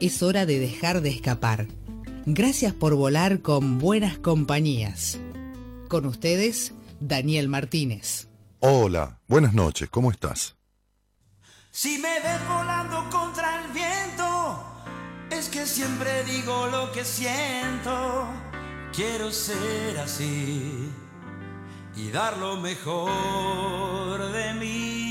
es hora de dejar de escapar. Gracias por volar con buenas compañías. Con ustedes, Daniel Martínez. Hola, buenas noches, ¿cómo estás? Si me ves volando contra el viento, es que siempre digo lo que siento. Quiero ser así y dar lo mejor de mí.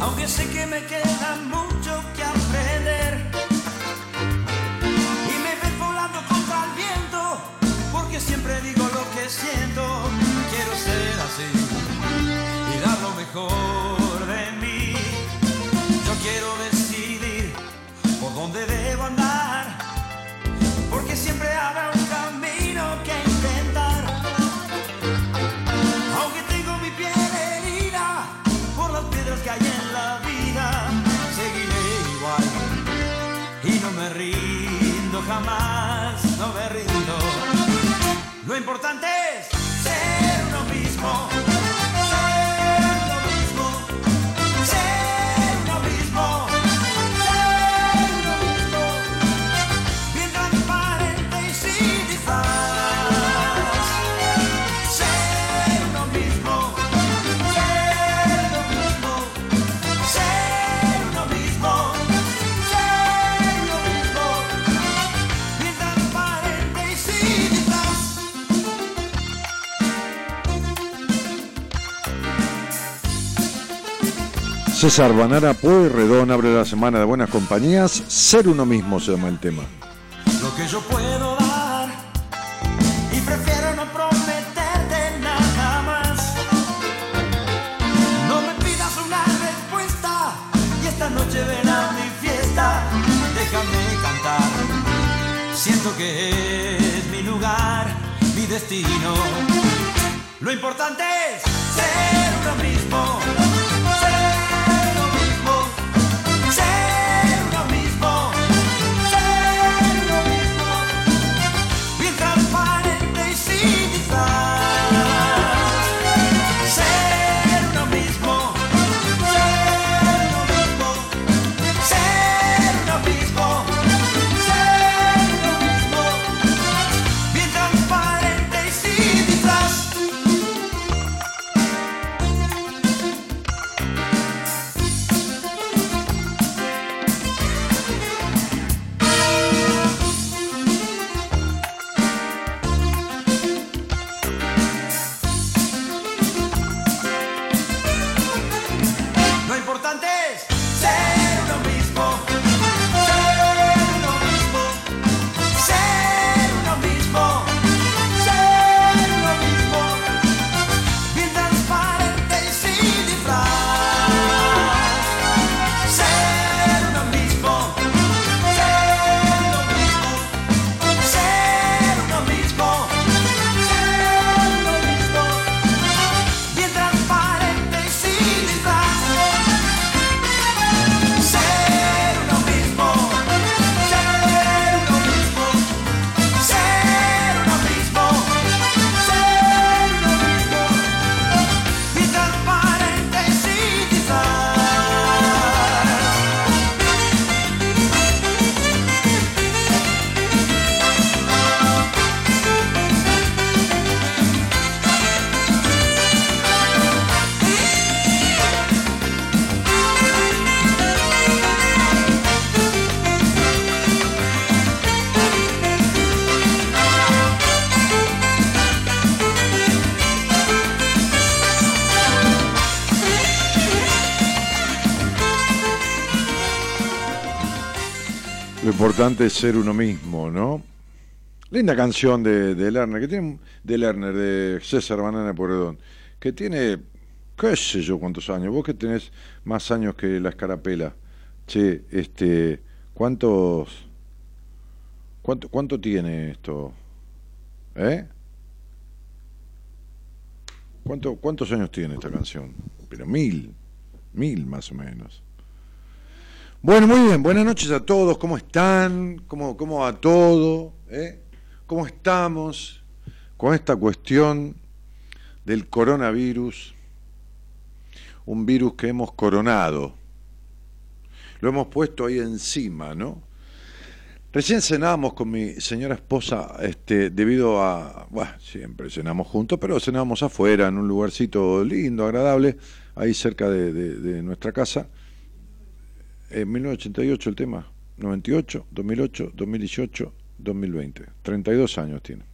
Aunque sé que me queda mucho que aprender. Que hay en la vida, seguiré igual. Y no me rindo jamás, no me rindo. Lo importante es César Banara Pueyrredón abre la semana de buenas compañías. Ser uno mismo se llama el tema. Lo que yo puedo dar y prefiero no prometerte nada más. No me pidas una respuesta y esta noche ven a mi fiesta. Déjame cantar. Siento que es mi lugar, mi destino. Lo importante es importante es ser uno mismo, ¿no? Linda canción de, de Lerner, que tiene, de Lerner, de César Banana Porredón, que tiene, qué sé yo cuántos años, vos que tenés más años que la escarapela. Che, este, ¿cuántos, cuánto, cuánto tiene esto? ¿Eh? ¿Cuánto, ¿Cuántos años tiene esta canción? Pero mil, mil más o menos. Bueno, muy bien, buenas noches a todos, ¿cómo están? ¿Cómo, cómo va todo? ¿Eh? ¿Cómo estamos con esta cuestión del coronavirus? Un virus que hemos coronado. Lo hemos puesto ahí encima, ¿no? Recién cenábamos con mi señora esposa, este, debido a, bueno, siempre cenamos juntos, pero cenábamos afuera, en un lugarcito lindo, agradable, ahí cerca de, de nuestra casa en 1988 el tema, 98, 2008, 2018, 2020. 32 años tiene.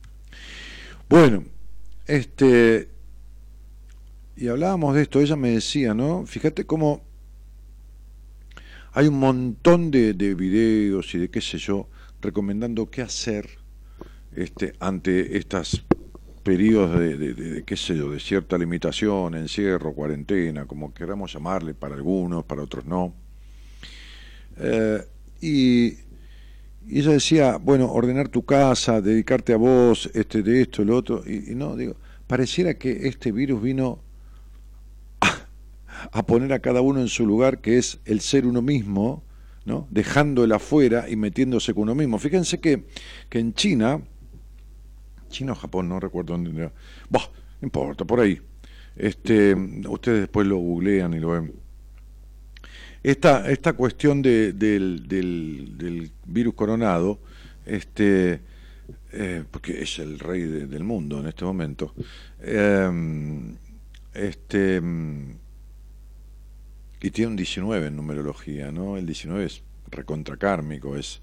Bueno, este y hablábamos de esto, ella me decía, ¿no? Fíjate cómo hay un montón de, de videos y de qué sé yo, recomendando qué hacer este, ante estos periodos de, de, de, qué sé yo, de cierta limitación, encierro, cuarentena, como queramos llamarle, para algunos, para otros no eh, y, ella decía, bueno, ordenar tu casa, dedicarte a vos, este, de esto, lo otro, y, no, digo, pareciera que este virus vino a, poner a cada uno en su lugar, que es el ser uno mismo, ¿no? dejando el afuera y metiéndose con uno mismo. Fíjense que, que en China, China o Japón, no recuerdo dónde era, no importa, por ahí. Este, ustedes después lo googlean y lo ven esta, esta cuestión de, del, del, virus coronado, este, eh, porque es el rey del mundo en este momento, em, este, y tiene un 19 en numerología, ¿no? El 19 es recontracármico, es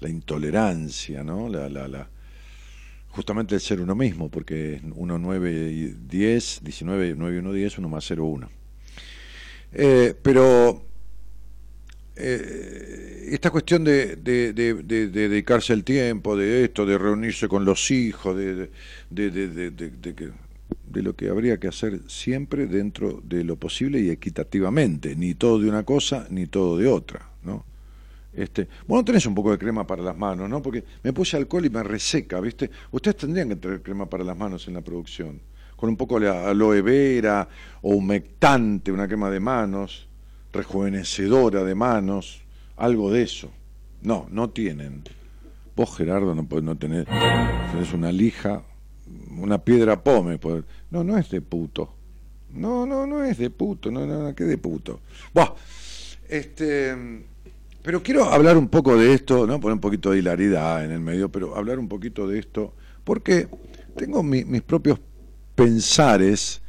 la intolerancia, ¿no? La, la, la, justamente el ser uno mismo, porque 1, 9 y 10, 19, 9 y 1, 10, 1 más 0, 1. Eh, pero eh, esta cuestión de, dedicarse el tiempo, de esto, de reunirse con los hijos, de, de, lo que habría que hacer siempre dentro de lo posible y equitativamente, ni todo de una cosa ni todo de otra, ¿no? Este, bueno, tenés un poco de crema para las manos, ¿no? Porque me puse alcohol y me reseca, ¿viste? Ustedes tendrían que tener crema para las manos en la producción, con un poco de aloe vera o humectante, una crema de manos rejuvenecedora de manos, algo de eso. No, no tienen. Vos, Gerardo, no podés no tener, tenés una lija, una piedra pome. No, no es de puto. No, no, no es de puto, no, no, no, ¿qué de puto? Buah, este, pero quiero hablar un poco de esto, ¿no? Poner un poquito de hilaridad en el medio, pero hablar un poquito de esto, porque tengo mis propios pensares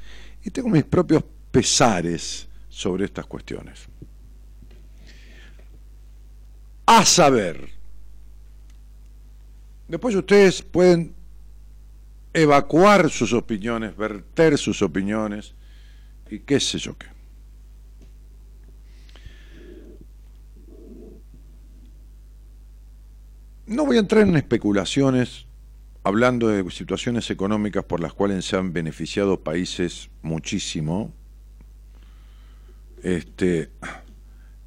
y tengo mis propios pesares sobre estas cuestiones. A saber, después ustedes pueden evacuar sus opiniones, verter sus opiniones y qué sé yo qué. No voy a entrar en especulaciones hablando de situaciones económicas por las cuales se han beneficiado países muchísimo, este,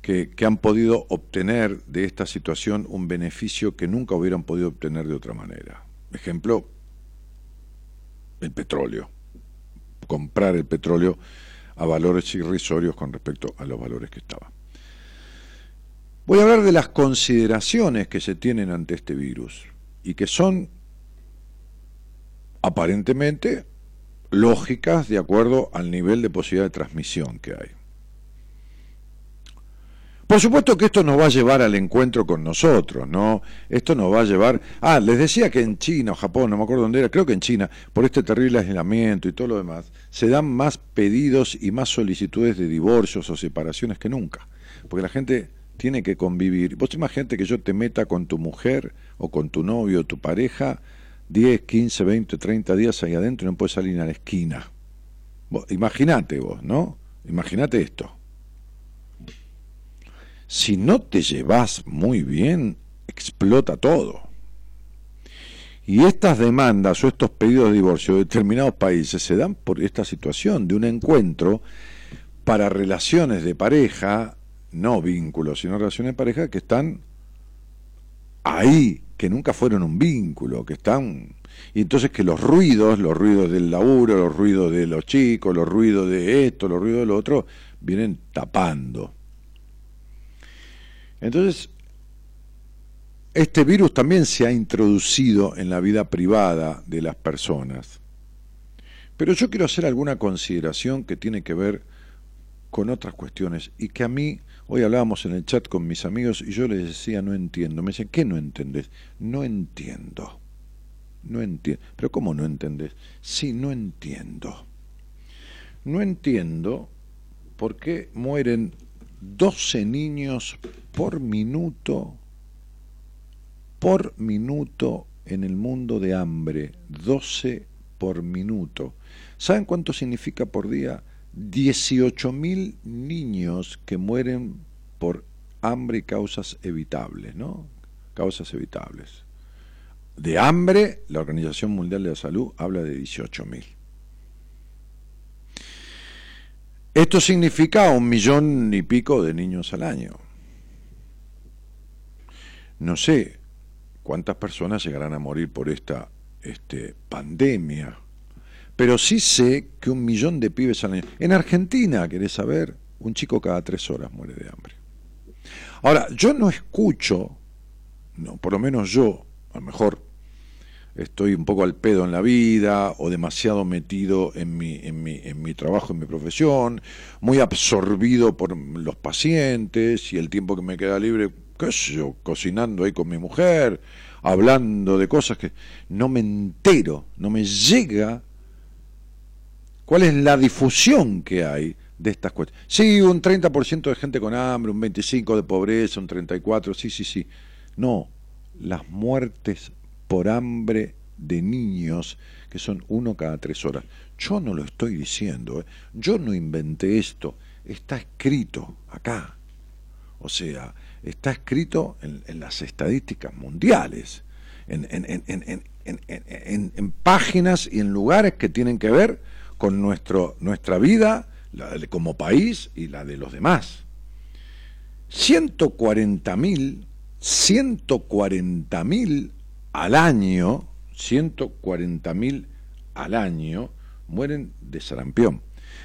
que, han podido obtener de esta situación un beneficio que nunca hubieran podido obtener de otra manera. Ejemplo, el petróleo. Comprar el petróleo a valores irrisorios con respecto a los valores que estaban. Voy a hablar de las consideraciones que se tienen ante este virus y que son aparentemente lógicas de acuerdo al nivel de posibilidad de transmisión que hay. Por supuesto que esto nos va a llevar al encuentro con nosotros, ¿no? Esto nos va a llevar... Ah, les decía que en China o Japón, no me acuerdo dónde era, creo que en China, por este terrible aislamiento y todo lo demás, se dan más pedidos y más solicitudes de divorcios o separaciones que nunca. Porque la gente tiene que convivir. Vos imagínate que yo te meta con tu mujer o con tu novio o tu pareja 10, 15, 20, 30 días ahí adentro y no puedes salir a la esquina. Imagínate vos, ¿no? Imagínate esto si no te llevas muy bien, explota todo. Y estas demandas o estos pedidos de divorcio de determinados países se dan por esta situación de un encuentro para relaciones de pareja, no vínculos, sino relaciones de pareja que están ahí, que nunca fueron un vínculo, que están... Y entonces que los ruidos, los ruidos del laburo, los ruidos de los chicos, los ruidos de esto, los ruidos de lo otro, vienen tapando. Entonces, este virus también se ha introducido en la vida privada de las personas. Pero yo quiero hacer alguna consideración que tiene que ver con otras cuestiones y que a mí, hoy hablábamos en el chat con mis amigos y yo les decía, no entiendo. Me dicen, ¿qué no entendés? No entiendo. No entiendo. ¿Pero cómo no entendés? Sí, no entiendo. No entiendo por qué mueren 12 niños por minuto por minuto en el mundo de hambre, 12 por minuto. ¿Saben cuánto significa por día? 18.000 niños que mueren por hambre y causas evitables, ¿no? Causas evitables. De hambre, la Organización Mundial de la Salud habla de 18.000. Esto significa un millón y pico de niños al año. No sé, cuántas personas llegarán a morir por esta este, pandemia. Pero sí sé que un millón de pibes al año. En Argentina, querés saber, un chico cada tres horas muere de hambre. Ahora, yo no escucho, no, por lo menos yo, a lo mejor estoy un poco al pedo en la vida o demasiado metido en mi, en mi, en mi trabajo, en mi profesión, muy absorbido por los pacientes y el tiempo que me queda libre qué sé yo, cocinando ahí con mi mujer, hablando de cosas que no me entero, no me llega cuál es la difusión que hay de estas cuestiones. Sí, un 30% de gente con hambre, un 25% de pobreza, un 34%, sí, sí, sí. No, las muertes por hambre de niños, que son uno cada tres horas. Yo no lo estoy diciendo, ¿eh? yo no inventé esto, está escrito acá. O sea, está escrito en, las estadísticas mundiales, en, en, páginas y en lugares que tienen que ver con nuestro, nuestra vida como país y la de los demás. 140 mil, 140 mil al año, 140 mil al año mueren de sarampión.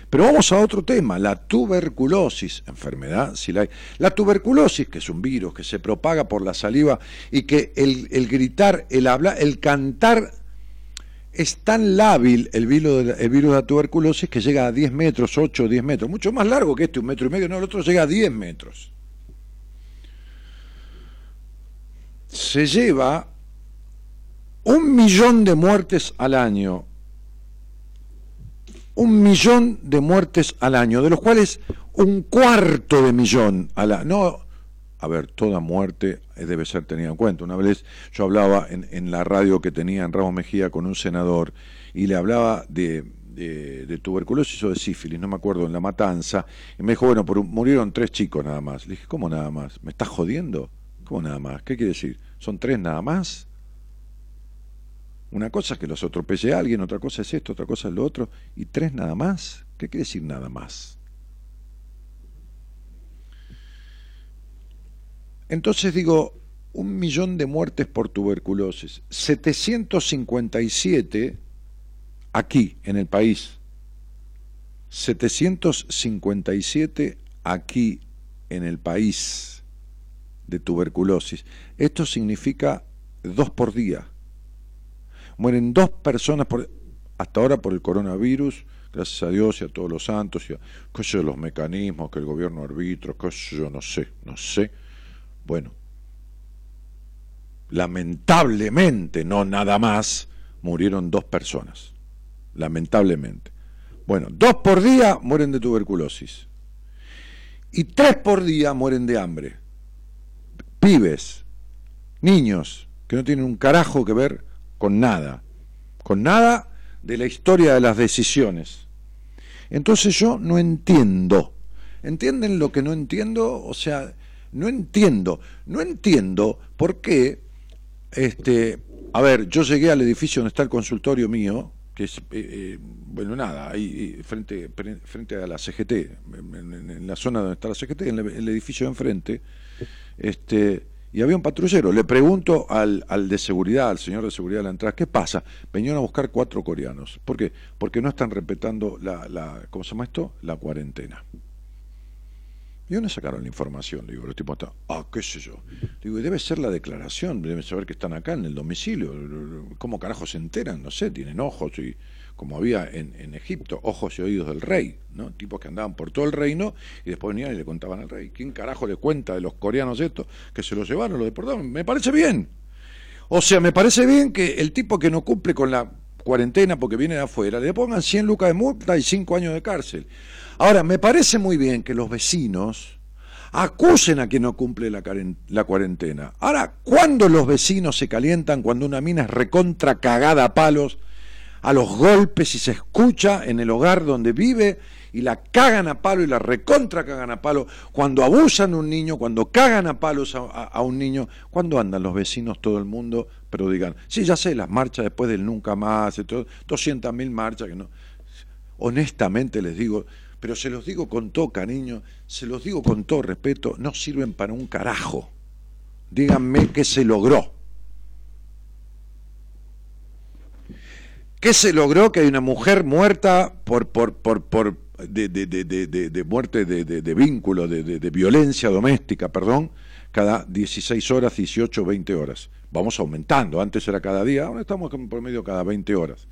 Pero vamos a otro tema, la tuberculosis, enfermedad, si la hay. La tuberculosis, que es un virus que se propaga por la saliva y que el, gritar, el hablar, el cantar es tan lábil el virus, de la, virus de la tuberculosis que llega a 10 metros, 8 o 10 metros, mucho más largo que este, un metro y medio, no, el otro llega a 10 metros. Se lleva un millón de muertes al año un millón de muertes al año, de los cuales un cuarto de millón al año. No, a ver, toda muerte debe ser tenida en cuenta. Una vez yo hablaba en, la radio que tenía en Ramos Mejía con un senador y le hablaba de, de, tuberculosis o de sífilis, no me acuerdo, en La Matanza, y me dijo, bueno, murieron tres chicos nada más. Le dije, ¿cómo nada más? ¿Me estás jodiendo? ¿Cómo nada más? ¿Qué quiere decir? ¿Son tres nada más? Una cosa es que los atropelle a alguien, otra cosa es esto, otra cosa es lo otro, y tres nada más. ¿Qué quiere decir nada más? Entonces digo, un millón de muertes por tuberculosis, 757 aquí en el país, 757 aquí en el país de tuberculosis. Esto significa dos por día mueren dos personas por, hasta ahora por el coronavirus, gracias a Dios y a todos los santos, y a qué sé, los mecanismos que el gobierno arbitra, qué sé yo, no sé, no sé. Bueno, lamentablemente, no nada más, murieron dos personas. Lamentablemente. Bueno, dos por día mueren de tuberculosis. Y tres por día mueren de hambre. Pibes, niños, que no tienen un carajo que ver con nada, con nada de la historia de las decisiones. Entonces yo no entiendo. ¿Entienden lo que no entiendo? O sea, no entiendo, no entiendo por qué, este, a ver, yo llegué al edificio donde está el consultorio mío, que es, eh, eh, bueno, nada, ahí eh, frente, frente a la CGT, en, la zona donde está la CGT, en el, edificio de enfrente, este, y había un patrullero. Le pregunto al, al, de seguridad, al señor de seguridad de la entrada, ¿qué pasa? Venían a buscar cuatro coreanos. ¿Por qué? Porque no están respetando la, la ¿cómo se llama esto? La cuarentena. ¿Y dónde sacaron la información? digo, los tipos están, ah, qué sé yo. digo, debe ser la declaración, deben saber que están acá en el domicilio. ¿Cómo carajo se enteran? No sé, tienen ojos y como había en, Egipto, ojos y oídos del rey, ¿no? Tipos que andaban por todo el reino y después venían y le contaban al rey. ¿Quién carajo le cuenta de los coreanos esto? Que se los llevaron, lo deportaron. Me parece bien. O sea, me parece bien que el tipo que no cumple con la cuarentena porque viene de afuera, le pongan 100 lucas de multa y 5 años de cárcel. Ahora, me parece muy bien que los vecinos acusen a quien no cumple la, la cuarentena. Ahora, ¿cuándo los vecinos se calientan cuando una mina es recontra cagada a palos, a los golpes y se escucha en el hogar donde vive y la cagan a palo y la recontra cagan a palo, cuando abusan de un niño, cuando cagan a palos a, un niño, cuando andan los vecinos, todo el mundo, pero digan, sí, ya sé, las marchas después del nunca más, 200.000 marchas que no. Honestamente les digo, pero se los digo con todo cariño, se los digo con todo respeto, no sirven para un carajo. Díganme qué se logró. ¿Qué se logró? Que hay una mujer muerta por, por, por, por de, de, de, de, muerte de, vínculo, de, violencia doméstica, perdón, cada 16 horas, 18, 20 horas. Vamos aumentando, antes era cada día, ahora estamos en promedio cada 20 horas.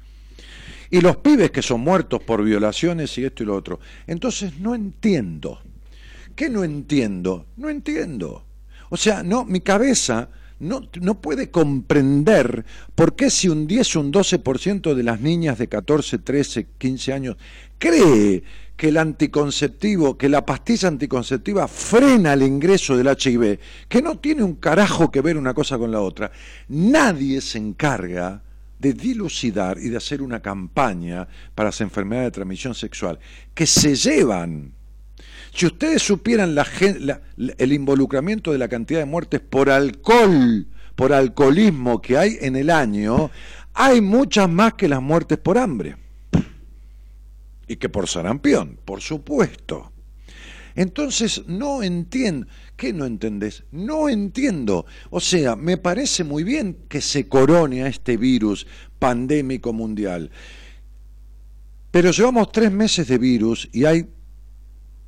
Y los pibes que son muertos por violaciones y esto y lo otro. Entonces no entiendo. ¿Qué no entiendo? No entiendo. O sea, no, mi cabeza no, no puede comprender por qué si un 10 o un 12% de las niñas de 14, 13, 15 años cree que el anticonceptivo, que la pastilla anticonceptiva frena el ingreso del HIV, que no tiene un carajo que ver una cosa con la otra, nadie se encarga de dilucidar y de hacer una campaña para las enfermedades de transmisión sexual, que se llevan. Si ustedes supieran la, el involucramiento de la cantidad de muertes por alcohol, por alcoholismo que hay en el año, hay muchas más que las muertes por hambre. Y que por sarampión, por supuesto. Entonces no entiendo. ¿Qué no entendés? No entiendo. O sea, me parece muy bien que se corone a este virus pandémico mundial. Pero llevamos tres meses de virus y hay,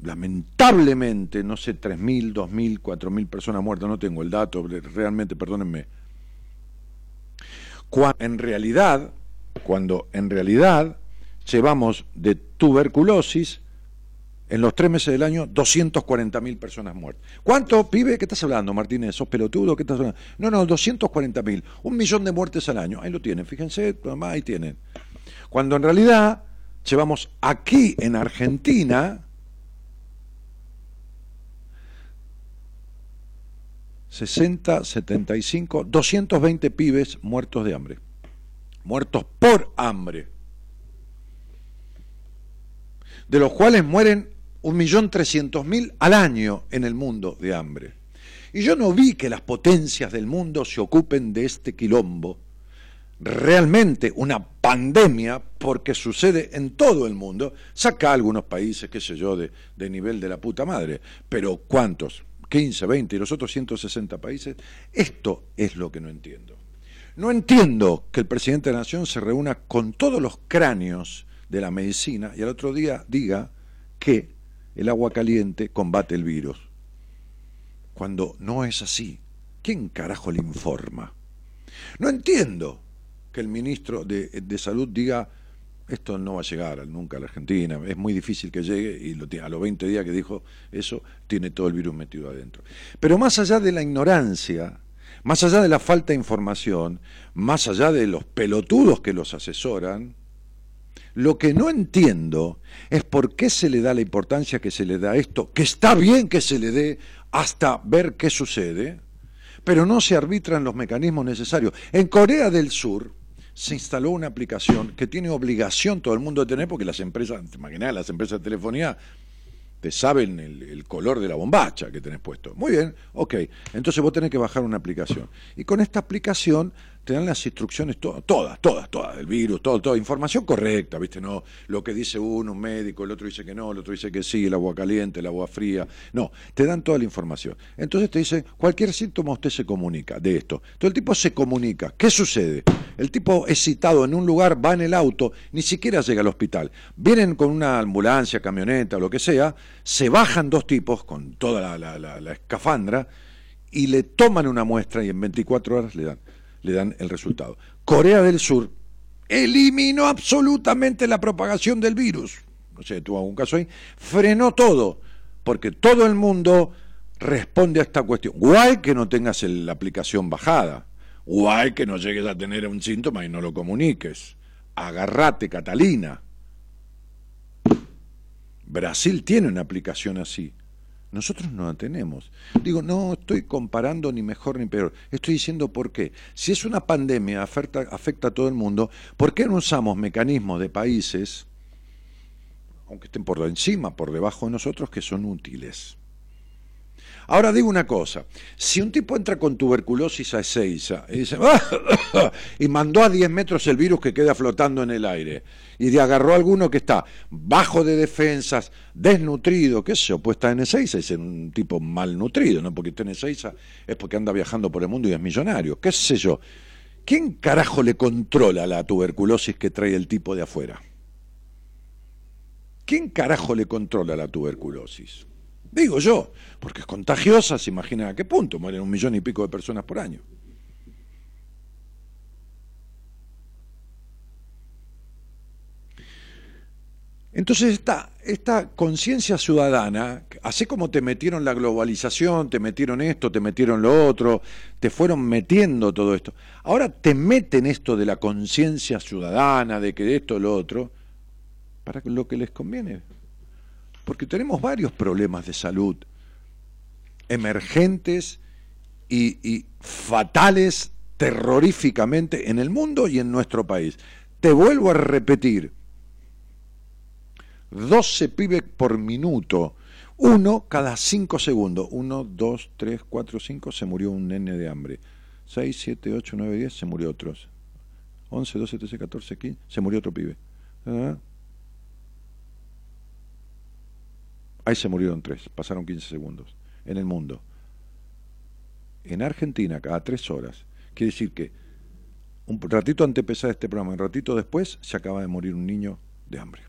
lamentablemente, no sé, 3.000, 2.000, 4.000 personas muertas, no tengo el dato, realmente, perdónenme. en realidad, cuando en realidad llevamos de tuberculosis en los tres meses del año, 240.000 personas muertas. ¿Cuánto, pibe? ¿Qué estás hablando, Martínez? ¿Sos pelotudo? ¿Qué estás hablando? No, no, 240.000. Un millón de muertes al año. Ahí lo tienen, fíjense, ahí tienen. Cuando en realidad llevamos aquí en Argentina 60, 75, 220 pibes muertos de hambre. Muertos por hambre. De los cuales mueren un millón trescientos mil al año en el mundo de hambre. Y yo no vi que las potencias del mundo se ocupen de este quilombo, realmente una pandemia, porque sucede en todo el mundo, saca algunos países, qué sé yo, de, de nivel de la puta madre, pero ¿cuántos? 15, 20 y los otros 160 países, esto es lo que no entiendo. No entiendo que el presidente de la Nación se reúna con todos los cráneos de la medicina y al otro día diga que el agua caliente combate el virus. Cuando no es así, ¿quién carajo le informa? No entiendo que el ministro de, Salud diga esto no va a llegar nunca a la Argentina, es muy difícil que llegue y a los 20 días que dijo eso, tiene todo el virus metido adentro. Pero más allá de la ignorancia, más allá de la falta de información, más allá de los pelotudos que los asesoran, lo que no entiendo es por qué se le da la importancia que se le da a esto, que está bien que se le dé hasta ver qué sucede, pero no se arbitran los mecanismos necesarios. En Corea del Sur se instaló una aplicación que tiene obligación todo el mundo de tener, porque las empresas, imaginad, las empresas de telefonía te saben el, el, color de la bombacha que tenés puesto. Muy bien, ok. Entonces vos tenés que bajar una aplicación. Y con esta aplicación te dan las instrucciones todas, todas, todas, todas, del virus, todo, toda, información correcta, ¿viste? No, lo que dice uno, un médico, el otro dice que no, el otro dice que sí, el agua caliente, el agua fría. No, te dan toda la información. Entonces te dice, cualquier síntoma usted se comunica de esto. Entonces el tipo se comunica. ¿Qué sucede? El tipo es citado en un lugar, va en el auto, ni siquiera llega al hospital. Vienen con una ambulancia, camioneta lo que sea, se bajan dos tipos con toda la, la, la escafandra y le toman una muestra y en 24 horas le dan le dan el resultado. Corea del Sur eliminó absolutamente la propagación del virus. No sé, tuvo algún caso ahí. Frenó todo, porque todo el mundo responde a esta cuestión. Guay que no tengas la aplicación bajada. Guay que no llegues a tener un síntoma y no lo comuniques. Agarrate, Catalina. Brasil tiene una aplicación así. Nosotros no la tenemos. Digo, no estoy comparando ni mejor ni peor. Estoy diciendo por qué. Si es una pandemia, afecta, afecta a todo el mundo, ¿por qué no usamos mecanismos de países, aunque estén por encima, por debajo de nosotros, que son útiles? Ahora digo una cosa, si un tipo entra con tuberculosis a Ezeiza y dice, y mandó a 10 metros el virus que queda flotando en el aire, y de agarró a alguno que está bajo de defensas, desnutrido, qué sé yo, pues está en Ezeiza, es un tipo malnutrido, no porque esté en Ezeiza, es porque anda viajando por el mundo y es millonario, qué sé yo. ¿Quién carajo le controla la tuberculosis que trae el tipo de afuera? ¿Quién carajo le controla la tuberculosis? Digo yo, porque es contagiosa, se imagina a qué punto, mueren un millón y pico de personas por año. Entonces esta, esta conciencia ciudadana, así como te metieron la globalización, te metieron esto, te metieron lo otro, te fueron metiendo todo esto, ahora te meten esto de la conciencia ciudadana, de que esto lo otro, para lo que les conviene porque tenemos varios problemas de salud emergentes y, fatales terroríficamente en el mundo y en nuestro país. Te vuelvo a repetir, 12 pibes por minuto, uno cada 5 segundos, 1, 2, 3, 4, 5, se murió un nene de hambre, 6, 7, 8, 9, 10, se murió otros, 11, 12, 13, 14, 15, se murió otro pibe. ¿Ah? Ahí se murieron tres, pasaron 15 segundos. En el mundo. En Argentina, cada tres horas. Quiere decir que un ratito antes de empezar este programa, un ratito después, se acaba de morir un niño de hambre.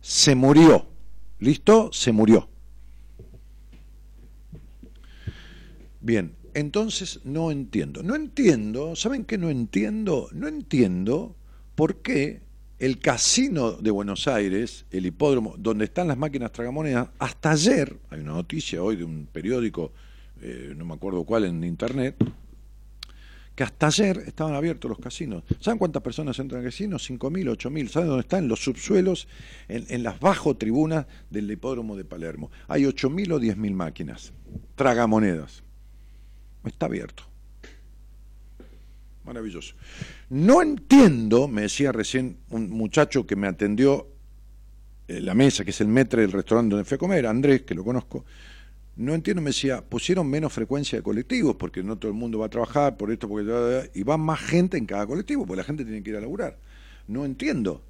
Se murió. ¿Listo? Se murió. Bien, entonces no entiendo. No entiendo, ¿saben qué no entiendo? No entiendo por qué el casino de Buenos Aires, el hipódromo, donde están las máquinas tragamonedas, hasta ayer, hay una noticia hoy de un periódico, eh, no me acuerdo cuál, en internet, que hasta ayer estaban abiertos los casinos. ¿Saben cuántas personas entran al casino? 5.000, 8.000. ¿Saben dónde están? En los subsuelos, en, en las bajo tribunas del hipódromo de Palermo. Hay 8.000 o 10.000 máquinas, tragamonedas. Está abierto. Maravilloso. No entiendo, me decía recién un muchacho que me atendió en la mesa, que es el metre del restaurante donde fui a comer, Andrés, que lo conozco. No entiendo, me decía, pusieron menos frecuencia de colectivos porque no todo el mundo va a trabajar por esto, porque y va más gente en cada colectivo, porque la gente tiene que ir a laburar. No entiendo.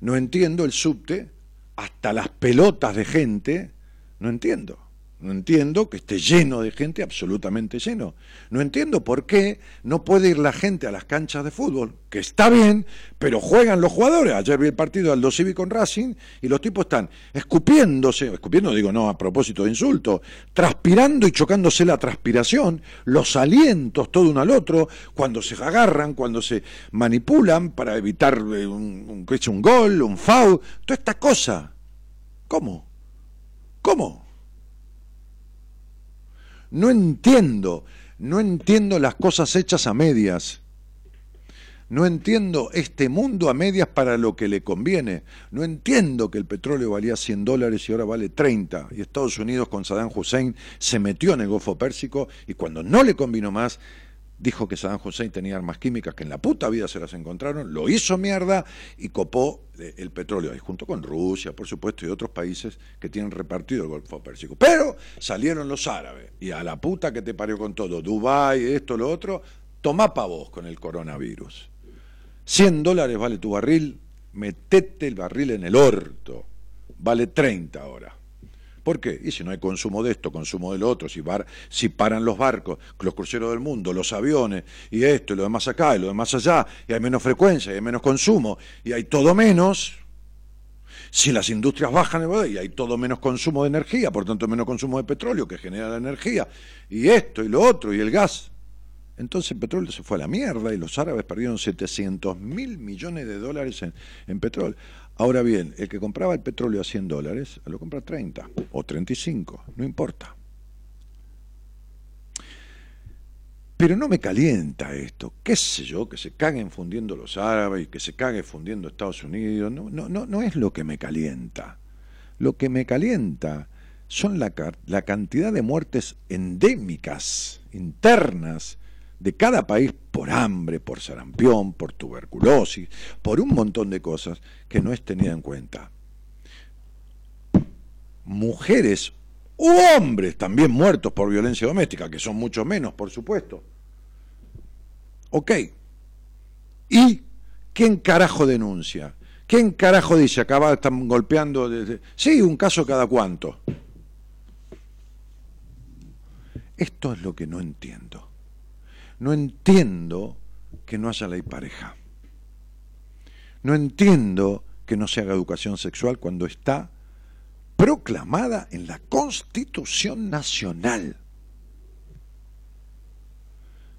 No entiendo el subte, hasta las pelotas de gente, no entiendo. No entiendo que esté lleno de gente, absolutamente lleno. No entiendo por qué no puede ir la gente a las canchas de fútbol, que está bien, pero juegan los jugadores. Ayer vi el partido Aldo Civi con Racing y los tipos están escupiéndose, escupiendo digo no a propósito de insulto, transpirando y chocándose la transpiración, los alientos todo uno al otro, cuando se agarran, cuando se manipulan para evitar eh, un, un, un gol, un foul, toda esta cosa. ¿Cómo? ¿Cómo? No entiendo, no entiendo las cosas hechas a medias. No entiendo este mundo a medias para lo que le conviene. No entiendo que el petróleo valía 100 dólares y ahora vale 30. Y Estados Unidos con Saddam Hussein se metió en el Golfo Pérsico y cuando no le convino más, dijo que Saddam Hussein tenía armas químicas que en la puta vida se las encontraron, lo hizo mierda y copó eh, el petróleo, ahí junto con Rusia, por supuesto, y otros países que tienen repartido el Golfo Pérsico. Pero salieron los árabes y a la puta que te parió con todo, Dubái, esto, lo otro, tomá pa' vos con el coronavirus. 100 dólares vale tu barril, metete el barril en el orto, vale 30 ahora. ¿Por qué? Y si no hay consumo de esto, consumo de lo otro, si, si paran los barcos, los cruceros del mundo, los aviones, y esto, y lo demás acá, y lo demás allá, y hay menos frecuencia, y hay menos consumo, y hay todo menos, si las industrias bajan, y hay todo menos consumo de energía, por tanto menos consumo de petróleo que genera la energía, y esto, y lo otro, y el gas, entonces el petróleo se fue a la mierda y los árabes perdieron 700 mil millones de dólares en petróleo. Ahora bien, el que compraba el petróleo a 100 dólares, lo compra a 30 o 35, no importa. Pero no me calienta esto, qué sé yo, que se caguen fundiendo los árabes y que se cague fundiendo Estados Unidos, no, no, no, es lo que me calienta. Lo que me calienta son la cantidad de muertes endémicas, internas, de cada país por hambre, por sarampión, por tuberculosis, por un montón de cosas que no es tenida en cuenta. Mujeres u hombres también muertos por violencia doméstica, que son mucho menos, por supuesto. Ok. ¿Y quién carajo denuncia? ¿Quién carajo dice acá están golpeando desde... Sí, un caso cada cuánto. Esto es lo que no entiendo. No entiendo que no haya ley pareja. No entiendo que no se haga educación sexual cuando está proclamada en la Constitución Nacional.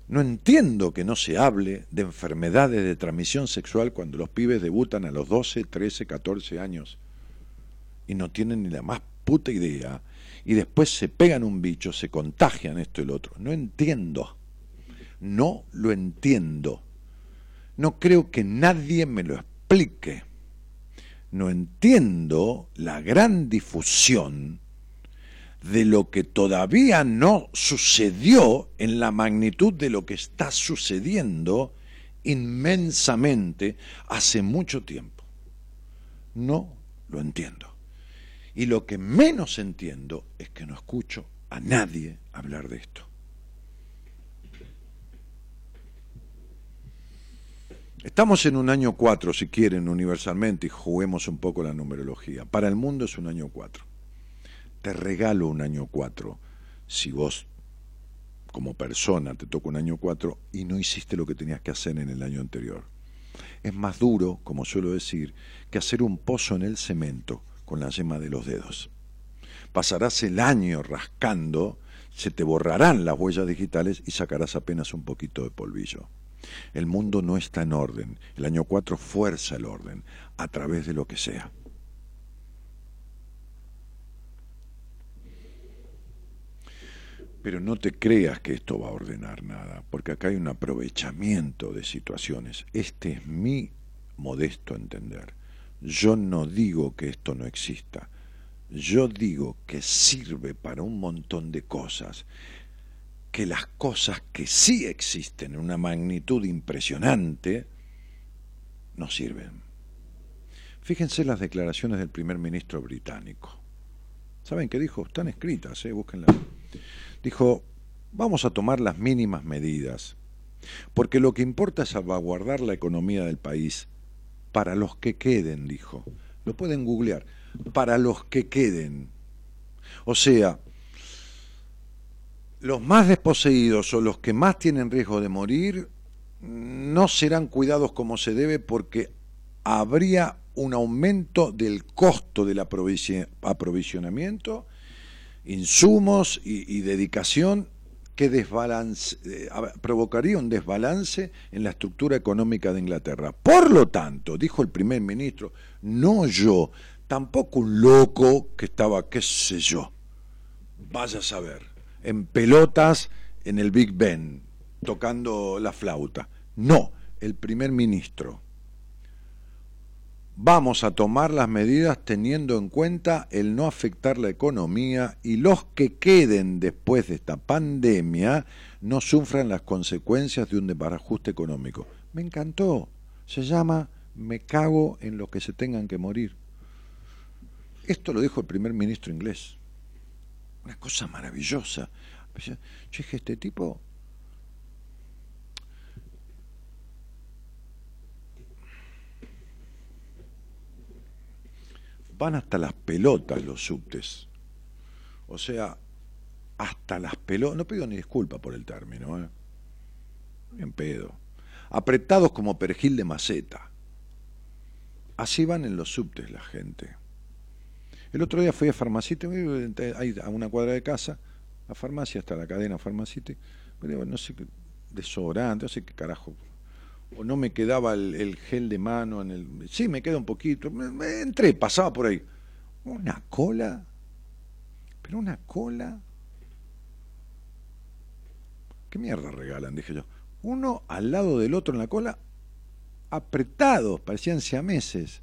No entiendo que no se hable de enfermedades de transmisión sexual cuando los pibes debutan a los 12, 13, 14 años y no tienen ni la más puta idea y después se pegan un bicho, se contagian esto y lo otro. No entiendo. No lo entiendo. No creo que nadie me lo explique. No entiendo la gran difusión de lo que todavía no sucedió en la magnitud de lo que está sucediendo inmensamente hace mucho tiempo. No lo entiendo. Y lo que menos entiendo es que no escucho a nadie hablar de esto. Estamos en un año 4, si quieren, universalmente, y juguemos un poco la numerología. Para el mundo es un año 4. Te regalo un año 4 si vos, como persona, te toca un año 4 y no hiciste lo que tenías que hacer en el año anterior. Es más duro, como suelo decir, que hacer un pozo en el cemento con la yema de los dedos. Pasarás el año rascando, se te borrarán las huellas digitales y sacarás apenas un poquito de polvillo. El mundo no está en orden. El año 4 fuerza el orden a través de lo que sea. Pero no te creas que esto va a ordenar nada, porque acá hay un aprovechamiento de situaciones. Este es mi modesto entender. Yo no digo que esto no exista. Yo digo que sirve para un montón de cosas que las cosas que sí existen en una magnitud impresionante no sirven. Fíjense las declaraciones del primer ministro británico. ¿Saben qué dijo? Están escritas, ¿eh? búsquenlas. Dijo, vamos a tomar las mínimas medidas, porque lo que importa es salvaguardar la economía del país para los que queden, dijo. Lo pueden googlear, para los que queden. O sea, los más desposeídos o los que más tienen riesgo de morir no serán cuidados como se debe porque habría un aumento del costo del aprovisionamiento, insumos y, dedicación que desbalance, eh, provocaría un desbalance en la estructura económica de Inglaterra. Por lo tanto, dijo el primer ministro, no yo, tampoco un loco que estaba, qué sé yo, vaya a saber en pelotas en el Big Ben, tocando la flauta. No, el primer ministro. vamos a tomar las medidas teniendo en cuenta el no afectar la economía y los que queden después de esta pandemia no sufran las consecuencias de un desbarajuste económico. Me encantó. Se llama Me cago en los que se tengan que morir. Esto lo dijo el primer ministro inglés. Una cosa maravillosa. Yo dije, este tipo van hasta las pelotas los subtes. O sea, hasta las pelotas. No pido ni disculpa por el término, ¿eh? Bien pedo. Apretados como perejil de maceta. Así van en los subtes la gente. El otro día fui a Farmacite, a una cuadra de casa, a farmacia, hasta la cadena Farmacite, no sé qué, desodorante, no sé qué carajo, o no me quedaba el, gel de mano en el... Sí, me queda un poquito. Me, entré, pasaba por ahí. Una cola. Pero una cola. ¿Qué mierda regalan? Dije yo. Uno al lado del otro en la cola, apretados, parecían siameses.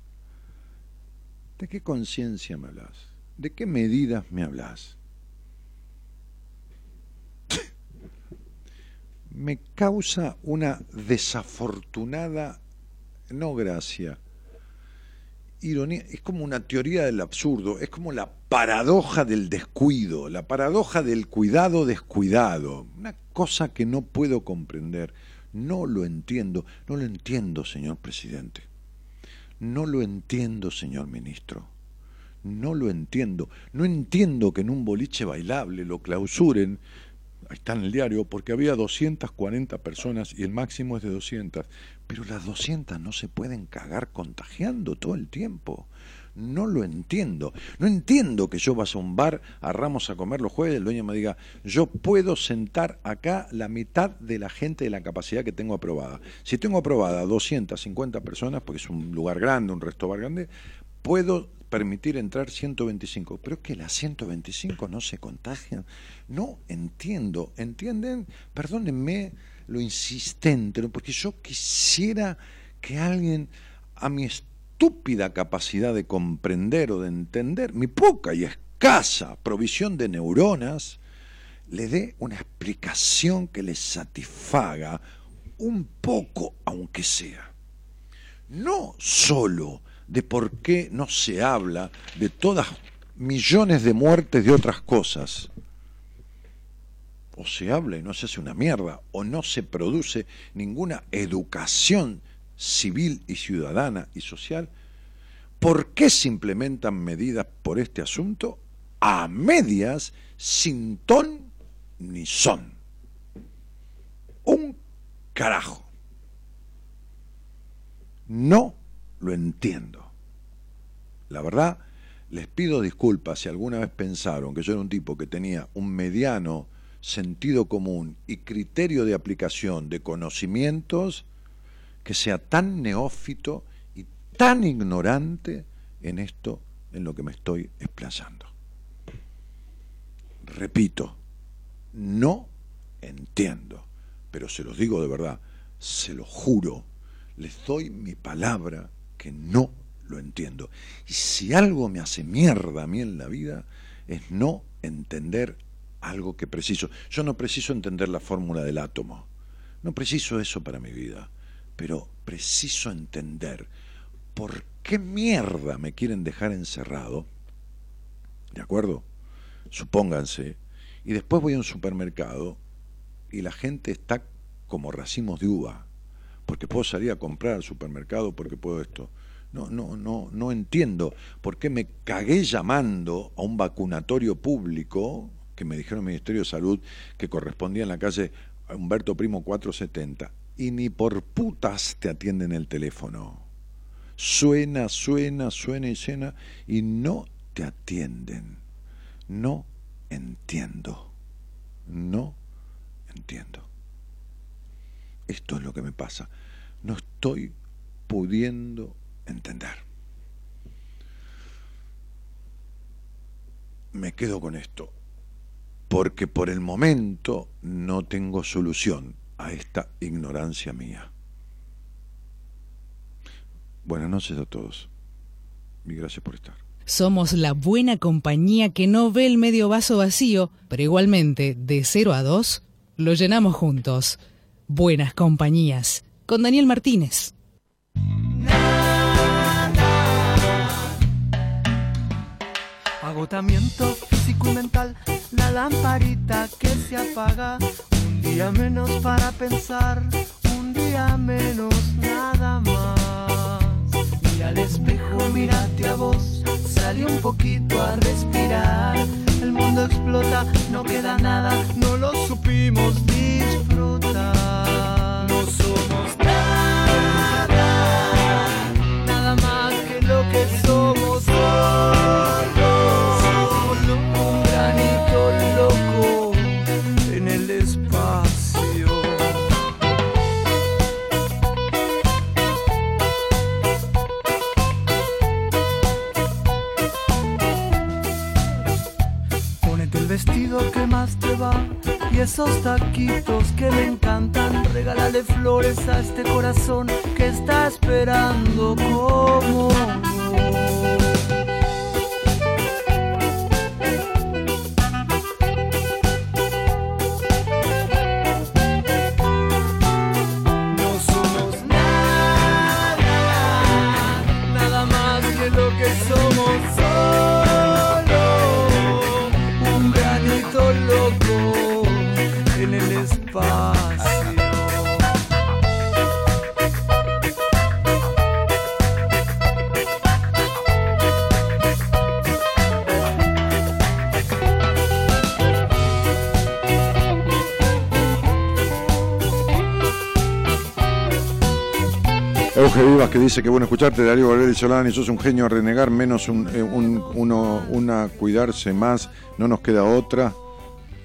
¿De qué conciencia me hablas? ¿De qué medidas me hablas? me causa una desafortunada, no gracia, ironía, es como una teoría del absurdo, es como la paradoja del descuido, la paradoja del cuidado descuidado, una cosa que no puedo comprender, no lo entiendo, no lo entiendo, señor presidente, no lo entiendo, señor ministro, no lo entiendo, no entiendo que en un boliche bailable lo clausuren está en el diario, porque había 240 personas y el máximo es de 200. Pero las 200 no se pueden cagar contagiando todo el tiempo. No lo entiendo. No entiendo que yo vaya a un bar a Ramos a comer los jueves el dueño me diga, yo puedo sentar acá la mitad de la gente de la capacidad que tengo aprobada. Si tengo aprobada 250 personas, porque es un lugar grande, un resto bar grande, puedo permitir entrar 125. Pero es que las 125 no se contagian. No entiendo. ¿Entienden? Perdónenme lo insistente, porque yo quisiera que alguien a mi estúpida capacidad de comprender o de entender, mi poca y escasa provisión de neuronas, le dé una explicación que le satisfaga un poco, aunque sea. No solo de por qué no se habla de todas millones de muertes de otras cosas. O se habla y no se hace una mierda, o no se produce ninguna educación civil y ciudadana y social. ¿Por qué se implementan medidas por este asunto? A medias, sin ton ni son. Un carajo. No lo entiendo. La verdad, les pido disculpas si alguna vez pensaron que yo era un tipo que tenía un mediano sentido común y criterio de aplicación de conocimientos que sea tan neófito y tan ignorante en esto en lo que me estoy explayando. Repito, no entiendo, pero se los digo de verdad, se lo juro, les doy mi palabra que no lo entiendo. Y si algo me hace mierda a mí en la vida, es no entender algo que preciso. Yo no preciso entender la fórmula del átomo. No preciso eso para mi vida. Pero preciso entender por qué mierda me quieren dejar encerrado. ¿De acuerdo? Supónganse. Y después voy a un supermercado y la gente está como racimos de uva porque puedo salir a comprar al supermercado, porque puedo esto. No, no, no, no entiendo por qué me cagué llamando a un vacunatorio público que me dijeron el Ministerio de Salud que correspondía en la calle Humberto Primo 470 y ni por putas te atienden el teléfono. Suena, suena, suena y suena y no te atienden. No entiendo. No entiendo. Esto es lo que me pasa. No estoy pudiendo entender. Me quedo con esto, porque por el momento no tengo solución a esta ignorancia mía. Buenas noches a todos. y gracias por estar. Somos la buena compañía que no ve el medio vaso vacío, pero igualmente, de 0 a 2, lo llenamos juntos. Buenas compañías, con Daniel Martínez. Agotamiento físico y mental, la lamparita que se apaga, día menos para pensar, un día menos nada más. Mira al espejo, mírate a vos, sale un poquito a respirar. El mundo explota, no queda nada, no lo supimos disfrutar. No somos nada, nada más que lo que somos. Y esos taquitos que me encantan. Regálale flores a este corazón que está esperando como Euge Vivas que dice que bueno escucharte, Darío Valverde Solani, sos un genio a renegar, menos un, eh, una cuidarse más, no nos queda otra.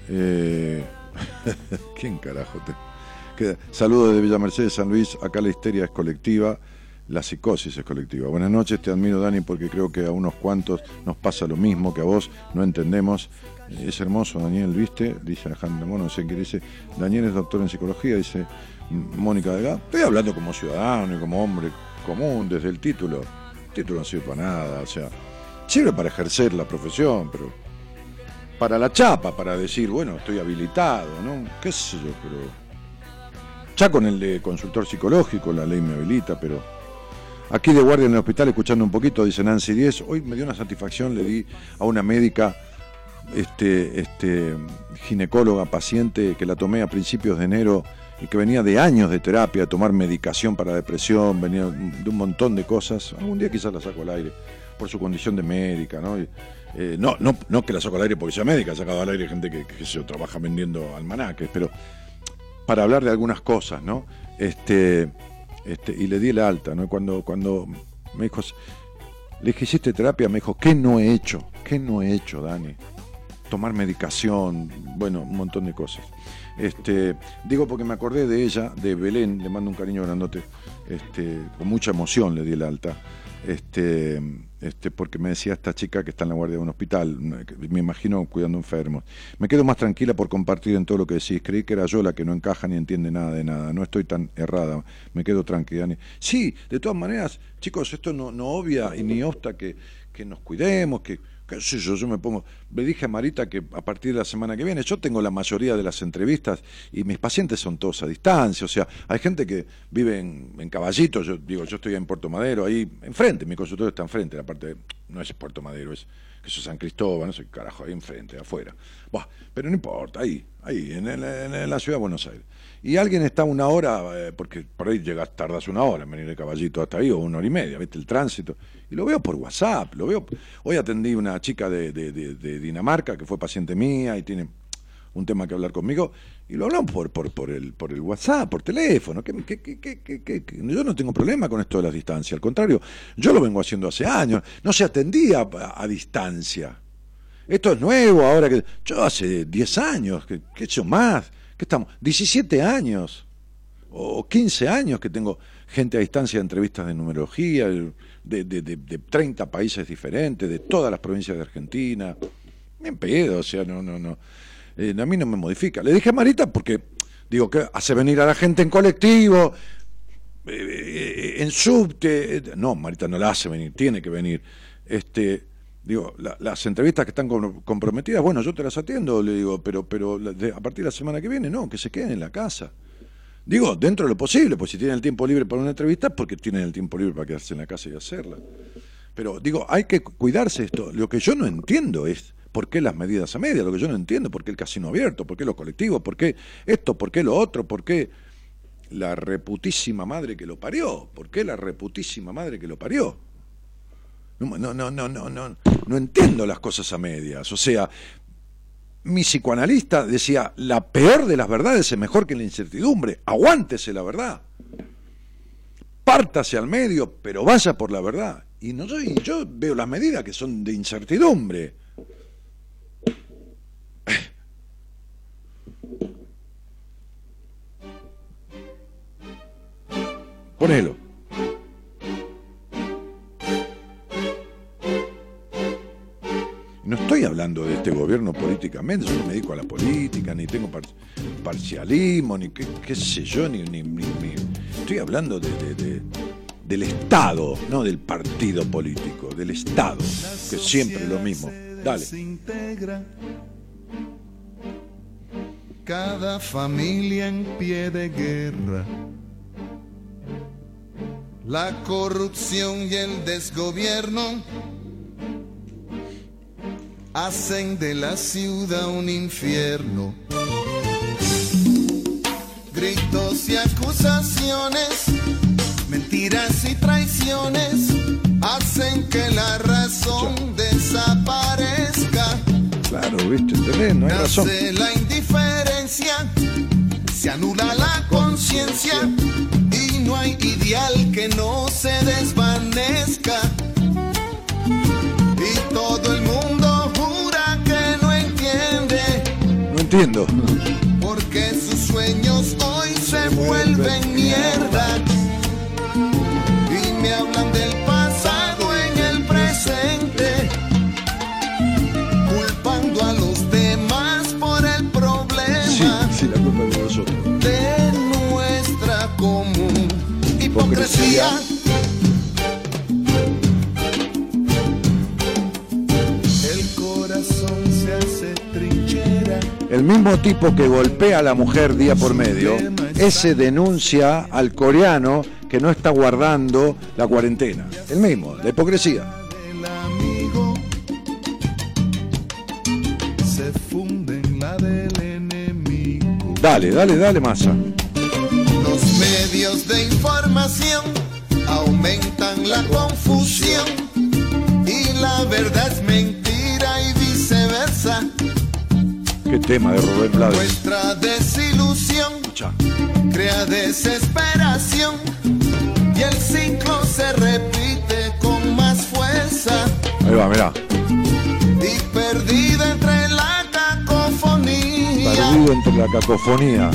Eh, ¿Quién carajo te queda? Saludos desde Villa Mercedes, San Luis, acá la histeria es colectiva, la psicosis es colectiva. Buenas noches, te admiro Dani porque creo que a unos cuantos nos pasa lo mismo que a vos, no entendemos. Es hermoso, Daniel, ¿viste? Dice Alejandro Mono, no sé qué dice. Daniel es doctor en psicología, dice Mónica Delgado. Estoy hablando como ciudadano y como hombre común desde el título. El título no sirve para nada, o sea, sirve para ejercer la profesión, pero para la chapa, para decir, bueno, estoy habilitado, ¿no? ¿Qué sé yo? Pero. Ya con el de consultor psicológico, la ley me habilita, pero. Aquí de guardia en el hospital, escuchando un poquito, dice Nancy 10. Hoy me dio una satisfacción, le di a una médica, este, este, ginecóloga, paciente, que la tomé a principios de enero y que venía de años de terapia, de tomar medicación para depresión, venía de un montón de cosas. Algún día quizás la saco al aire, por su condición de médica, ¿no? Eh, no, no, no que la saco al aire porque sea médica, ha sacado al aire gente que, que se trabaja vendiendo almanaques, pero para hablar de algunas cosas, ¿no? Este, este, y le di el alta, ¿no? Cuando, cuando me dijo, le dije, ¿hiciste terapia? Me dijo, ¿qué no he hecho? ¿Qué no he hecho, Dani? Tomar medicación, bueno, un montón de cosas. Este, digo porque me acordé de ella, de Belén, le mando un cariño grandote, este, con mucha emoción le di el alta, este, este, porque me decía esta chica que está en la guardia de un hospital, me imagino cuidando enfermos. Me quedo más tranquila por compartir en todo lo que decís. Creí que era yo la que no encaja ni entiende nada de nada. No estoy tan errada. Me quedo tranquila. Sí, de todas maneras, chicos, esto no, no obvia y ni obsta que, que nos cuidemos, que, qué sé yo, yo me pongo, le dije a Marita que a partir de la semana que viene, yo tengo la mayoría de las entrevistas y mis pacientes son todos a distancia, o sea, hay gente que vive en, en Caballito, yo digo, yo estoy en Puerto Madero, ahí enfrente, mi consultorio está enfrente, la parte no es Puerto Madero, es que eso es San Cristóbal, no sé, carajo, ahí enfrente, afuera. Buah, pero no importa, ahí, ahí, en la ciudad de Buenos Aires. Y alguien está una hora, eh, porque por ahí llegas, tardas una hora en venir de caballito hasta ahí, o una hora y media, ¿viste? El tránsito. Y lo veo por WhatsApp, lo veo. Hoy atendí una chica de, Dinamarca que fue paciente mía y tiene un tema que hablar conmigo, y lo hablamos por, el, WhatsApp, por teléfono. Yo no tengo problema con esto de las distancias, al contrario, yo lo vengo haciendo hace años. No se atendía a, distancia. Esto es nuevo ahora que. Yo hace 10 años, que, que he hecho más. que estamos? 17 años o 15 años que tengo gente a distancia de entrevistas de numerología, de, de, de, de 30 países diferentes, de todas las provincias de Argentina. Bien pedo, o sea, no, no, no. Eh, a mí no me modifica. Le dije a Marita porque, digo, que hace venir a la gente en colectivo, eh, en subte. eh, No, Marita no la hace venir, tiene que venir. este, digo, la- las entrevistas que están com- comprometidas, bueno, yo te las atiendo, le digo, pero, pero a partir de la semana que viene, no, que se queden en la casa. Digo, dentro de lo posible, pues si tienen el tiempo libre para una entrevista, porque tienen el tiempo libre para quedarse en la casa y hacerla. Pero digo, hay que cuidarse esto. Lo que yo no entiendo es por qué las medidas a media, lo que yo no entiendo, por qué el casino abierto, por qué los colectivos, por qué esto, por qué lo otro, por qué la reputísima madre que lo parió, por qué la reputísima madre que lo parió. No, no, no, no, no, no, no entiendo las cosas a medias. O sea, mi psicoanalista decía, la peor de las verdades es mejor que la incertidumbre. Aguántese la verdad. Pártase al medio, pero vaya por la verdad. Y no y yo veo las medidas que son de incertidumbre. Ponelo. No estoy hablando de este gobierno políticamente, yo no me dedico a la política, ni tengo par- parcialismo, ni qué, sé yo, ni, Estoy hablando de, de- de- del Estado, no del partido político, del Estado, que siempre es lo mismo. Dale. Cada familia en pie de guerra. La corrupción y el desgobierno hacen de la ciudad un infierno. Gritos y acusaciones, mentiras y traiciones hacen que la razón desaparezca. Claro, viste, ¿entendés? No hay razón. Nace la indiferencia, se anula la conciencia y no hay ideal que no se desvanezca. Entiendo. porque sus sueños hoy se vuelven mierda. Y me hablan del pasado en el presente, culpando a los demás por el problema Sí, sí, la culpa es de nosotros. de nuestra común hipocresía. El El mismo tipo que golpea a la mujer día por medio, ese denuncia al coreano que no está guardando la cuarentena. El mismo, la hipocresía. Dale, dale, dale, masa. Los medios de información aumentan la confusión y la verdad es mentira Qué tema de Rubén Blades. Nuestra desilusión crea desesperación y el ciclo se repite con más fuerza Ahí va, mirá. y perdida entre la cacofonía Perdido entre la cacofonía.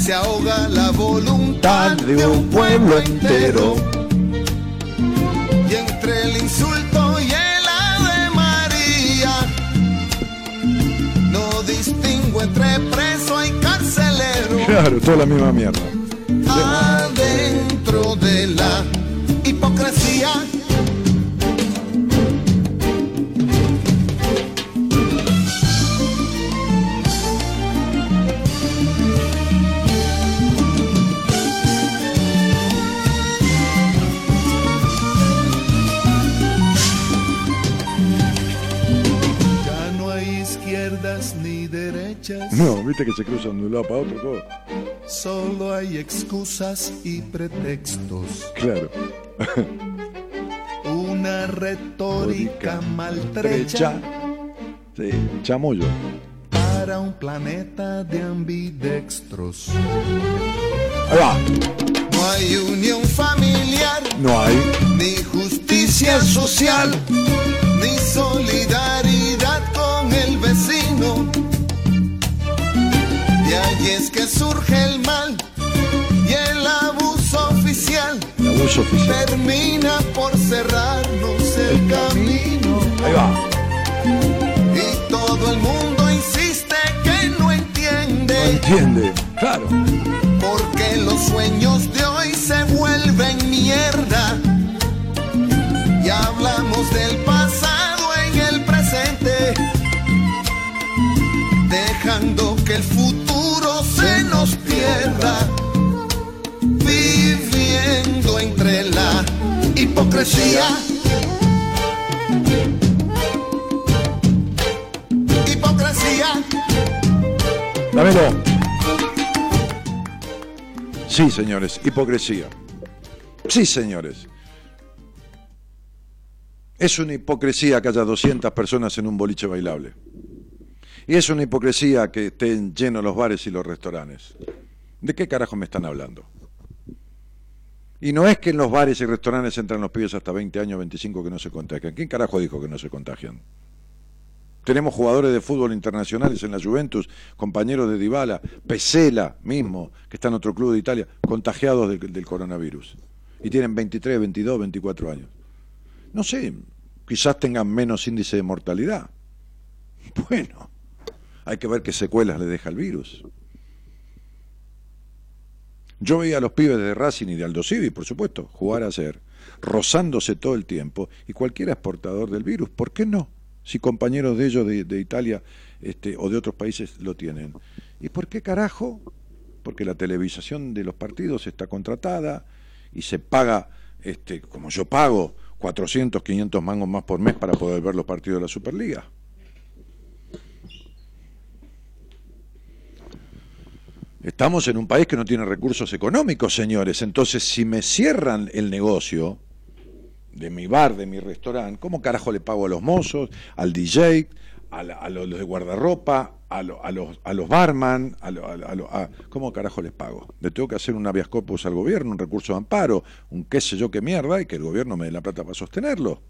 se ahoga la voluntad de un pueblo entero. Claro, toda la misma mierda. No, viste que se cruzan de un lado para otro. todo. Solo hay excusas y pretextos. Claro. Una retórica maltrecha Sí, chamullo. para un planeta de ambidextros. Ahí va. No hay unión familiar, No hay. ni justicia social, ni solidaridad con el vecino. De ahí es que surge el mal y el abuso oficial. El abuso oficial. Termina por cerrarnos el, camino. camino. Ahí va. Y todo el mundo insiste que no entiende. No entiende, claro. Porque los sueños de hoy se vuelven mierda. Y hablamos del pasado en el presente. Dejando que el futuro nos pierda viviendo entre la hipocresía. Hipocresía. Dámelo. Sí, señores, hipocresía. Sí, señores. Es una hipocresía que haya 200 personas en un boliche bailable. Y es una hipocresía que estén llenos los bares y los restaurantes. ¿De qué carajo me están hablando? Y no es que en los bares y restaurantes entran los pibes hasta 20 años, 25 que no se contagian. ¿Quién carajo dijo que no se contagian? Tenemos jugadores de fútbol internacionales en la Juventus, compañeros de Dybala, Pesela mismo, que está en otro club de Italia, contagiados del, coronavirus. Y tienen 23, 22, 24 años. No sé, quizás tengan menos índice de mortalidad. Bueno, hay que ver qué secuelas le deja el virus. Yo veía a los pibes de Racing y de Aldo Civi, por supuesto, jugar a ser, rozándose todo el tiempo, y cualquiera es portador del virus. ¿Por qué no? Si compañeros de ellos de, de Italia este, o de otros países lo tienen. ¿Y por qué carajo? Porque la televisación de los partidos está contratada y se paga, este, como yo pago, 400, 500 mangos más por mes para poder ver los partidos de la Superliga. Estamos en un país que no tiene recursos económicos, señores. Entonces, si me cierran el negocio de mi bar, de mi restaurante, ¿cómo carajo le pago a los mozos, al DJ, a, los de guardarropa, a, lo- a los, a los barman? A a a- ¿Cómo carajo les pago? Le tengo que hacer un habeas corpus al gobierno, un recurso de amparo, un qué sé yo qué mierda, y que el gobierno me dé la plata para sostenerlo.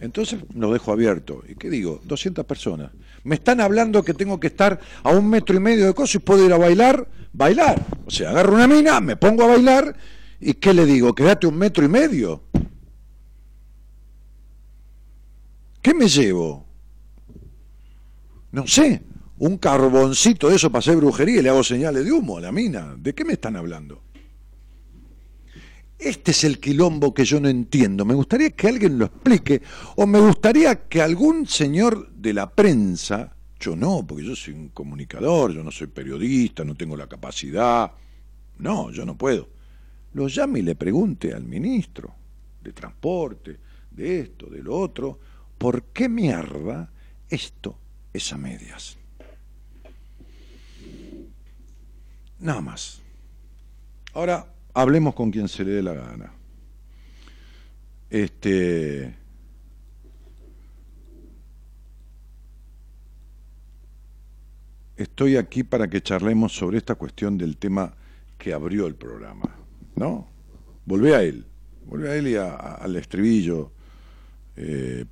Entonces lo dejo abierto. ¿Y qué digo? 200 personas. Me están hablando que tengo que estar a un metro y medio de cosas y puedo ir a bailar, bailar. O sea, agarro una mina, me pongo a bailar y ¿qué le digo? Quédate un metro y medio. ¿Qué me llevo? No sé, un carboncito de eso para hacer brujería y le hago señales de humo a la mina. ¿De qué me están hablando? Este es el quilombo que yo no entiendo. Me gustaría que alguien lo explique o me gustaría que algún señor de la prensa, yo no, porque yo soy un comunicador, yo no soy periodista, no tengo la capacidad, no, yo no puedo, lo llame y le pregunte al ministro de transporte, de esto, de lo otro, ¿por qué mierda esto es a medias? Nada más. Ahora hablemos con quien se le dé la gana. Este. Estoy aquí para que charlemos sobre esta cuestión del tema que abrió el programa, ¿no? Volvé a él, volvé a él y al estribillo. Eh,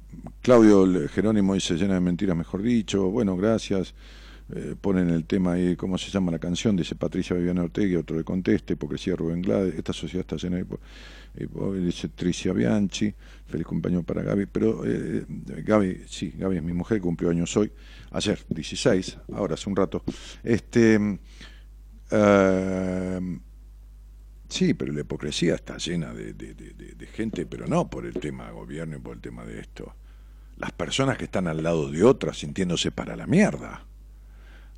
Claudio Jerónimo dice llena de mentiras, mejor dicho. Bueno, gracias. Eh, ponen el tema ahí, ¿cómo se llama la canción? Dice Patricia Viviana Ortega, otro le contesta, hipocresía de Rubén Glade, esta sociedad está llena de... hipo- dice Tricia Bianchi, feliz cumpleaños para Gaby, pero eh, Gaby, sí, Gaby es mi mujer, cumplió años hoy, ayer, 16, ahora hace un rato. Este, eh, sí, pero la hipocresía está llena de, de- de- de- de gente, pero no por el tema gobierno y por el tema de esto. Las personas que están al lado de otras sintiéndose para la mierda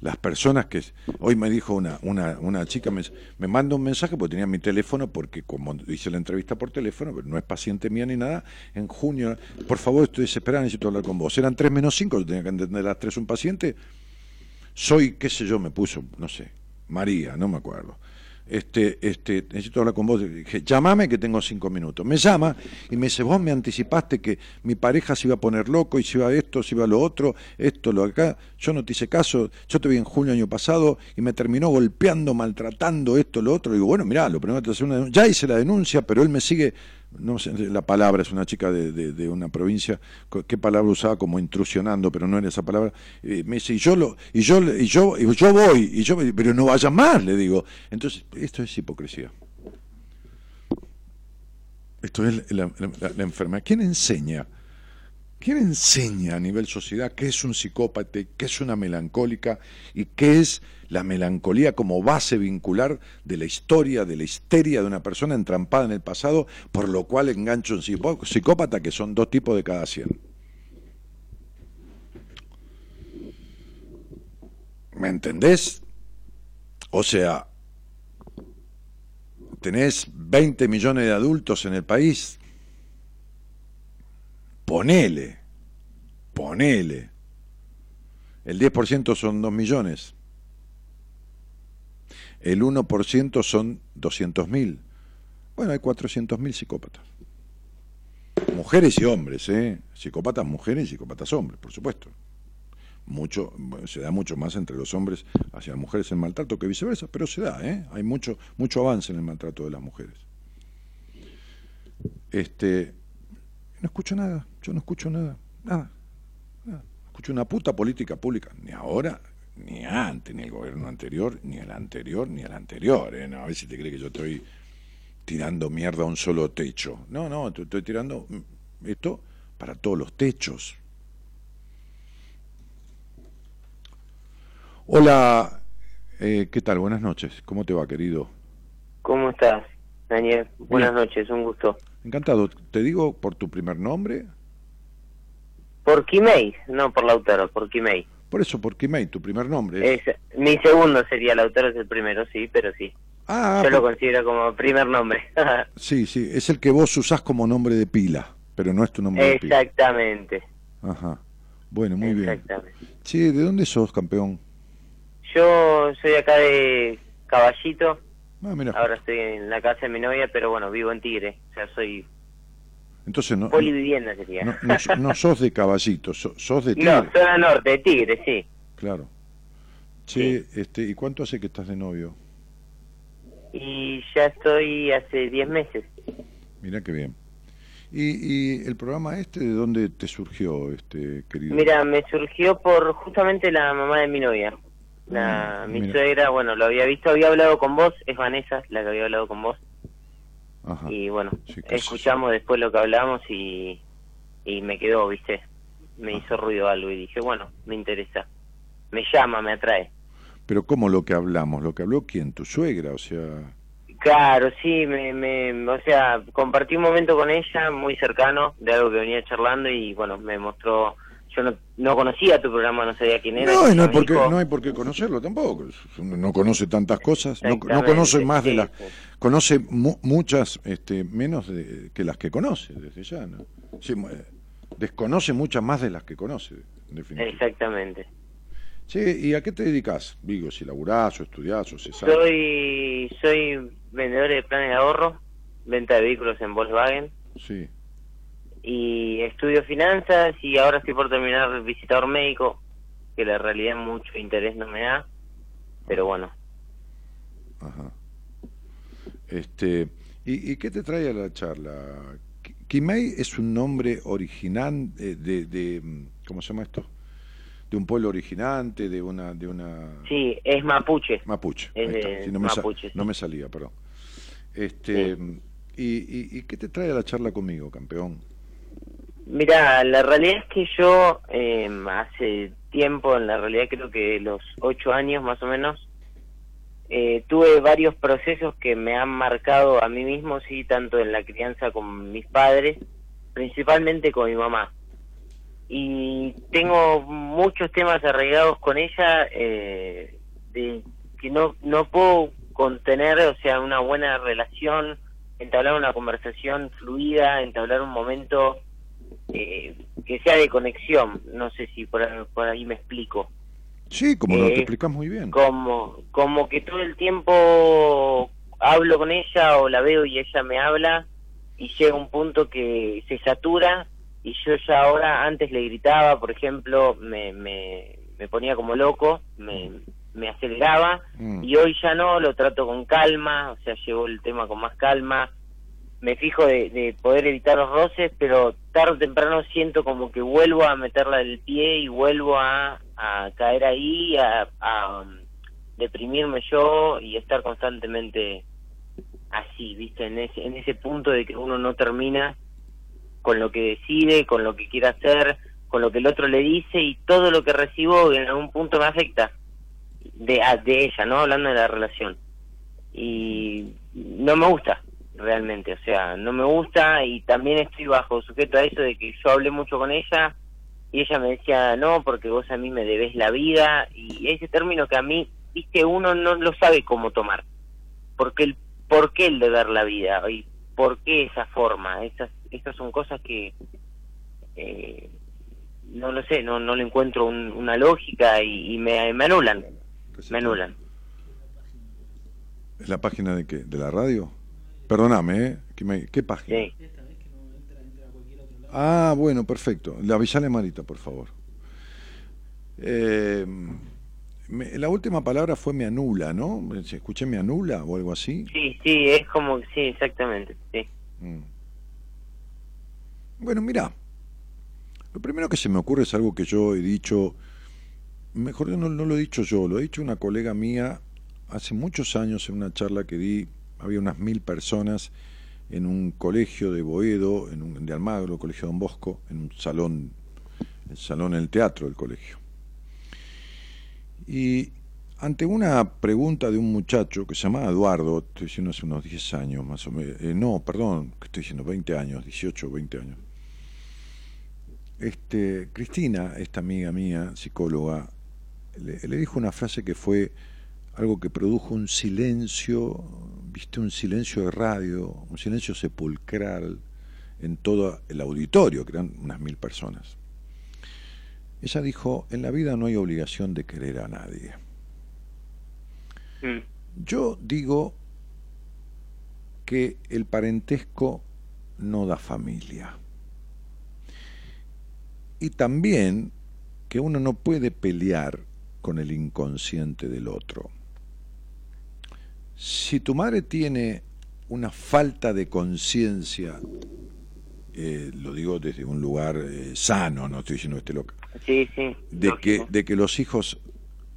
las personas que hoy me dijo una una, una chica me, me manda un mensaje porque tenía mi teléfono porque como hice la entrevista por teléfono pero no es paciente mía ni nada en junio por favor estoy desesperada necesito hablar con vos. Eran tres menos cinco yo tenía que entender las tres un paciente. Soy qué sé yo me puso no sé María no me acuerdo este, este, necesito hablar con vos. Dije, llamame que tengo cinco minutos. Me llama y me dice, vos me anticipaste que mi pareja se iba a poner loco y se iba a esto, se iba lo otro, esto, lo acá. Yo no te hice caso, yo te vi en junio año pasado y me terminó golpeando, maltratando esto, lo otro. Digo, bueno, mirá, lo primero que te hacer una denuncia. Ya hice la denuncia, pero él me sigue, no sé la palabra, es una chica de, de- una provincia, qué palabra usaba como intrusionando, pero no era esa palabra. Me dice, y yo lo, y yo, y yo, y yo voy, y yo, pero no vayas más, le digo. Entonces, esto es hipocresía. Esto es la- la enfermedad. ¿Quién enseña? ¿Quién enseña a nivel sociedad qué es un psicópata, qué es una melancólica y qué es la melancolía como base vincular de la historia, de la histeria de una persona entrampada en el pasado, por lo cual engancha un psicó- psicópata que son dos tipos de cada cien? ¿Me entendés? O sea, tenés 20 millones de adultos en el país. Ponele, ponele. El 10% son 2 millones. El 1% son 200.000. Bueno, hay 400.000 psicópatas. Mujeres y hombres, ¿eh? Psicópatas mujeres y psicópatas hombres, por supuesto. Mucho, se da mucho más entre los hombres hacia las mujeres el maltrato que viceversa, pero se da, ¿eh? Hay mucho, mucho avance en el maltrato de las mujeres. Este, no escucho nada, yo no escucho nada, nada, nada. Escucho una puta política pública, ni ahora, ni antes, ni el gobierno anterior, ni el anterior, ni el anterior. ¿eh? No, a ver si te cree que yo estoy tirando mierda a un solo techo. No, no, estoy tirando esto para todos los techos. Hola, eh, ¿qué tal? Buenas noches. ¿Cómo te va, querido? ¿Cómo estás, Daniel? Buenas noches, un gusto. Encantado. ¿Te digo por tu primer nombre? Por Kimei, no por Lautaro, por Kimei. Por eso, por Kimei, tu primer nombre. Es, mi segundo sería Lautaro, es el primero, sí, pero sí. Ah, Yo lo considero como primer nombre. sí, sí, es el que vos usás como nombre de pila, pero no es tu nombre de pila. Exactamente, Ajá. Bueno, muy bien. exactamente. Che, ¿de dónde sos, campeón? Yo soy acá de Caballito, Ah, mira. ahora estoy en la casa de mi novia, pero bueno, vivo en Tigre, o sea, soy Entonces no, polivivienda sería. no, no, so- no sos de caballito, so- sos de No, tigre. zona norte, de Tigre, sí. Claro. Che, este, ¿y cuánto hace que estás de novio? Y ya estoy hace 10 meses. Mira qué bien. ¿Y, y el programa este de dónde te surgió, este querido? Mira, me surgió por justamente la mamá de mi novia. La, Ah, mi mira. suegra, bueno, lo había visto, había hablado con vos, es Vanessa la que había hablado con vos. Ajá. Y bueno, Sí, escuchamos después lo que hablamos y, y me quedó, viste, me hizo ruido algo y dije, bueno, me interesa. Me llama, me atrae. Pero ¿cómo lo que hablamos? ¿Lo que habló quién? ¿Tu suegra? O sea... Claro, sí, me, me, o sea, compartí un momento con ella muy cercano de algo que venía charlando y bueno, me mostró, yo no, no conocía tu programa, no sabía quién era. No, no hay, por qué, no hay por qué conocerlo tampoco. No conoce tantas cosas. No, no conoce más de sí, las... sí. Conoce mu- muchas este, menos de, que las que conoce, desde ya. ¿no? Sí, eh, desconoce muchas más de las que conoce, en definitiva. Exactamente. Che, ¿y a qué te dedicas? Digo, si laburás o estudiás o cesás. Soy, soy vendedor de planes de ahorro, venta de vehículos en Volkswagen Sí. Y estudio finanzas y ahora estoy por terminar visitador médico, que la realidad mucho interés no me da, pero bueno. Ajá. Este, ¿y, y qué te trae a la charla? Kimei es un nombre original de, de, de, mm, ¿cómo se llama esto? De un pueblo originante, de una, de una Sí, es mapuche. mapuche. Es de Sí, no, me mapuche, sí. no me salía, perdón. Este, y, y, y qué te trae a la charla conmigo, campeón? Mira, la realidad es que yo eh, hace tiempo, en la realidad creo que los ocho años más o menos, eh, tuve varios procesos que me han marcado a mí mismo, sí, tanto en la crianza con mis padres, principalmente con mi mamá. Y tengo muchos temas arraigados con ella eh, de que no, no puedo contener, o sea, una buena relación, entablar una conversación fluida, entablar un momento eh, que sea de conexión. No sé si por, ahí- por ahí me explico. Sí, como lo Eh, te explicas muy bien. Como, como que todo el tiempo hablo con ella o la veo y ella me habla y llega un punto que se satura y yo ya ahora antes le gritaba, por ejemplo, me, me, me ponía como loco, me, me aceleraba Mm. y hoy ya no, lo trato con calma, o sea, llevo el tema con más calma, me fijo de, de poder evitar los roces, pero tarde o temprano siento como que vuelvo a meterla del pie y vuelvo a, a caer ahí, a, a, um, deprimirme yo y estar constantemente así, ¿viste? En ese, en ese punto de que uno no termina con lo que decide, con lo que quiere hacer, con lo que el otro le dice y todo lo que recibo en algún punto me afecta de, de ella, ¿no? Hablando de la relación. Y no me gusta, realmente, o sea, no me gusta y también estoy bajo sujeto a eso de que yo hablé mucho con ella y ella me decía, no, porque vos a mí me debes la vida, y ese término que a mí, viste, uno no lo sabe cómo tomar, porque el, ¿por qué el deber la vida? Y ¿Por qué esa forma? Esas, esas son cosas que eh, no lo sé, no, no le encuentro una lógica y, me, me, anulan, me anulan. ¿Es la página de qué? ¿De la radio? Perdóname, ¿eh? ¿Qué, página? Sí. Ah, bueno, perfecto. La avisale Marita, por favor. Eh, la última palabra fue me anula, ¿no? ¿Escuché me anula o algo así? Sí, sí, es como, sí, exactamente, sí. Mm. Bueno, mira, lo primero que se me ocurre es algo que yo he dicho, mejor no, no lo he dicho yo, lo ha dicho una colega mía hace muchos años en una charla que di, había unas mil personas en un colegio de Boedo, en un, de Almagro, colegio Don Bosco, en un salón, el salón en el teatro del colegio. Y ante una pregunta de un muchacho que se llamaba Eduardo, estoy diciendo hace unos 10 años más o menos, eh, no, perdón, que estoy diciendo 20 años, 18 o 20 años. Este, Cristina, esta amiga mía, psicóloga, le, le, dijo una frase que fue algo que produjo un silencio, viste, un silencio de radio, un silencio sepulcral en todo el auditorio, que eran unas mil personas. Ella dijo, en la vida no hay obligación de querer a nadie. Mm. Yo digo que el parentesco no da familia. Y también que uno no puede pelear con el inconsciente del otro. Si tu madre tiene una falta de conciencia, eh, lo digo desde un lugar eh, sano, no estoy diciendo este loca, Sí, sí. De que, de que los hijos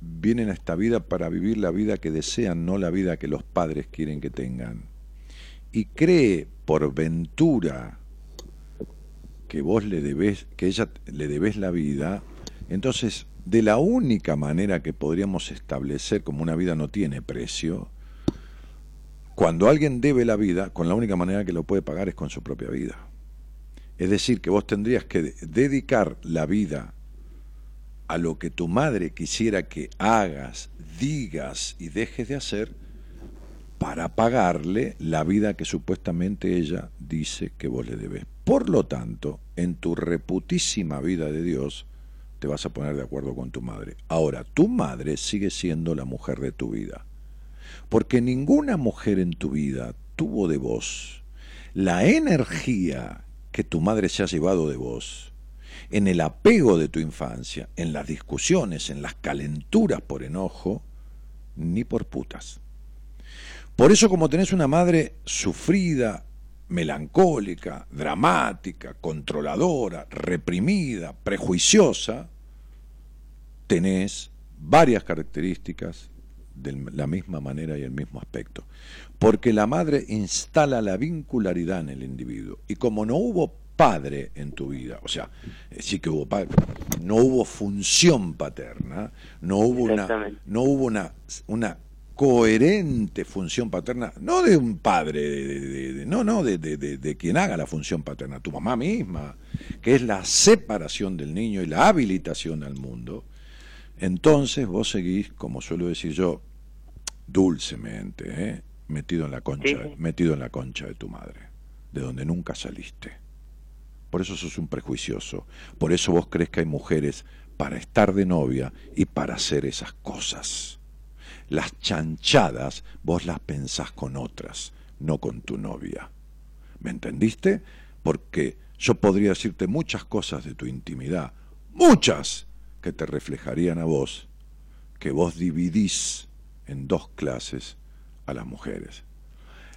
vienen a esta vida para vivir la vida que desean, no la vida que los padres quieren que tengan. Y cree por ventura que vos le debes, que ella le debes la vida, entonces de la única manera que podríamos establecer como una vida no tiene precio, cuando alguien debe la vida, con la única manera que lo puede pagar es con su propia vida. Es decir, que vos tendrías que dedicar la vida a lo que tu madre quisiera que hagas, digas y dejes de hacer para pagarle la vida que supuestamente ella dice que vos le debes. Por lo tanto, en tu reputísima vida de Dios, te vas a poner de acuerdo con tu madre. Ahora, tu madre sigue siendo la mujer de tu vida. Porque ninguna mujer en tu vida tuvo de vos la energía que tu madre se ha llevado de vos en el apego de tu infancia, en las discusiones, en las calenturas por enojo, ni por putas. Por eso como tenés una madre sufrida, melancólica, dramática, controladora, reprimida, prejuiciosa, tenés varias características de la misma manera y el mismo aspecto. Porque la madre instala la vincularidad en el individuo. Y como no hubo padre en tu vida. O sea, sí que hubo padre. No hubo función paterna, no hubo una, no hubo una, una coherente función paterna, no de un padre, de, no, no, de, de, quien haga la función paterna, tu mamá misma, que es la separación del niño y la habilitación al mundo, entonces vos seguís, como suelo decir yo, dulcemente, ¿eh? metido en la concha, metido en la concha de tu madre, de donde nunca saliste. Por eso sos un prejuicioso. Por eso vos crees que hay mujeres para estar de novia y para hacer esas cosas. Las chanchadas vos las pensás con otras, no con tu novia. ¿Me entendiste? Porque yo podría decirte muchas cosas de tu intimidad, muchas, que te reflejarían a vos, que vos dividís en dos clases a las mujeres.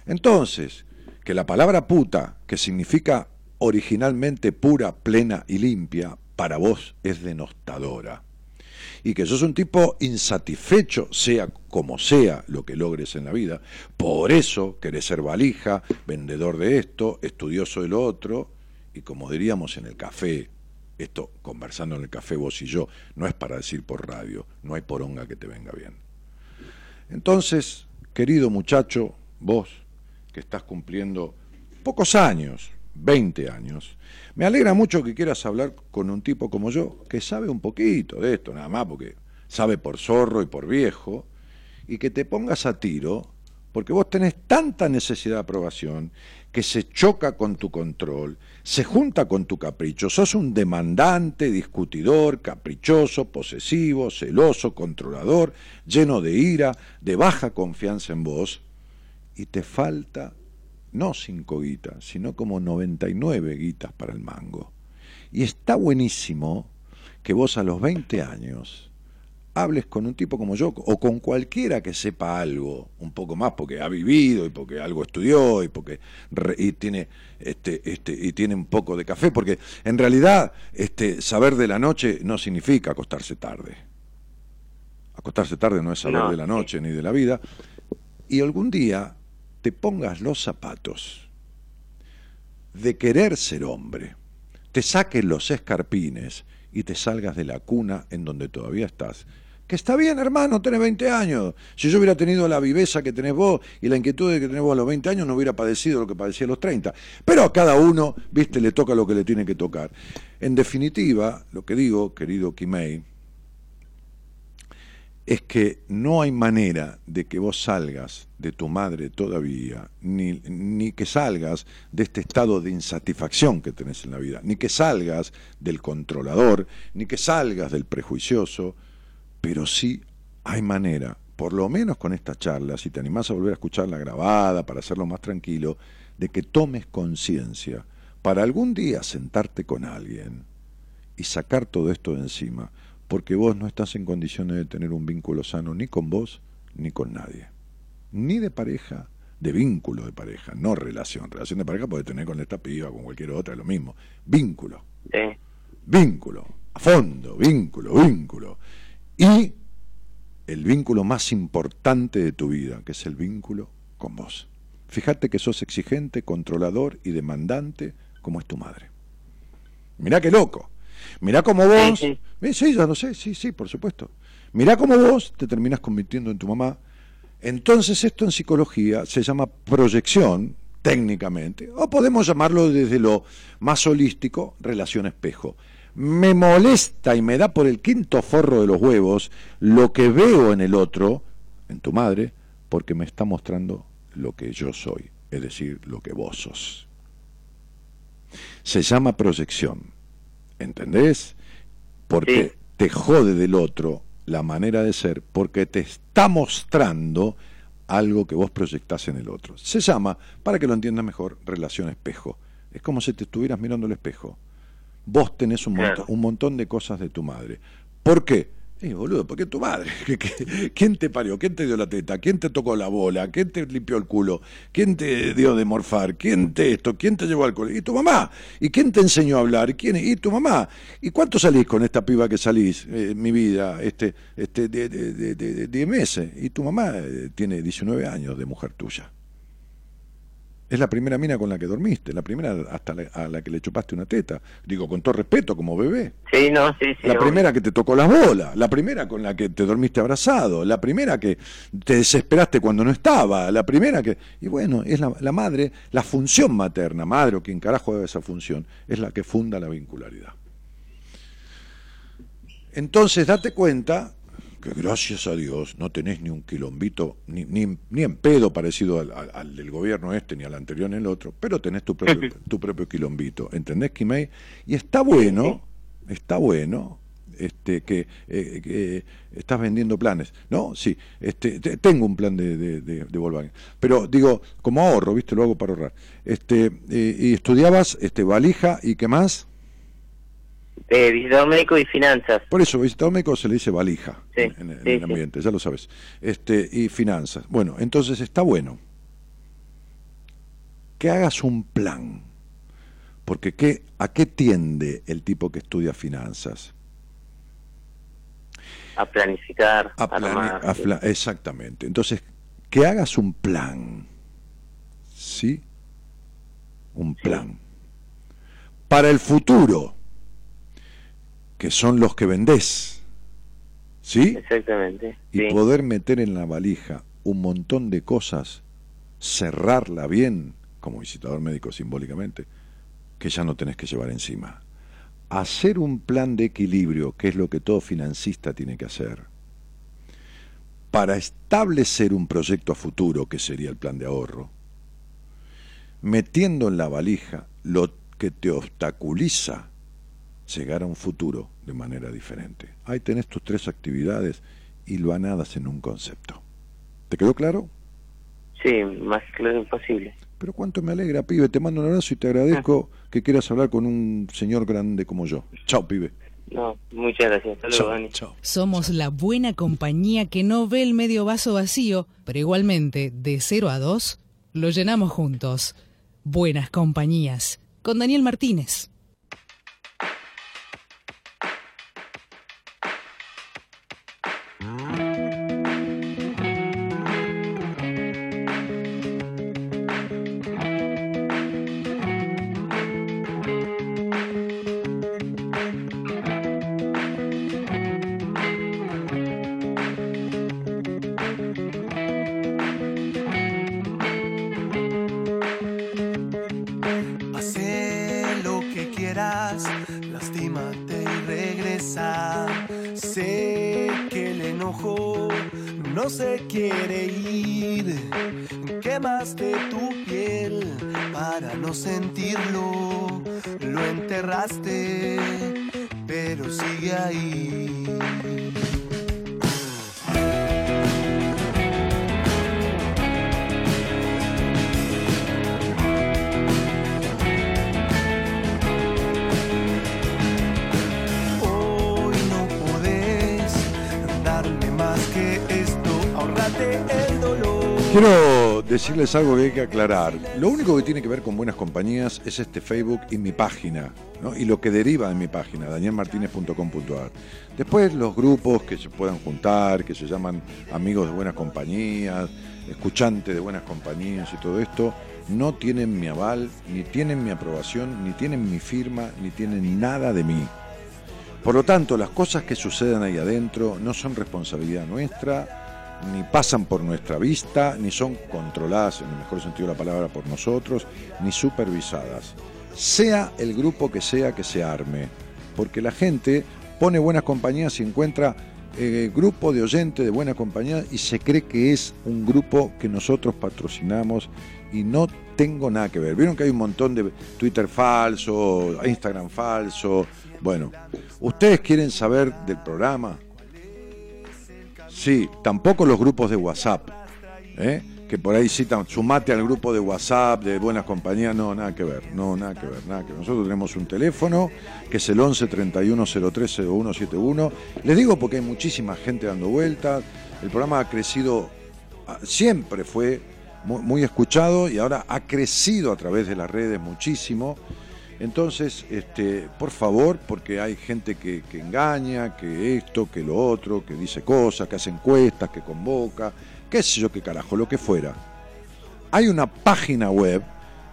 Entonces, que la palabra puta, que significa originalmente pura, plena y limpia, para vos es denostadora. Y que sos un tipo insatisfecho, sea como sea lo que logres en la vida. Por eso querés ser valija, vendedor de esto, estudioso de lo otro, y como diríamos en el café, esto conversando en el café vos y yo, no es para decir por radio, no hay poronga que te venga bien. Entonces, querido muchacho, vos que estás cumpliendo pocos años, 20 años. Me alegra mucho que quieras hablar con un tipo como yo, que sabe un poquito de esto, nada más, porque sabe por zorro y por viejo, y que te pongas a tiro, porque vos tenés tanta necesidad de aprobación que se choca con tu control, se junta con tu capricho, sos un demandante, discutidor, caprichoso, posesivo, celoso, controlador, lleno de ira, de baja confianza en vos, y te falta no cinco guitas, sino como 99 guitas para el mango. Y está buenísimo que vos a los 20 años hables con un tipo como yo o con cualquiera que sepa algo un poco más porque ha vivido y porque algo estudió y porque y tiene este este y tiene un poco de café porque en realidad este saber de la noche no significa acostarse tarde. Acostarse tarde no es saber de la noche ni de la vida. Y algún día te pongas los zapatos de querer ser hombre te saques los escarpines y te salgas de la cuna en donde todavía estás que está bien, hermano, tenés 20 años. Si yo hubiera tenido la viveza que tenés vos y la inquietud que tenés vos a los 20 años, no hubiera padecido lo que padecía a los 30. Pero a cada uno, viste, le toca lo que le tiene que tocar. En definitiva, lo que digo, querido Kimei, es que no hay manera de que vos salgas de tu madre todavía, ni, ni, que salgas de este estado de insatisfacción que tenés en la vida, ni que salgas del controlador, ni que salgas del prejuicioso, pero sí hay manera, por lo menos con esta charla, si te animás a volver a escucharla grabada para hacerlo más tranquilo, de que tomes conciencia para algún día sentarte con alguien y sacar todo esto de encima, porque vos no estás en condiciones de tener un vínculo sano ni con vos ni con nadie, ni de pareja, de vínculo de pareja, no relación. Relación de pareja puede tener con esta piba, con cualquier otra, es lo mismo. Vínculo. Vínculo. A fondo, vínculo, vínculo y el vínculo más importante de tu vida, que es el vínculo con vos. Fíjate que sos exigente, controlador y demandante como es tu madre. Mirá qué loco. Mirá cómo vos... Sí, sí. ya lo sé, sí, sí, por supuesto. Mirá cómo vos te terminas convirtiendo en tu mamá. Entonces esto en psicología se llama proyección, técnicamente, o podemos llamarlo desde lo más holístico, relación espejo me molesta y me da por el quinto forro de los huevos lo que veo en el otro, en tu madre, porque me está mostrando lo que yo soy, es decir, lo que vos sos. Se llama proyección, ¿entendés? Porque te jode del otro la manera de ser, porque te está mostrando algo que vos proyectás en el otro. Se llama, para que lo entiendas mejor, relación espejo. Es como si te estuvieras mirando el espejo vos tenés un, montón, un montón de cosas de tu madre. ¿Por qué? Eh, boludo, porque tu madre. ¿Quién te parió? ¿Quién te dio la teta? ¿Quién te tocó la bola? ¿Quién te limpió el culo? ¿Quién te dio de morfar? ¿Quién te esto? ¿Quién te llevó al colegio? ¿Y tu mamá? ¿Y quién te enseñó a hablar? ¿Quién? ¿Y tu mamá? ¿Y cuánto salís con esta piba que salís, eh, mi vida, este, este, de 10 meses? Y tu mamá eh, tiene 19 años de mujer tuya. Es la primera mina con la que dormiste, la primera hasta a la que le chupaste una teta. Digo, con todo respeto, como bebé. Sí, no, sí, sí. La primera que te tocó las bolas, la primera con la que te dormiste abrazado, la primera que te desesperaste cuando no estaba, la primera que... Y bueno, es la, la madre, la función materna, madre o quien carajo debe esa función, es la que funda la vincularidad. Entonces, date cuenta que gracias a Dios no tenés ni un quilombito, ni, ni, en pedo parecido al, del gobierno este, ni al anterior ni el otro, pero tenés tu propio, tu propio quilombito, ¿entendés, Kimei? Y está bueno, está bueno, este, que, eh, estás vendiendo planes, ¿no? Sí, este, tengo un plan de, de, de, Volkswagen, pero digo, como ahorro, ¿viste? Lo hago para ahorrar. Este, eh, y estudiabas este, valija y qué más? Eh, visitador médico y finanzas. Por eso, visitador médico se le dice valija en, el ambiente, ya lo sabes. Este, y finanzas. Bueno, entonces está bueno que hagas un plan. Porque ¿qué, ¿a qué tiende el tipo que estudia finanzas? A planificar. A exactamente. Entonces, que hagas un plan. ¿Sí? Un plan. Para el futuro que son los que vendés. ¿Sí? Exactamente. Y poder meter en la valija un montón de cosas, cerrarla bien, como visitador médico simbólicamente, que ya no tenés que llevar encima. Hacer un plan de equilibrio, que es lo que todo financista tiene que hacer, para establecer un proyecto a futuro, que sería el plan de ahorro, metiendo en la valija lo que te obstaculiza llegar a un futuro de manera diferente. Ahí tenés tus tres actividades y lo anadas en un concepto. ¿Te quedó claro? Sí, más claro imposible. Pero cuánto me alegra, pibe. Te mando un abrazo y te agradezco que quieras hablar con un señor grande como yo. Chao, pibe. No, muchas gracias. Hasta luego, Dani. chao. Somos la buena compañía que no ve el medio vaso vacío, pero igualmente, de 0 a 2, lo llenamos juntos. Buenas compañías. Con Daniel Martínez. Sentirlo. Lo enterraste, decirles algo que hay que aclarar. Lo único que tiene que ver con buenas compañías es este Facebook y mi página, ¿no? y lo que deriva de mi página, danielmartinez.com.ar. Después los grupos que se puedan juntar, que se llaman amigos de buenas compañías, escuchantes de buenas compañías y todo esto, no tienen mi aval, ni tienen mi aprobación, ni tienen mi firma, ni tienen nada de mí. Por lo tanto, las cosas que sucedan ahí adentro no son responsabilidad nuestra, ni pasan por nuestra vista, ni son controladas, en el mejor sentido de la palabra, por nosotros, ni supervisadas. Sea el grupo que sea que se arme, porque la gente pone buenas compañías y encuentra eh, grupo de oyentes de buena compañía y se cree que es un grupo que nosotros patrocinamos y no tengo nada que ver. Vieron que hay un montón de Twitter falso, Instagram falso. Bueno, ¿ustedes quieren saber del programa? Sí, tampoco los grupos de WhatsApp, ¿eh? que por ahí citan, sumate al grupo de WhatsApp de Buenas Compañías, no, nada que ver, no, nada que ver, nada que ver. Nosotros tenemos un teléfono que es el 11 31 03 0171. Les digo porque hay muchísima gente dando vueltas, el programa ha crecido, ah, siempre fue muy, muy escuchado y ahora ha crecido a través de las redes muchísimo. Entonces, este, por favor, porque hay gente que, que engaña, que esto, que lo otro, que dice cosas, que hace encuestas, que convoca, qué sé yo qué carajo, lo que fuera. Hay una página web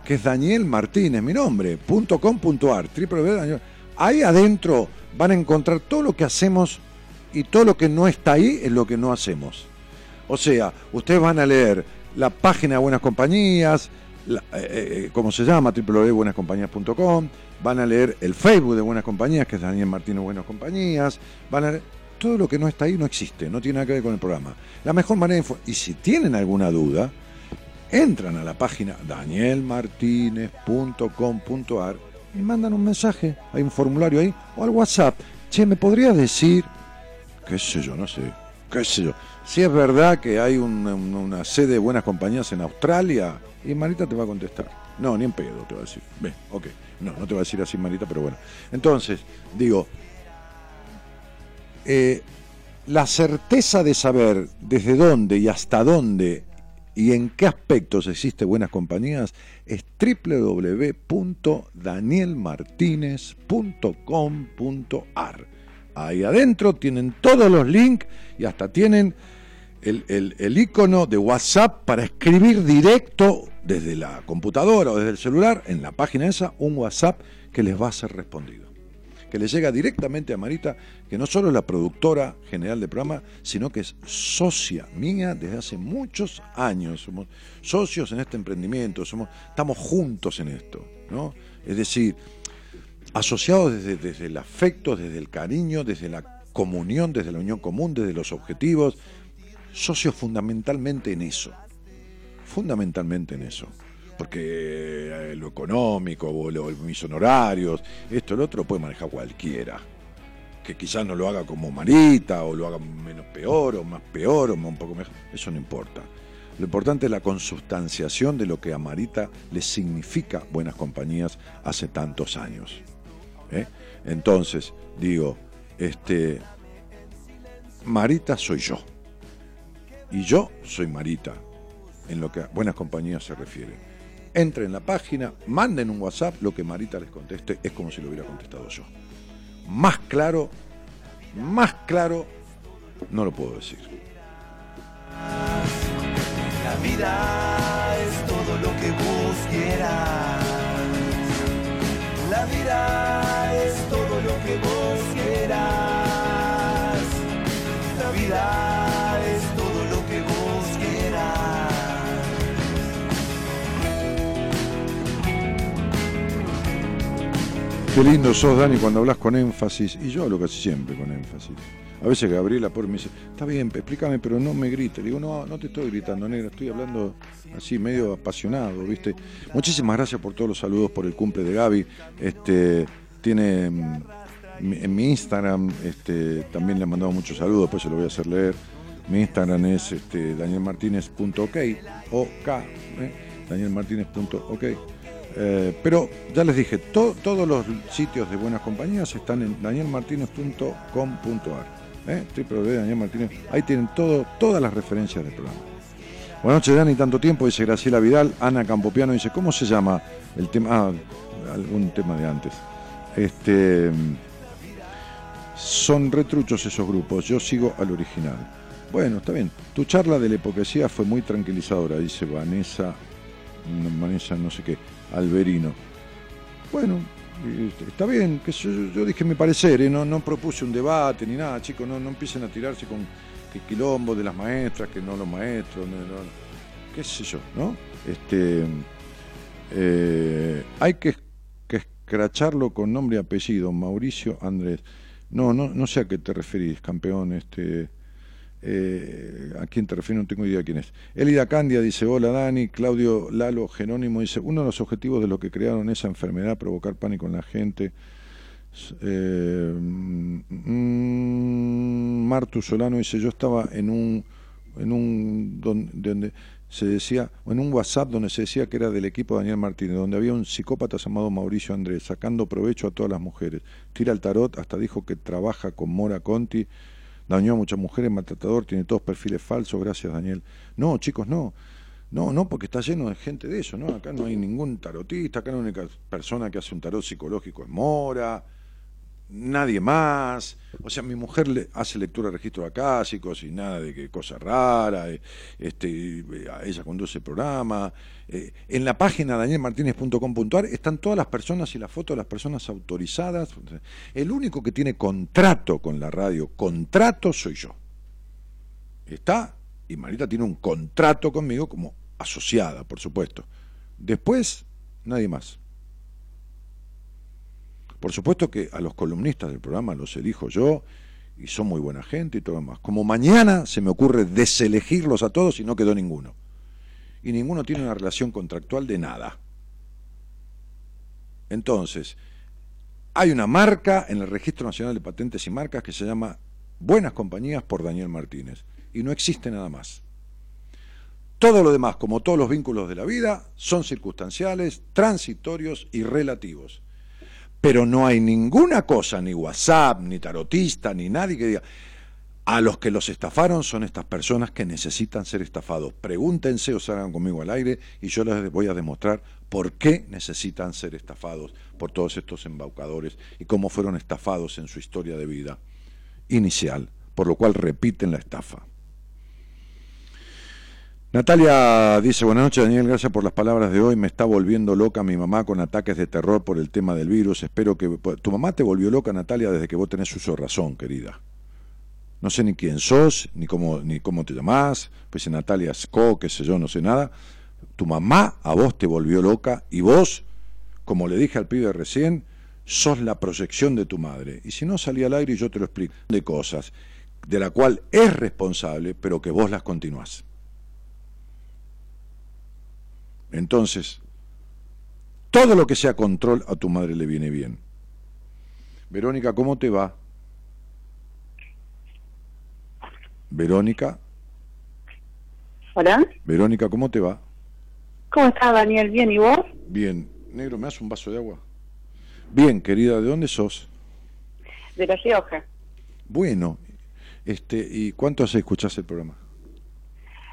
que es Daniel Martínez, mi nombre, punto com punto ar, www. Ahí adentro van a encontrar todo lo que hacemos y todo lo que no está ahí es lo que no hacemos. O sea, ustedes van a leer la página de Buenas Compañías, la- eh, eh, ¿cómo se llama? www.buenascompañías.com, van a leer el Facebook de Buenas Compañías, que es Daniel Martínez Buenas Compañías, van a leer, todo lo que no está ahí no existe, no tiene nada que ver con el programa. La mejor manera de y si tienen alguna duda, entran a la página danielmartinez.com.ar y mandan un mensaje, hay un formulario ahí, o al WhatsApp. Che, ¿me podrías decir, qué sé yo, no sé, qué sé yo, si es verdad que hay un- una sede de buenas compañías en Australia? Y Marita te va a contestar. No, ni en pedo te va a decir. Ve, ok. No, no te va a decir así Marita, pero bueno. Entonces, digo, eh, la certeza de saber desde dónde y hasta dónde y en qué aspectos existe buenas compañías es www.danielmartinez.com.ar. Ahí adentro tienen todos los links y hasta tienen el, el, icono de WhatsApp para escribir directo desde la computadora o desde el celular en la página esa un WhatsApp que les va a ser respondido. que le llega directamente a Marita, que no solo es la productora general del programa, sino que es socia mía desde hace muchos años. Somos socios en este emprendimiento, somos, estamos juntos en esto, ¿no? Es decir, asociados desde, desde el afecto, desde el cariño, desde la comunión, desde la unión común, desde los objetivos, socios fundamentalmente en eso, fundamentalmente en eso porque eh, lo económico o los mis honorarios, esto, lo otro, lo puede manejar cualquiera. Que quizás no lo haga como Marita, o lo haga menos peor, o más peor, o un poco mejor. Eso no importa. Lo importante es la consustanciación de lo que a Marita le significa buenas compañías hace tantos años. ¿eh? Entonces, digo, este, Marita soy yo. Y yo soy Marita, en lo que a buenas compañías se refiere entren en la página, manden un WhatsApp, lo que Marita les conteste es como si lo hubiera contestado yo. Más claro, más claro, no lo puedo decir. La vida es todo lo que vos quieras. La vida es todo lo que vos quieras. La vida Qué lindo sos, Dani, cuando hablas con énfasis. Y yo hablo casi siempre con énfasis. A veces Gabriela por me dice, está bien, explícame, pero no me grites. Le digo, no, no te estoy gritando, negra, estoy hablando así, medio apasionado, ¿viste? Muchísimas gracias por todos los saludos por el cumple de Gaby. Este, tiene mm, en mi Instagram, este, también le he mandado muchos saludos, después se lo voy a hacer leer. Mi Instagram es este, danielmartinez.ok, o K, ¿eh? danielmartinez.ok. Eh, pero ya les dije, todos los sitios de buenas compañías están en danielmartinez.com.ar. ¿eh? Daniel Ahí tienen todas las referencias del programa. Buenas noches, Dani. Tanto tiempo, dice Graciela Vidal. Ana Campopiano dice, ¿cómo se llama el tema? Ah, algún tema de antes. Este, son retruchos esos grupos. Yo sigo al original. Bueno, está bien. Tu charla de la hipocresía fue muy tranquilizadora, dice Vanessa. Vanessa, no sé qué. Alberino. Bueno, este, está bien, que yo, dije mi parecer, no, no propuse un debate ni nada, chicos, no, no empiecen a tirarse con que quilombo de las maestras, que no los maestros, qué sé yo, ¿no? Este, eh, hay que, que escracharlo con nombre y apellido, Mauricio Andrés. No, no, no sé a qué te referís, campeón, este eh, ¿A quién te refieres? No tengo idea quién es. Elida Candia dice, hola Dani. Claudio Lalo Genónimo dice, uno de los objetivos de lo que crearon esa enfermedad, provocar pánico en la gente. Eh, mm, Martu Solano dice, yo estaba en un, en un donde, se decía, en un WhatsApp donde se decía que era del equipo Daniel Martínez, donde había un psicópata llamado Mauricio Andrés, sacando provecho a todas las mujeres. Tira el tarot, hasta dijo que trabaja con Mora Conti dañó a muchas mujeres, maltratador, tiene todos perfiles falsos, gracias Daniel. No, chicos, no. No, no, porque está lleno de gente de eso, ¿no? Acá no hay ningún tarotista, acá la única persona que hace un tarot psicológico es Mora, nadie más. O sea, mi mujer le hace lectura de registros acásicos y nada de que cosa rara. Eh, este, ella conduce el programa. Eh, en la página danielmartinez.com.ar están todas las personas y las fotos de las personas autorizadas. El único que tiene contrato con la radio, contrato soy yo. Está, y Marita tiene un contrato conmigo como asociada, por supuesto. Después, nadie más. Por supuesto que a los columnistas del programa los elijo yo y son muy buena gente y todo demás. Como mañana se me ocurre deselegirlos a todos y no quedó ninguno. Y ninguno tiene una relación contractual de nada. Entonces, hay una marca en el Registro Nacional de Patentes y Marcas que se llama Buenas Compañías por Daniel Martínez. Y no existe nada más. Todo lo demás, como todos los vínculos de la vida, son circunstanciales, transitorios y relativos pero no hay ninguna cosa, ni WhatsApp, ni tarotista, ni nadie que diga, a los que los estafaron son estas personas que necesitan ser estafados. Pregúntense o salgan conmigo al aire y yo les voy a demostrar por qué necesitan ser estafados por todos estos embaucadores y cómo fueron estafados en su historia de vida inicial, por lo cual repiten la estafa. Natalia dice, buenas noches Daniel, gracias por las palabras de hoy, me está volviendo loca mi mamá con ataques de terror por el tema del virus, espero que... Tu mamá te volvió loca Natalia desde que vos tenés uso razón, querida. No sé ni quién sos, ni cómo, ni cómo te llamás, pues Natalia Sco, qué sé yo, no sé nada. Tu mamá a vos te volvió loca y vos, como le dije al pibe recién, sos la proyección de tu madre. Y si no salía al aire y yo te lo explico, de cosas de la cual es responsable, pero que vos las continuás. Entonces, todo lo que sea control a tu madre le viene bien. Verónica, ¿cómo te va? Verónica. Hola. Verónica, ¿cómo te va? ¿Cómo estás, Daniel? ¿Bien y vos? Bien. Negro, ¿me das un vaso de agua? Bien, querida, ¿de dónde sos? De La Rioja. Bueno, este, ¿y cuánto hace escuchás el programa?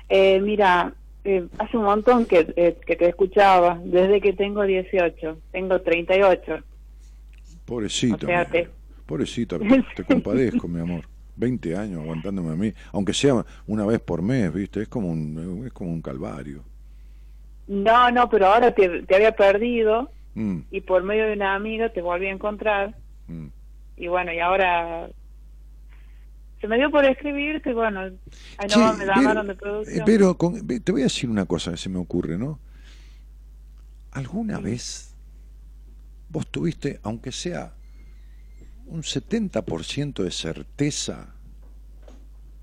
Eh, mira, eh, hace un montón que, eh, que te escuchaba, desde que tengo 18, tengo 38. Pobrecita, O sea, mi- te- pobrecita, te compadezco, mi amor. 20 años aguantándome a mí, aunque sea una vez por mes, ¿viste? Es como un, es como un calvario. No, no, pero ahora te, te había perdido Mm, y por medio de una amiga te volví a encontrar mm. y bueno, y ahora se me dio por escribirte, bueno, ay, Che, no, me llamaron de producción. eh, con- ve- te voy a decir una cosa que se me ocurre, ¿no? ¿Alguna vez vos tuviste, aunque sea un 70% de certeza,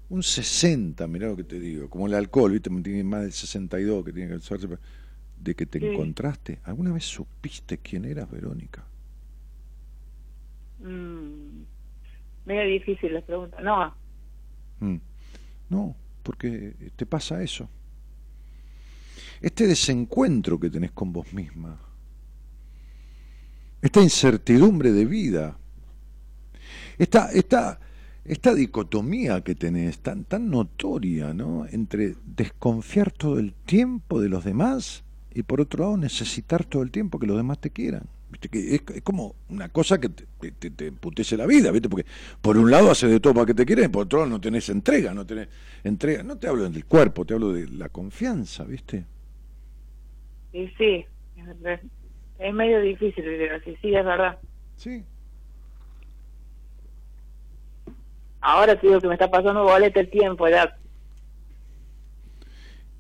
un 60%, mirá lo que te digo, como el alcohol, ¿viste? Tiene más del 62 que tiene que ser, de que te Sí. encontraste? ¿Alguna vez supiste quién eras, Verónica? Mm, medio difícil la pregunta. No, Mm. No, porque te pasa eso. Este desencuentro que tenés con vos misma, esta incertidumbre de vida, esta, esta, esta dicotomía que tenés tan, tan notoria, ¿no? Entre desconfiar todo el tiempo de los demás y por otro lado necesitar todo el tiempo que los demás te quieran. ¿Viste? Que es, es como una cosa que te, te, te- te emputece la vida, ¿viste? Porque por un lado haces de todo para que te quieran, por otro lado no tenés entrega, no tenés entrega. No te hablo del cuerpo, te hablo de la confianza, ¿viste? y sí, es, medio difícil vivir así, sí, es verdad. Sí. Ahora te digo que me está pasando boleta el tiempo, ya.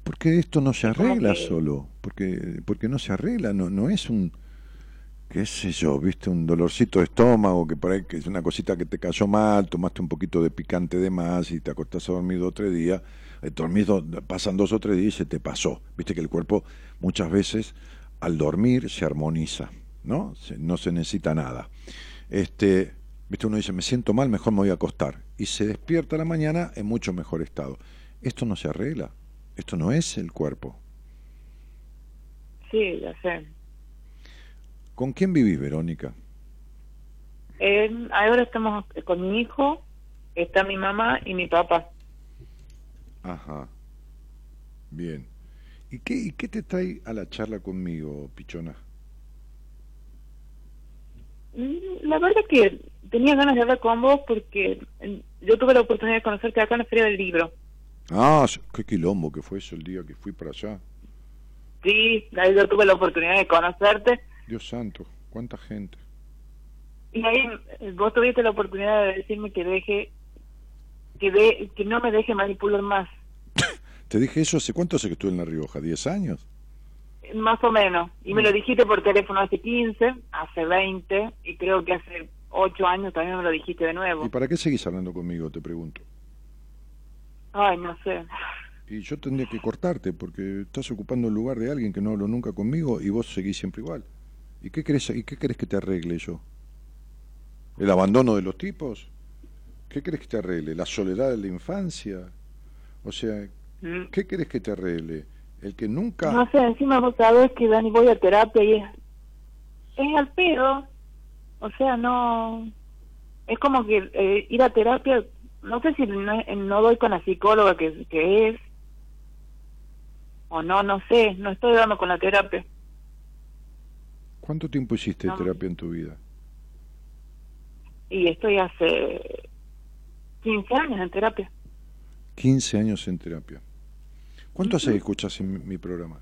Porque esto no se arregla que- solo, porque porque no se arregla, no no es un qué sé yo, viste un dolorcito de estómago que por ahí que es una cosita que te cayó mal, tomaste un poquito de picante de más y te acostás a dormir dos o eh, do- pasan dos o tres días y se te pasó. Viste que el cuerpo muchas veces al dormir se armoniza, ¿no? Se- no se necesita nada. Este, viste uno dice, me siento mal, mejor me voy a acostar y se despierta a la mañana en mucho mejor estado. Esto no se arregla. Esto no es el cuerpo. Sí, ya sé. ¿Con quién vivís, Verónica? Eh, ahora estamos con mi hijo, está mi mamá y mi papá. Ajá. Bien. ¿Y qué, ¿Y qué te trae a la charla conmigo, Pichona? Mm, La verdad que tenía ganas de hablar con vos porque eh, yo tuve la oportunidad de conocerte acá en la Feria del Libro. Ah, qué quilombo que fue eso el día que fui para allá. Sí, ahí yo tuve la oportunidad de conocerte Dios santo, cuánta gente. y ahí eh, vos tuviste la oportunidad de decirme que deje, que, de, que no me deje manipular más, ¿Te dije eso hace cuánto hace que estuve en La Rioja? ¿10 años? más o menos. Y me lo dijiste por teléfono hace 15, hace 20 y creo que hace 8 años también me lo dijiste de nuevo. ¿Y para qué seguís hablando conmigo, te pregunto? Ay, no sé. Y yo tendría que cortarte porque estás ocupando el lugar de alguien que no habló nunca conmigo y vos seguís siempre igual. ¿Y qué querés, y qué querés que te arregle yo? ¿El abandono de los tipos? ¿Qué querés que te arregle? ¿La soledad de la infancia? O sea, Mm. ¿qué querés que te arregle? El que nunca... No sé, encima vos sabés que Dani voy a terapia y es, es al pedo. O sea, no. Es como que eh, ir a terapia, no sé si no, no doy con la psicóloga que, que es. O no, no sé, no estoy dando con la terapia. ¿Cuánto tiempo hiciste No. terapia en tu vida? Y estoy hace 15 años en terapia. 15 años en terapia. ¿Cuánto hace que escuchas mi, mi programa?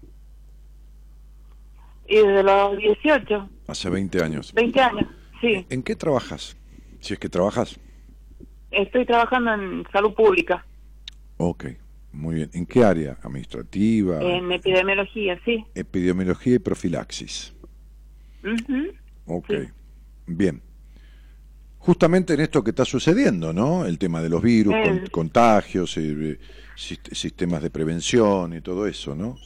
Y desde los 18, Hace 20 años. 20 años, sí. ¿En qué trabajas? Si es que trabajas. Estoy trabajando en salud pública, Ok, muy bien. ¿En qué área? ¿Administrativa? en epidemiología, sí. Epidemiología y profilaxis. Ujú. Ok, Sí. bien. Justamente en esto que está sucediendo, ¿no? El tema de los virus, con- Eh. contagios, eh, sist- sistemas de prevención y todo eso, ¿no?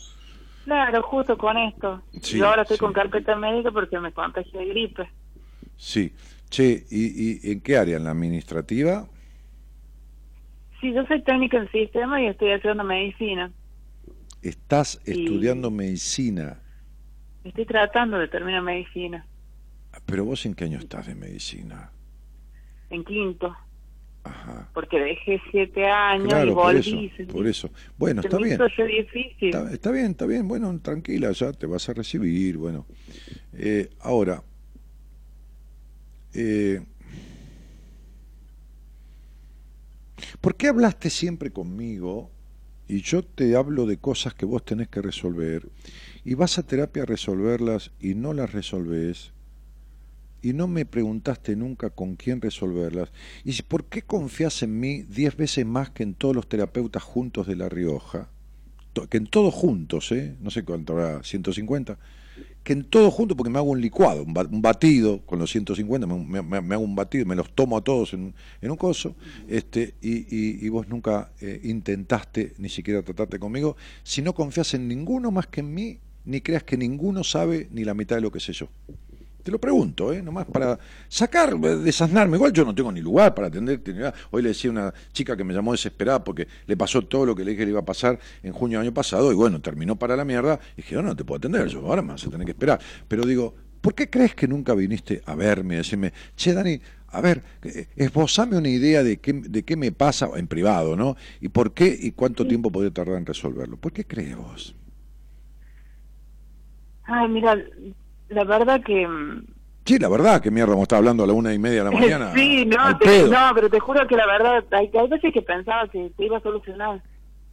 Claro, justo con esto. Sí, Yo ahora estoy sí. con carpeta médica porque me contagié de gripe. Sí. Che, ¿y, y en qué área? ¿En la administrativa? Sí, yo soy técnica en sistema y estoy haciendo medicina. Estás estudiando medicina, Estoy tratando de terminar medicina pero vos en qué año estás de medicina? en quinto, Ajá. porque dejé siete años y Claro, por volví. eso, se- por eso. Bueno, está bien. difícil. Está, está bien, está bien. Bueno, tranquila, ya te vas a recibir. Bueno, Eh, ahora, eh, ¿por qué hablaste siempre conmigo y yo te hablo de cosas que vos tenés que resolver y vas a terapia a resolverlas y no las resolvés? Y no me preguntaste nunca con quién resolverlas. ¿Y por qué confías en mí diez veces más que en todos los terapeutas juntos de La Rioja? que en todos juntos, ¿eh? no sé cuánto habrá, 150, que en todos juntos, porque me hago un licuado, un, ba- un batido con los 150, me, me- me- hago un batido, me los tomo a todos en, un coso, este, y, y- y vos nunca eh, intentaste ni siquiera tratarte conmigo, si no confías en ninguno más que en mí, ni creas que ninguno sabe ni la mitad de lo que sé yo. Te lo pregunto, ¿eh? nomás para sacar, eh, desasnarme. Igual yo no tengo ni lugar para atenderte. Hoy le decía a una chica que me llamó desesperada porque le pasó todo lo que le dije que le iba a pasar en junio del año pasado y bueno, terminó para la mierda. Y dije, no, no te puedo atender, yo ahora me vas a tener que esperar. Pero digo, ¿por qué crees que nunca viniste a verme, a decirme, che, Dani, a ver, eh, esbozame una idea de qué, de qué me pasa en privado, ¿no? Y por qué y cuánto tiempo podría tardar en resolverlo. ¿Por qué crees vos? Ay, mira, la verdad que... mm, Sí, la verdad, que mierda, a estar hablando a la una y media de la mañana. sí, no, te- no, pero te juro que la verdad, hay, hay veces que pensaba que te iba a solucionar.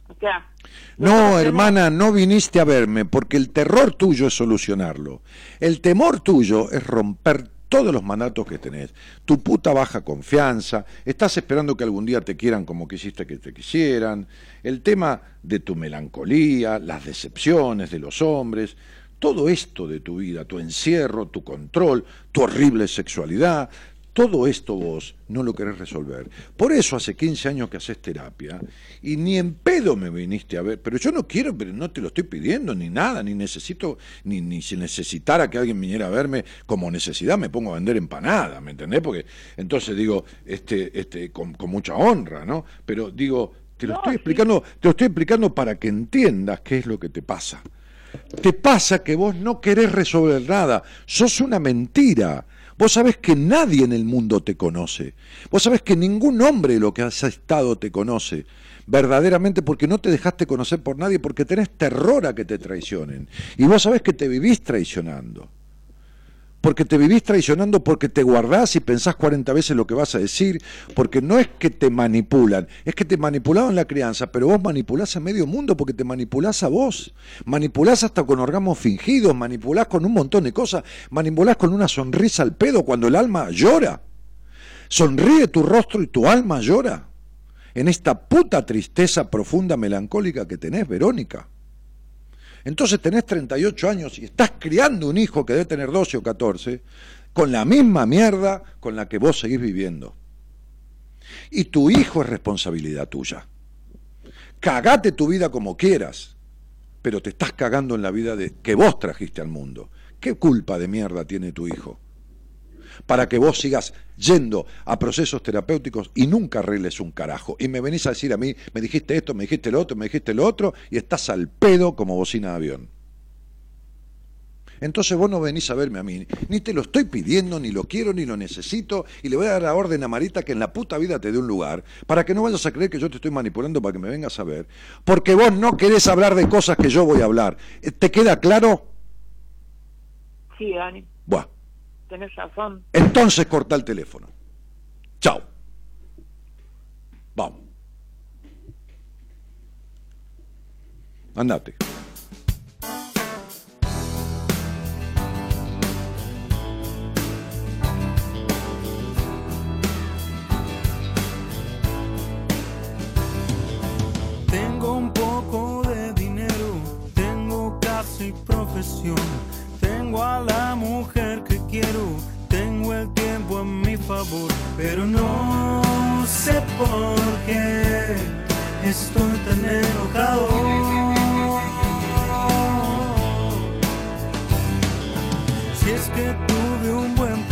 O sea... No, hermana, no viniste a verme porque el terror tuyo es solucionarlo. El temor tuyo es romper todos los mandatos que tenés. Tu puta baja confianza, estás esperando que algún día te quieran como quisiste que te quisieran, el tema de tu melancolía, las decepciones de los hombres, todo esto de tu vida, tu encierro, tu control, tu horrible sexualidad, todo esto vos no lo querés resolver. Por eso hace 15 años que haces terapia y ni en pedo me viniste a ver. Pero yo no quiero, pero no te lo estoy pidiendo ni nada, ni necesito, ni, ni si necesitara que alguien viniera a verme como necesidad me pongo a vender empanada, ¿me entendés? Porque entonces digo, este, este, con, con mucha honra, ¿no? Pero digo, te lo No, estoy sí. explicando, te lo estoy explicando para que entiendas qué es lo que te pasa. Te pasa que vos no querés resolver nada, sos una mentira. Vos sabés que nadie en el mundo te conoce. Vos sabés que ningún hombre lo que has estado te conoce. Verdaderamente porque no te dejaste conocer por nadie, porque tenés terror a que te traicionen. Y vos sabés que te vivís traicionando. Porque te vivís traicionando porque te guardás y pensás 40 veces lo que vas a decir, porque no es que te manipulan, es que te manipulaban la crianza, pero vos manipulás a medio mundo porque te manipulás a vos, manipulás hasta con orgasmos fingidos, manipulás con un montón de cosas, manipulás con una sonrisa al pedo cuando el alma llora. Sonríe tu rostro y tu alma llora en esta puta tristeza profunda melancólica que tenés, Verónica. Entonces tenés 38 años y estás criando un hijo que debe tener 12 o 14 con la misma mierda con la que vos seguís viviendo. Y tu hijo es responsabilidad tuya. Cagate tu vida como quieras, pero te estás cagando en la vida de, que vos trajiste al mundo. ¿Qué culpa de mierda tiene tu hijo? Para que vos sigas yendo a procesos terapéuticos y nunca arregles un carajo. Y me venís a decir a mí, me dijiste esto, me dijiste lo otro, me dijiste lo otro, y estás al pedo como bocina de avión. Entonces vos no venís a verme a mí, ni te lo estoy pidiendo, ni lo quiero, ni lo necesito, y le voy a dar la orden a Marita que en la puta vida te dé un lugar, para que no vayas a creer que yo te estoy manipulando para que me vengas a ver, porque vos no querés hablar de cosas que yo voy a hablar. ¿Te queda claro? Sí, Dani, Buah. Tenés razón. Entonces corta el teléfono. Chao. Vamos. Andate. Tengo un poco de dinero, tengo casi profesión, tengo a la mujer que quiero, tengo el tiempo a mi favor, pero no sé por qué estoy tan enojado. Si es que tuve un buen.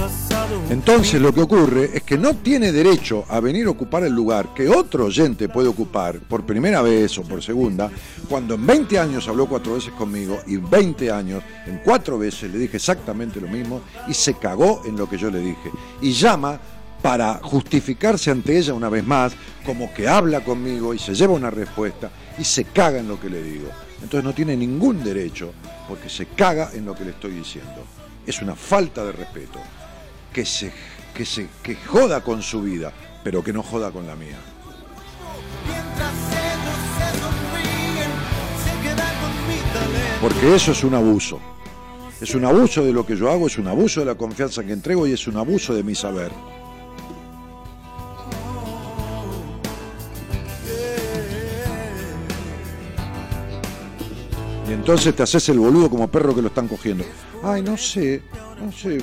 Entonces lo que ocurre es que no tiene derecho a venir a ocupar el lugar que otro oyente puede ocupar por primera vez o por segunda, cuando en 20 años habló cuatro veces conmigo y en 20 años, en cuatro veces le dije exactamente lo mismo y se cagó en lo que yo le dije. Y llama para justificarse ante ella una vez más, como que habla conmigo y se lleva una respuesta y se caga en lo que le digo. Entonces no tiene ningún derecho porque se caga en lo que le estoy diciendo. Es una falta de respeto. Que se, que se que joda con su vida, pero que no joda con la mía. Porque eso es un abuso. Es un abuso de lo que yo hago, es un abuso de la confianza que entrego y es un abuso de mi saber. Y entonces te haces el boludo como perro que lo están cogiendo. Ay, no sé, no sé.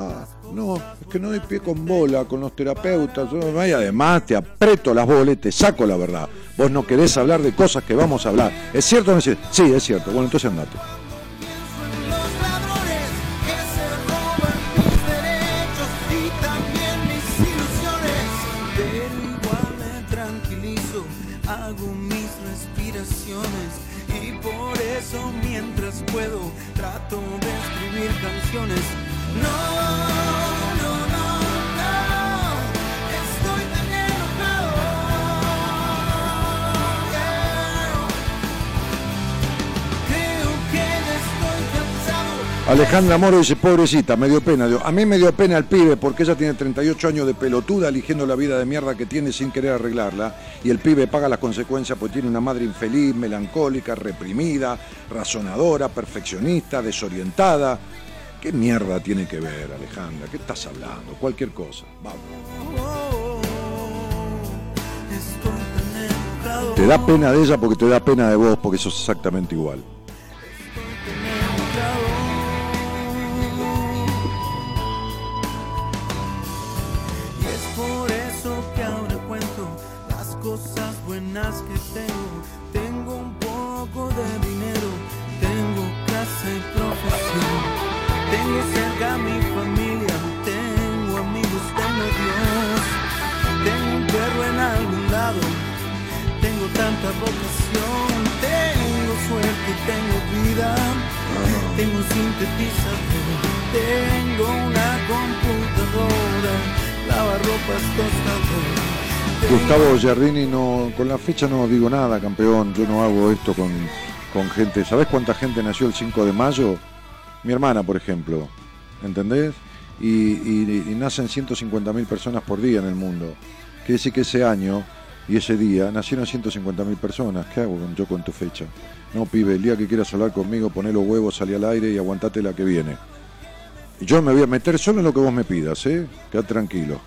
Ah, no, es que no doy pie con bola con los terapeutas. Y además te aprieto las bolas y te saco la verdad. Vos no querés hablar de cosas que vamos a hablar. ¿Es cierto o no es cierto? Sí, es cierto. Bueno, entonces andate. Hago mis respiraciones y por eso mientras puedo trato de escribir canciones. No, Alejandra Moro dice, pobrecita, me dio pena. A mí me dio pena el pibe porque ella tiene 38 años de pelotuda eligiendo la vida de mierda que tiene sin querer arreglarla. Y el pibe paga las consecuencias porque tiene una madre infeliz, melancólica, reprimida, razonadora, perfeccionista, desorientada. ¿Qué mierda tiene que ver, Alejandra? ¿Qué estás hablando? Cualquier cosa. Vamos. Te da pena de ella porque te da pena de vos porque sos exactamente igual. Que tengo. Tengo un poco de dinero, tengo casa y profesión. Tengo cerca a mi familia, tengo amigos, tengo Dios. Tengo un perro en algún lado, tengo tanta vocación. Tengo suerte, tengo vida, tengo sintetizador, tengo una computadora, lavarropas tostador. Gustavo Giardini, no, con la fecha no digo nada, campeón. Yo no hago esto con, con gente. ¿Sabés cuánta gente nació el 5 de mayo? Mi hermana, por ejemplo. ¿Entendés? Y, y- y nacen 150.000 personas por día en el mundo. Quiere decir que ese año y ese día nacieron 150.000 personas. ¿Qué hago yo con tu fecha? No, pibe, el día que quieras hablar conmigo, poné los huevos, salí al aire y aguantate la que viene. Yo me voy a meter solo en lo que vos me pidas, ¿eh? Quedad tranquilo.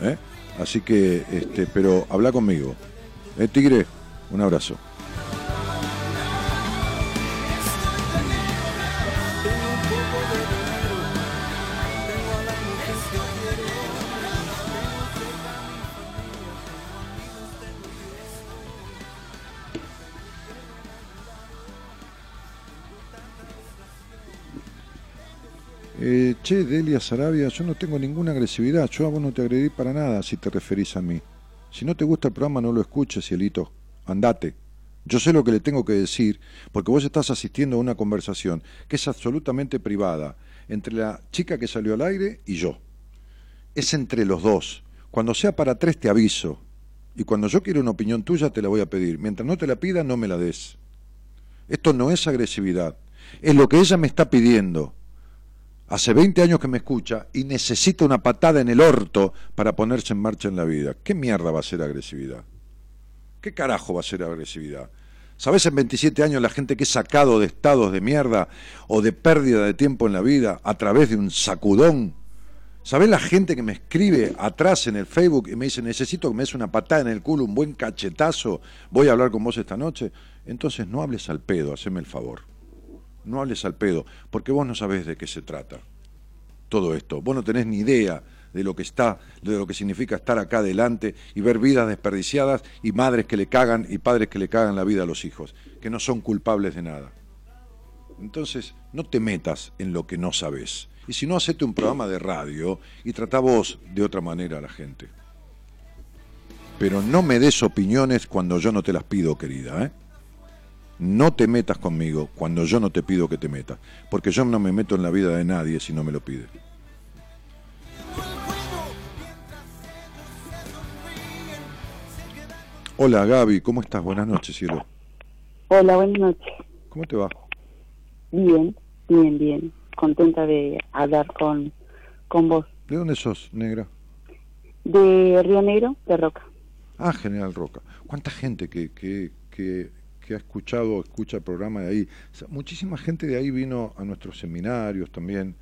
¿eh? Así que, este, pero habla conmigo. ¿Eh, Tigre? Un abrazo. Eh, che, Delia Sarabia, yo no tengo ninguna agresividad. Yo a vos no te agredí para nada si te referís a mí. Si no te gusta el programa, no lo escuches, cielito. Andate. Yo sé lo que le tengo que decir, porque vos estás asistiendo a una conversación que es absolutamente privada entre la chica que salió al aire y yo. Es entre los dos. Cuando sea para tres te aviso. Y cuando yo quiero una opinión tuya te la voy a pedir. Mientras no te la pida, no me la des. Esto no es agresividad. Es lo que ella me está pidiendo. Hace 20 años que me escucha y necesita una patada en el orto para ponerse en marcha en la vida. ¿Qué mierda va a ser agresividad? ¿Qué carajo va a ser agresividad? ¿Sabés en 27 años la gente que es sacado de estados de mierda o de pérdida de tiempo en la vida a través de un sacudón? ¿Sabés la gente que me escribe atrás en el Facebook y me dice, necesito que me des una patada en el culo, un buen cachetazo, voy a hablar con vos esta noche? Entonces no hables al pedo, haceme el favor. No hables al pedo, porque vos no sabés de qué se trata todo esto. Vos no tenés ni idea de lo que está, de lo que significa estar acá adelante y ver vidas desperdiciadas y madres que le cagan y padres que le cagan la vida a los hijos, que no son culpables de nada. Entonces, no te metas en lo que no sabes. Y si no, hacete un programa de radio y trata vos de otra manera a la gente. Pero no me des opiniones cuando yo no te las pido, querida. ¿eh? No te metas conmigo cuando yo no te pido que te metas. Porque yo no me meto en la vida de nadie si no me lo pide. Hola Gaby, ¿cómo estás? Buenas noches, cielo. Hola, buenas noches. ¿Cómo te va? Bien, bien, bien. Contenta de hablar con, con vos. ¿De dónde sos, negra? De Río Negro, de Roca. Ah, General Roca. ¿Cuánta gente que, que, que, que ha escuchado, escucha el programa de ahí? O sea, muchísima gente de ahí vino a nuestros seminarios también.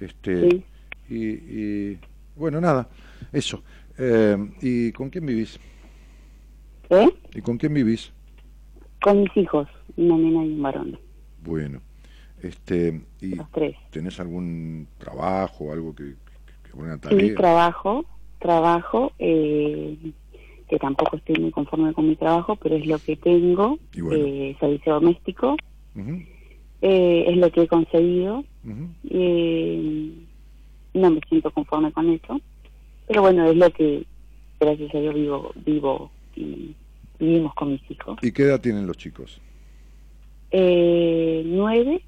Este, Sí. y, y, bueno, nada, eso. Eh, ¿Y con quién vivís? ¿Eh? ¿Y con quién vivís? Con mis hijos, una nena y un varón, Bueno, este, ¿y los tres. tenés algún trabajo, algo que, que- que- Sí, tarea? trabajo, trabajo, eh, que tampoco estoy muy conforme con mi trabajo, pero es lo que tengo, bueno. eh, servicio doméstico, eh, es lo que he conseguido, ujú. eh, no me siento conforme con eso, pero bueno, es lo que, gracias a Dios, vivo, vivo y vivimos con mis hijos. ¿Y qué edad tienen los chicos? Eh, nueve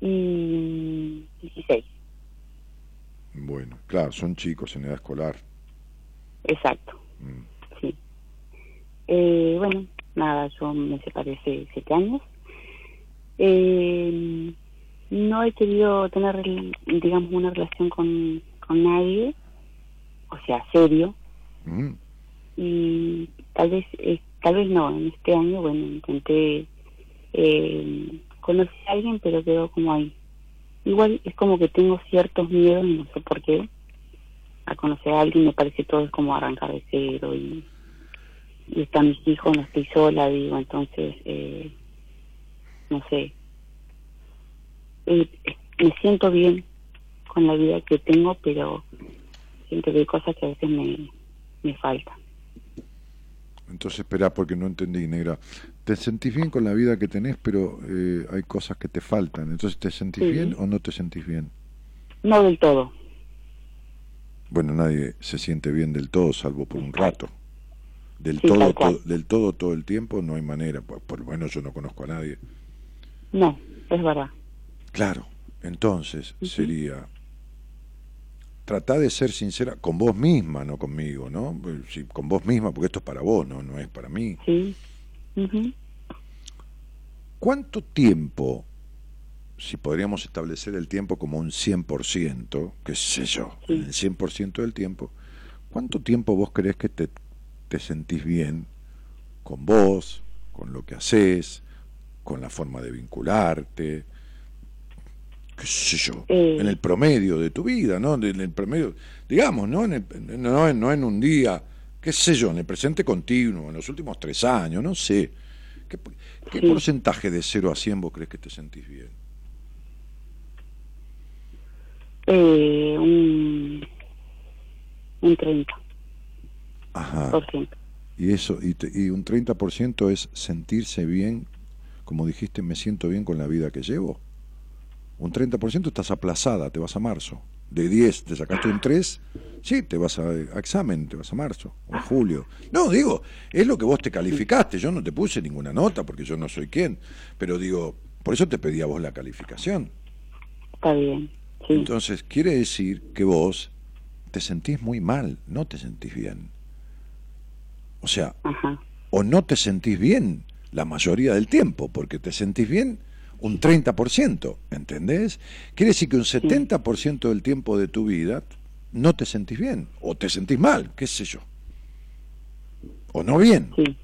y dieciséis, Bueno, claro, son chicos en edad escolar. exacto, Mm. Eh, bueno, nada, yo me separé hace siete años. Eh, no he querido tener, digamos, una relación con, con nadie, o sea, serio, Ujú. y tal vez eh, tal vez no en este año bueno intenté eh, conocer a alguien pero quedó como ahí igual es como que tengo ciertos miedos no sé por qué a conocer a alguien me parece todo es como arrancar de cero y y están mis hijos no estoy sola digo entonces eh, no sé Eh, me siento bien con la vida que tengo pero siento que hay cosas que a veces me me faltan Entonces, espera, porque no entendí, negra. Te sentís bien con la vida que tenés, pero eh, hay cosas que te faltan. Entonces, ¿te sentís Sí. bien o no te sentís bien? no del todo Bueno, nadie se siente bien del todo, salvo por un rato. Del Sí, todo, tal cual. to- del todo, todo el tiempo, no hay manera. Por, por lo menos yo no conozco a nadie. No, es verdad. Claro, entonces sería tratar de ser sincera con vos misma, no conmigo, ¿no? Eh, Sí, con vos misma, porque esto es para vos, no, no es para mí. Sí. ¿Cuánto tiempo, si podríamos establecer el tiempo como un 100%, qué sé yo, Sí. en el 100% del tiempo, ¿cuánto tiempo vos crees que te, te sentís bien con vos, con lo que haces, con la forma de vincularte? qué sé yo, Eh. en el promedio de tu vida, ¿no? En el promedio, digamos, ¿no? En el- no, en- no en un día, qué sé yo, en el presente continuo, en los últimos tres años, no sé. ¿Qué, qué Sí. porcentaje de 0 a 100 vos crees que te sentís bien? Eh, un, un 30%. Ajá. Y eso, y, te- y un 30% es sentirse bien, como dijiste, me siento bien con la vida que llevo. Un 30% estás aplazada, te vas a marzo. De 10 te sacaste un 3, sí, te vas a, a examen, te vas a marzo o a julio. No, digo, es lo que vos te calificaste, yo no te puse ninguna nota porque yo no soy quien, pero digo, por eso te pedí a vos la calificación. Está bien. Sí. Entonces, quiere decir que vos te sentís muy mal, no te sentís bien. O sea, Ajá. o no te sentís bien la mayoría del tiempo, porque te sentís bien un 30%, ¿entendés? Quiere decir que un 70% del tiempo de tu vida no te sentís bien, o te sentís mal, qué sé yo. O no bien, Sí.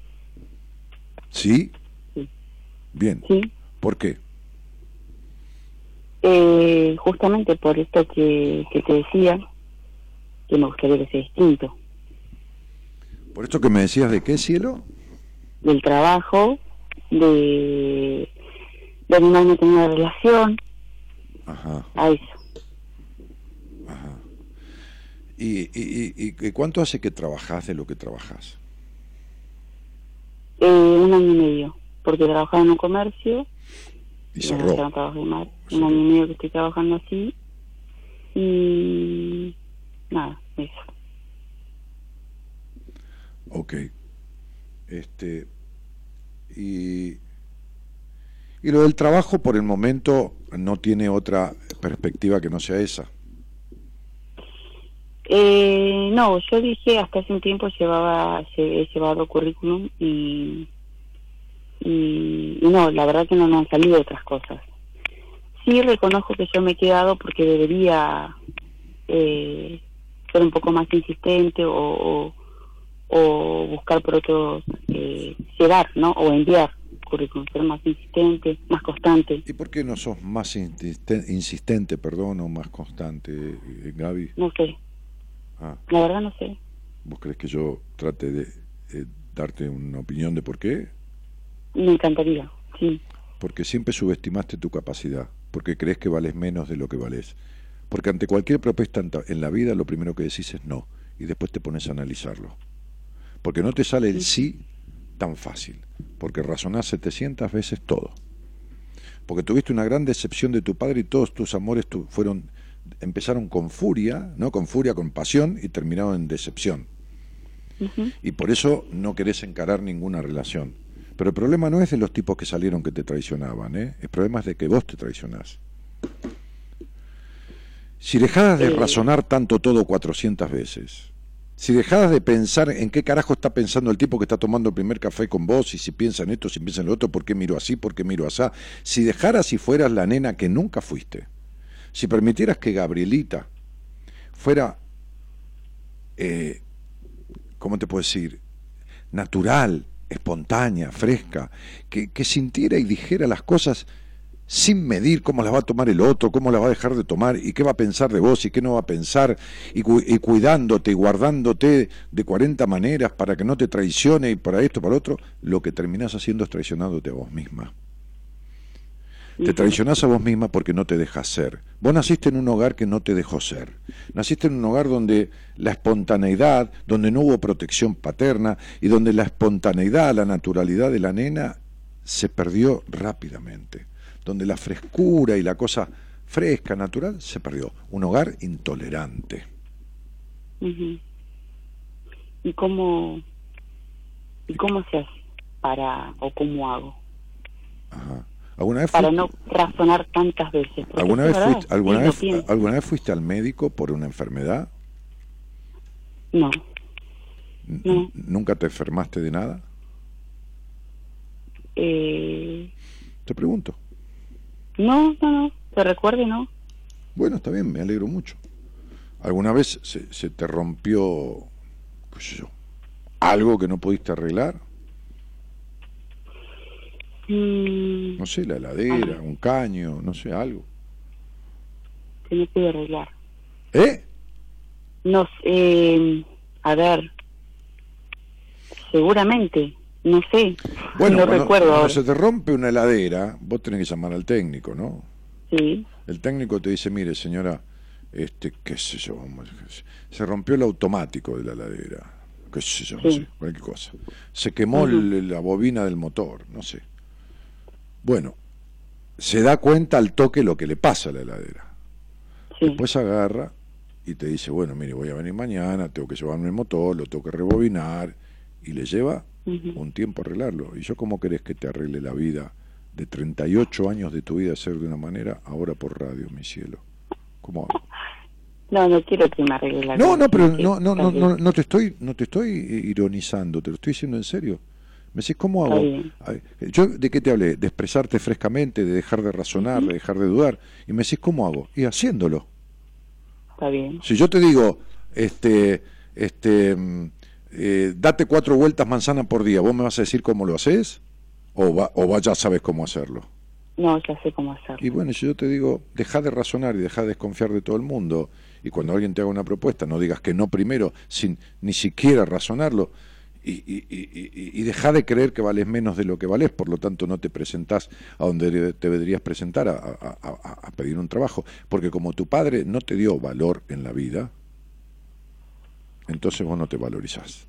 ¿sí? Sí. Bien. Sí. ¿Por qué? Eh, justamente por esto que, que te decía, que me gustaría que sea distinto. ¿Por esto que me decías de qué, cielo? Del trabajo, de, de animarme tener una relación, Ajá, a eso. ajá. ¿Y, y, y, y cuánto hace que trabajás de lo que trabajás? Eh, un año y medio, porque trabajaba en un comercio, Y cerró. no trabajé más, Sí. un año y medio que estoy trabajando así, y nada, eso. Ok. Este, y, y lo del trabajo por el momento no tiene otra perspectiva que no sea esa. Eh, no, yo dije hasta hace un tiempo llevaba lle- he llevado currículum y, y no, la verdad que no me han salido otras cosas. Sí reconozco que yo me he quedado porque debería eh, ser un poco más insistente o, o, o buscar por otros eh, llevar, ¿no? O enviar currículum, ser más insistente, más constante. ¿Y por qué no sos más insisten- insistente, perdón, o más constante, eh, Gaby? No sé, Ah, la verdad no sé. ¿Vos crees que yo trate de eh, darte una opinión de por qué? Me encantaría, sí. Porque siempre subestimaste tu capacidad, porque crees que vales menos de lo que vales. Porque ante cualquier propuesta en ta- en la vida lo primero que decís es no, y después te pones a analizarlo. Porque no te sale el sí tan fácil, porque razonás 700 veces todo. Porque tuviste una gran decepción de tu padre y todos tus amores tu- fueron empezaron con furia, no con furia, con pasión y terminaron en decepción. Y por eso no querés encarar ninguna relación. Pero el problema no es de los tipos que salieron que te traicionaban, ¿eh? El problema es de que vos te traicionás. Si dejaras de Eh. razonar tanto todo 400 veces, si dejaras de pensar en qué carajo está pensando el tipo que está tomando el primer café con vos, y si piensa en esto, si piensa en lo otro, por qué miro así, por qué miro así, si dejaras y fueras la nena que nunca fuiste, si permitieras que Gabrielita fuera, eh, ¿cómo te puedo decir? Natural, espontánea, fresca, que, que sintiera y dijera las cosas sin medir cómo las va a tomar el otro, cómo las va a dejar de tomar y qué va a pensar de vos y qué no va a pensar y, cu- y cuidándote y guardándote de 40 maneras para que no te traicione y para esto, para otro, lo que terminás haciendo es traicionándote a vos misma. Te traicionás a vos misma porque no te dejas ser. Vos naciste en un hogar que no te dejó ser. Naciste en un hogar donde la espontaneidad, donde no hubo protección paterna y donde la espontaneidad, la naturalidad de la nena se perdió rápidamente. Donde la frescura y la cosa fresca, natural, se perdió. Un hogar intolerante. ¿Y cómo, ¿Y cómo se hace para, o cómo hago? Ajá. ¿Alguna vez Para no razonar tantas veces. ¿alguna vez verdad, fuiste, alguna vez, alguna vez fuiste al médico por una enfermedad? No, No. ¿Nunca te enfermaste de nada? eh, Te pregunto. No, no, no, que recuerde, no. Bueno, está bien, me alegro mucho. ¿Alguna vez se, se te rompió, qué sé yo, algo que no pudiste arreglar? Mm, No sé, la heladera, un caño, no sé, algo. que no pude arreglar. ¿Eh? No sé, eh, a ver, seguramente, no sé, Bueno, no cuando, recuerdo cuando ahora. se te rompe una heladera, vos tenés que llamar al técnico, ¿no? Sí, El técnico te dice, mire, señora, este, qué sé yo, se rompió el automático de la heladera, qué sé yo, no sé, cualquier cosa. Se quemó la bobina del motor, no sé. Bueno, se da cuenta al toque lo que le pasa a la heladera. sí, Después agarra y te dice, bueno, mire, voy a venir mañana, tengo que llevarme el motor, lo tengo que rebobinar, y le lleva un tiempo arreglarlo. ¿Y yo cómo querés que te arregle la vida de 38 años de tu vida ser de una manera, ahora por radio, mi cielo? ¿Cómo hago? No, no quiero que me arregle la No, vida, no, pero no, no, no, no, no te estoy, no te estoy eh, ironizando, te lo estoy diciendo en serio. Me decís, ¿cómo hago? Ay, Yo, ¿de qué te hablé? De expresarte frescamente, de dejar de razonar, de dejar de dudar. Y me decís, ¿cómo hago? Y haciéndolo. Está bien, Si yo te digo, este, este, mm, eh, date cuatro vueltas manzana por día, ¿vos me vas a decir cómo lo haces? O, va, o va- ya sabes cómo hacerlo. No, ya sé cómo hacerlo. Y bueno, si yo te digo, deja de razonar y deja de desconfiar de todo el mundo. Y cuando alguien te haga una propuesta, no digas que no primero, sin ni siquiera razonarlo. Y, y, y, y- y deja de creer que vales menos de lo que vales, por lo tanto no te presentás a donde te deberías presentar a, a- a- a pedir un trabajo. Porque como tu padre no te dio valor en la vida, entonces vos no te valorizás.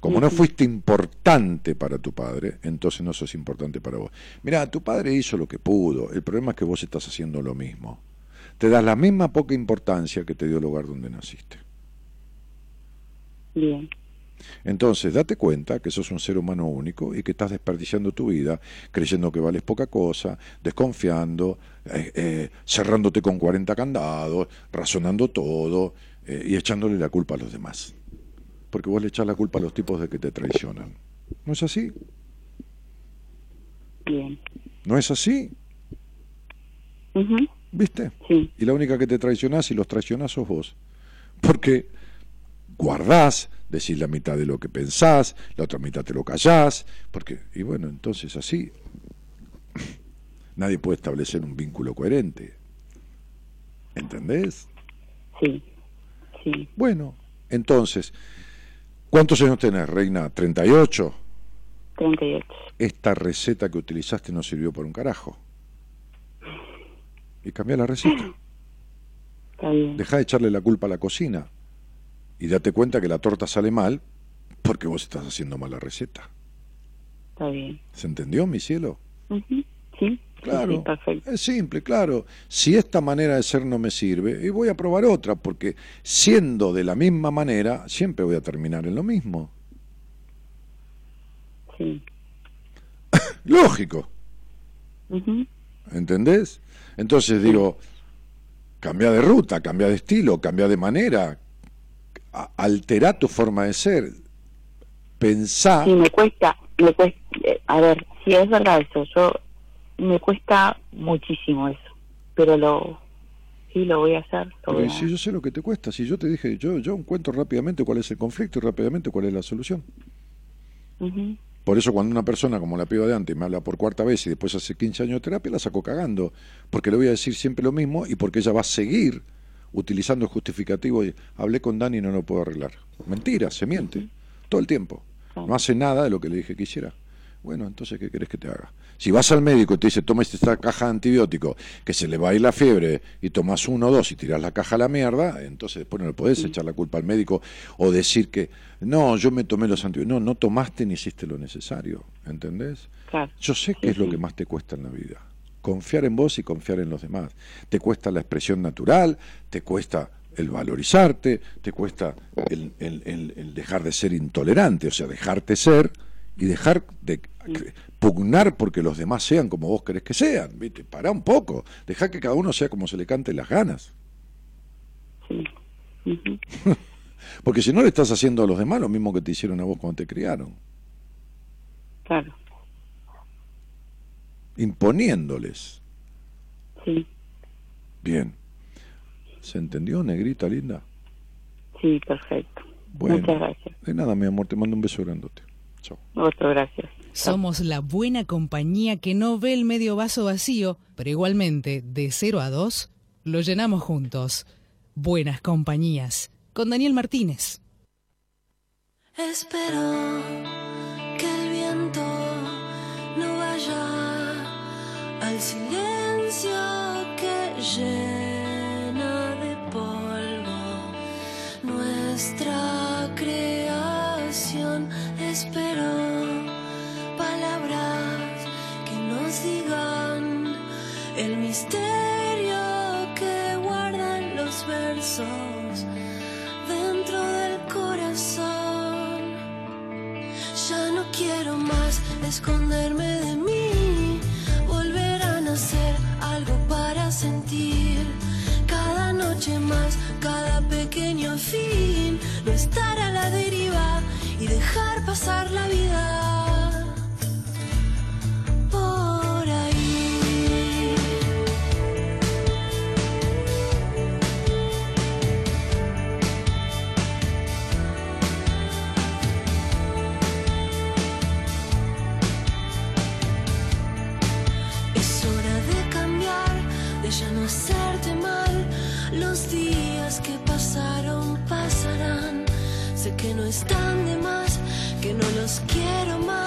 Como no fuiste importante para tu padre, entonces no sos importante para vos. Mira, tu padre hizo lo que pudo. El problema es que vos estás haciendo lo mismo. Te das la misma poca importancia que te dio el lugar donde naciste. Bien, Entonces, date cuenta que sos un ser humano único y que estás desperdiciando tu vida creyendo que vales poca cosa, desconfiando, eh, eh, cerrándote con 40 candados, razonando todo eh, y echándole la culpa a los demás. Porque vos le echás la culpa a los tipos de que te traicionan. ¿No es así? bien. ¿No es así? ¿Viste? Sí, Y la única que te traicionás y los traicionás sos vos. Porque guardás, decís la mitad de lo que pensás, la otra mitad te lo callás, porque, y bueno, entonces así nadie puede establecer un vínculo coherente. ¿Entendés? sí, sí. Bueno, entonces, ¿cuántos años tenés, Reina? ¿38? 38. Esta receta que utilizaste no sirvió por un carajo. Y cambia la receta. Está bien. Deja de echarle la culpa a la cocina y date cuenta que la torta sale mal porque vos estás haciendo mal la receta. Está bien. ¿Se entendió, mi cielo? Sí, Claro. sí. Es simple, claro. Si esta manera de ser no me sirve, y voy a probar otra, porque siendo de la misma manera, siempre voy a terminar en lo mismo. Sí. Lógico, Ujú, ¿entendés? Entonces digo, cambia de ruta, cambia de estilo, cambia de manera, altera tu forma de ser, pensá. Sí, me cuesta, me cuesta, eh, a ver, si es verdad eso, yo, me cuesta muchísimo eso, pero lo, sí lo voy a hacer. Voy a- si yo sé lo que te cuesta, si yo te dije, yo, yo encuentro rápidamente cuál es el conflicto y rápidamente cuál es la solución. Por eso cuando una persona como la piba de antes me habla por cuarta vez y después hace 15 años de terapia, la saco cagando, porque le voy a decir siempre lo mismo y porque ella va a seguir utilizando el justificativo y hablé con Dani y no lo puedo arreglar. Mentira, se miente, todo el tiempo. No hace nada de lo que le dije que hiciera. Bueno, entonces, ¿qué querés que te haga? Si vas al médico y te dice, toma esta caja de antibiótico, que se le va a ir la fiebre, y tomas uno o dos y tirás la caja a la mierda, entonces después no le podés echar la culpa al médico o decir que, no, yo me tomé los antibióticos. No, no tomaste ni hiciste lo necesario, ¿entendés? Claro. Yo sé qué Sí, es lo sí. que más te cuesta en la vida. Confiar en vos y confiar en los demás. Te cuesta la expresión natural, te cuesta el valorizarte, te cuesta el, el- el- el dejar de ser intolerante, o sea, dejarte ser y dejar de pugnar porque los demás sean como vos querés que sean. ¿viste? Pará un poco, deja que cada uno sea como se le cante las ganas. Sí. Porque si no le estás haciendo a los demás lo mismo que te hicieron a vos cuando te criaron, Claro, imponiéndoles. sí, Bien. ¿Se entendió, negrita linda? sí, perfecto. Bueno. Muchas gracias. De nada, mi amor, te mando un beso grandote. Chao. Otro gracias. Somos la buena compañía que no ve el medio vaso vacío, pero igualmente, de 0 a 2, lo llenamos juntos. Buenas compañías. Con Daniel Martínez. Espero que el viento no vaya al silencio que llena de polvo nuestra misterio que guardan los versos dentro del corazón. Ya no quiero más esconderme de mí, volver a nacer, algo para sentir. Cada noche más, cada pequeño fin, no estar a la deriva y dejar pasar la vida. Están de más, que no los quiero más,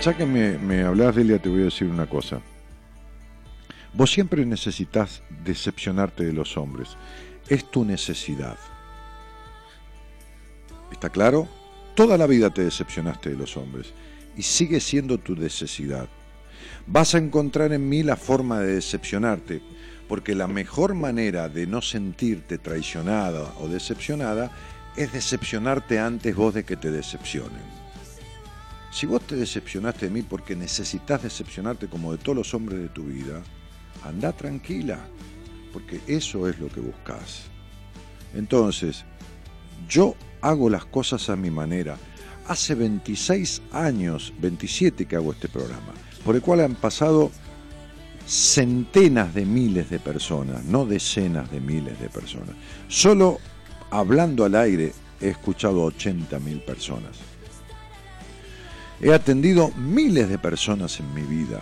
Ya, que me, me hablas, Delia, te voy a decir una cosa. Vos siempre necesitas decepcionarte de los hombres. Es tu necesidad. ¿Está claro? Toda la vida te decepcionaste de los hombres y sigue siendo tu necesidad. Vas a encontrar en mí la forma de decepcionarte, porque la mejor manera de no sentirte traicionada o decepcionada es decepcionarte antes vos de que te decepcionen. Si vos te decepcionaste de mí porque necesitas decepcionarte como de todos los hombres de tu vida, anda tranquila, porque eso es lo que buscas. Entonces, yo hago las cosas a mi manera. Hace 26 años, 27 que hago este programa, por el cual han pasado centenas de miles de personas, no decenas de miles de personas. Solo hablando al aire he escuchado a 80 mil personas. He atendido miles de personas en mi vida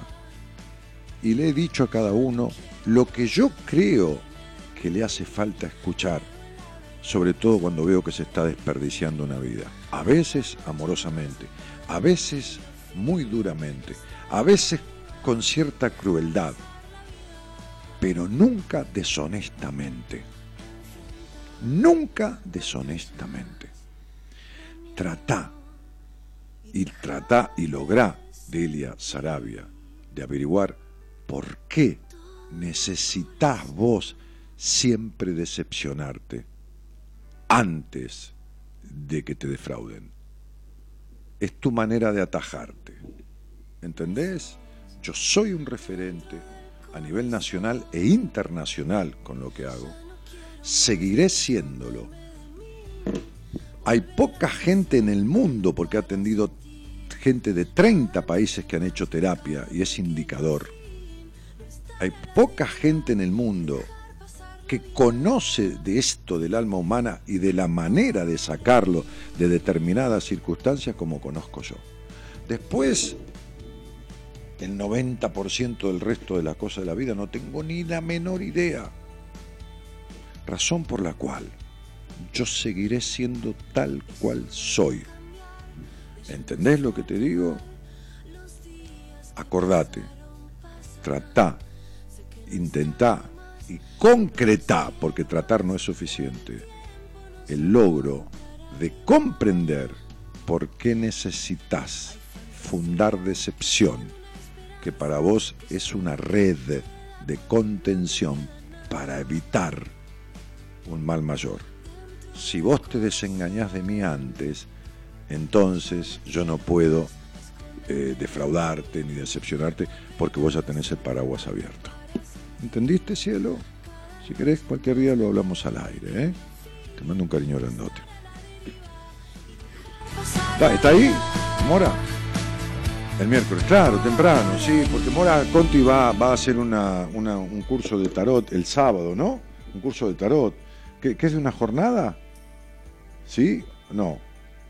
y le he dicho a cada uno lo que yo creo que le hace falta escuchar, sobre todo cuando veo que se está desperdiciando una vida. A veces amorosamente, a veces muy duramente, a veces con cierta crueldad, pero nunca deshonestamente. Nunca deshonestamente. Trata y trata y logra, Delia Sarabia, de averiguar por qué necesitas vos siempre decepcionarte antes de que te defrauden. Es tu manera de atajarte. ¿Entendés? Yo soy un referente a nivel nacional e internacional con lo que hago. Seguiré siéndolo. Hay poca gente en el mundo, porque he atendido gente de 30 países que han hecho terapia y es indicador. Hay poca gente en el mundo que conoce de esto del alma humana y de la manera de sacarlo de determinadas circunstancias como conozco yo. Después, el 90% del resto de las cosas de la vida no tengo ni la menor idea. Razón por la cual yo seguiré siendo tal cual soy. ¿Entendés lo que te digo? Acordate, tratá, intentá y concretá, porque tratar no es suficiente, el logro de comprender por qué necesitas fundar decepción, que para vos es una red de contención para evitar un mal mayor. Si vos te desengañás de mí antes, entonces yo no puedo eh, defraudarte ni decepcionarte porque vos ya tenés el paraguas abierto. ¿Entendiste, cielo? Si querés, cualquier día lo hablamos al aire, ¿eh? Te mando un cariño grandote. ¿Está, ahí, Mora? El miércoles, claro, temprano, sí, porque Mora Conti va, va a hacer una- un curso de tarot el sábado, ¿no? Un curso de tarot. ¿Qué, qué es de una jornada? ¿Sí? No.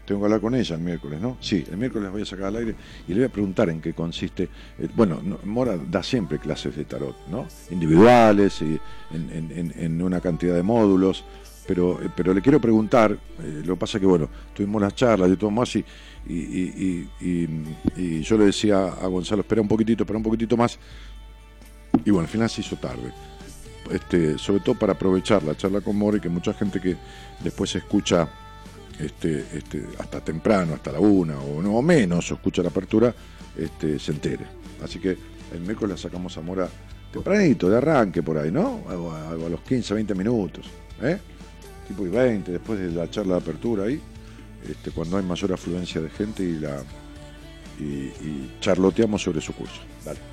Tengo que hablar con ella el miércoles, ¿no? Sí, el miércoles voy a sacar al aire y le voy a preguntar en qué consiste. eh, bueno, no, Mora da siempre clases de tarot, ¿no? Individuales y en, una cantidad de módulos, pero, eh, pero le quiero preguntar, eh, lo que pasa que, bueno, tuvimos las charlas y todo más y- y- y- y yo le decía a Gonzalo, espera un poquitito, espera un poquitito más. Y bueno, al final se hizo tarde. Este, sobre todo para aprovechar la charla con Mora y que mucha gente que después escucha este, este, hasta temprano, hasta la una o no o menos, o escucha la apertura, este, se entere. Así que el miércoles la sacamos a Mora tempranito, de arranque por ahí, ¿no? A, a los 15, 20 minutos, ¿eh? Tipo y 20, después de la charla de apertura ahí, este, cuando hay mayor afluencia de gente y la y charloteamos sobre su curso. Dale.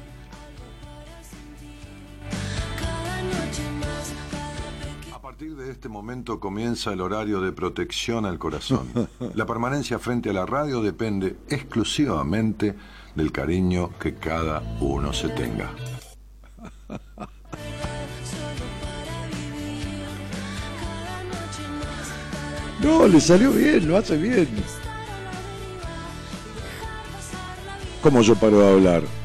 De este momento comienza el horario de protección al corazón. La permanencia frente a la radio depende exclusivamente del cariño que cada uno se tenga. No, le salió bien, lo hace bien. ¿Cómo yo paro de hablar?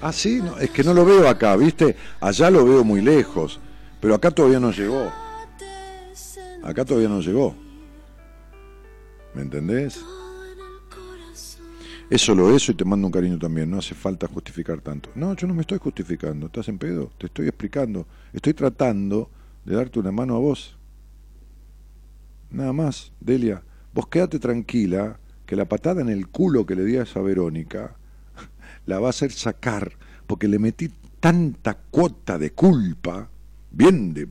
Ah, sí, no, es que no lo veo acá, ¿viste? Allá lo veo muy lejos, pero acá todavía no llegó. Acá todavía no llegó. ¿Me entendés? Es solo eso y te mando un cariño también, no hace falta justificar tanto. No, yo no me estoy justificando, estás en pedo, te estoy explicando, estoy tratando de darte una mano a vos. Nada más, Delia, vos quédate tranquila que la patada en el culo que le di a esa Verónica la va a hacer sacar porque le metí tanta cuota de culpa, bien de,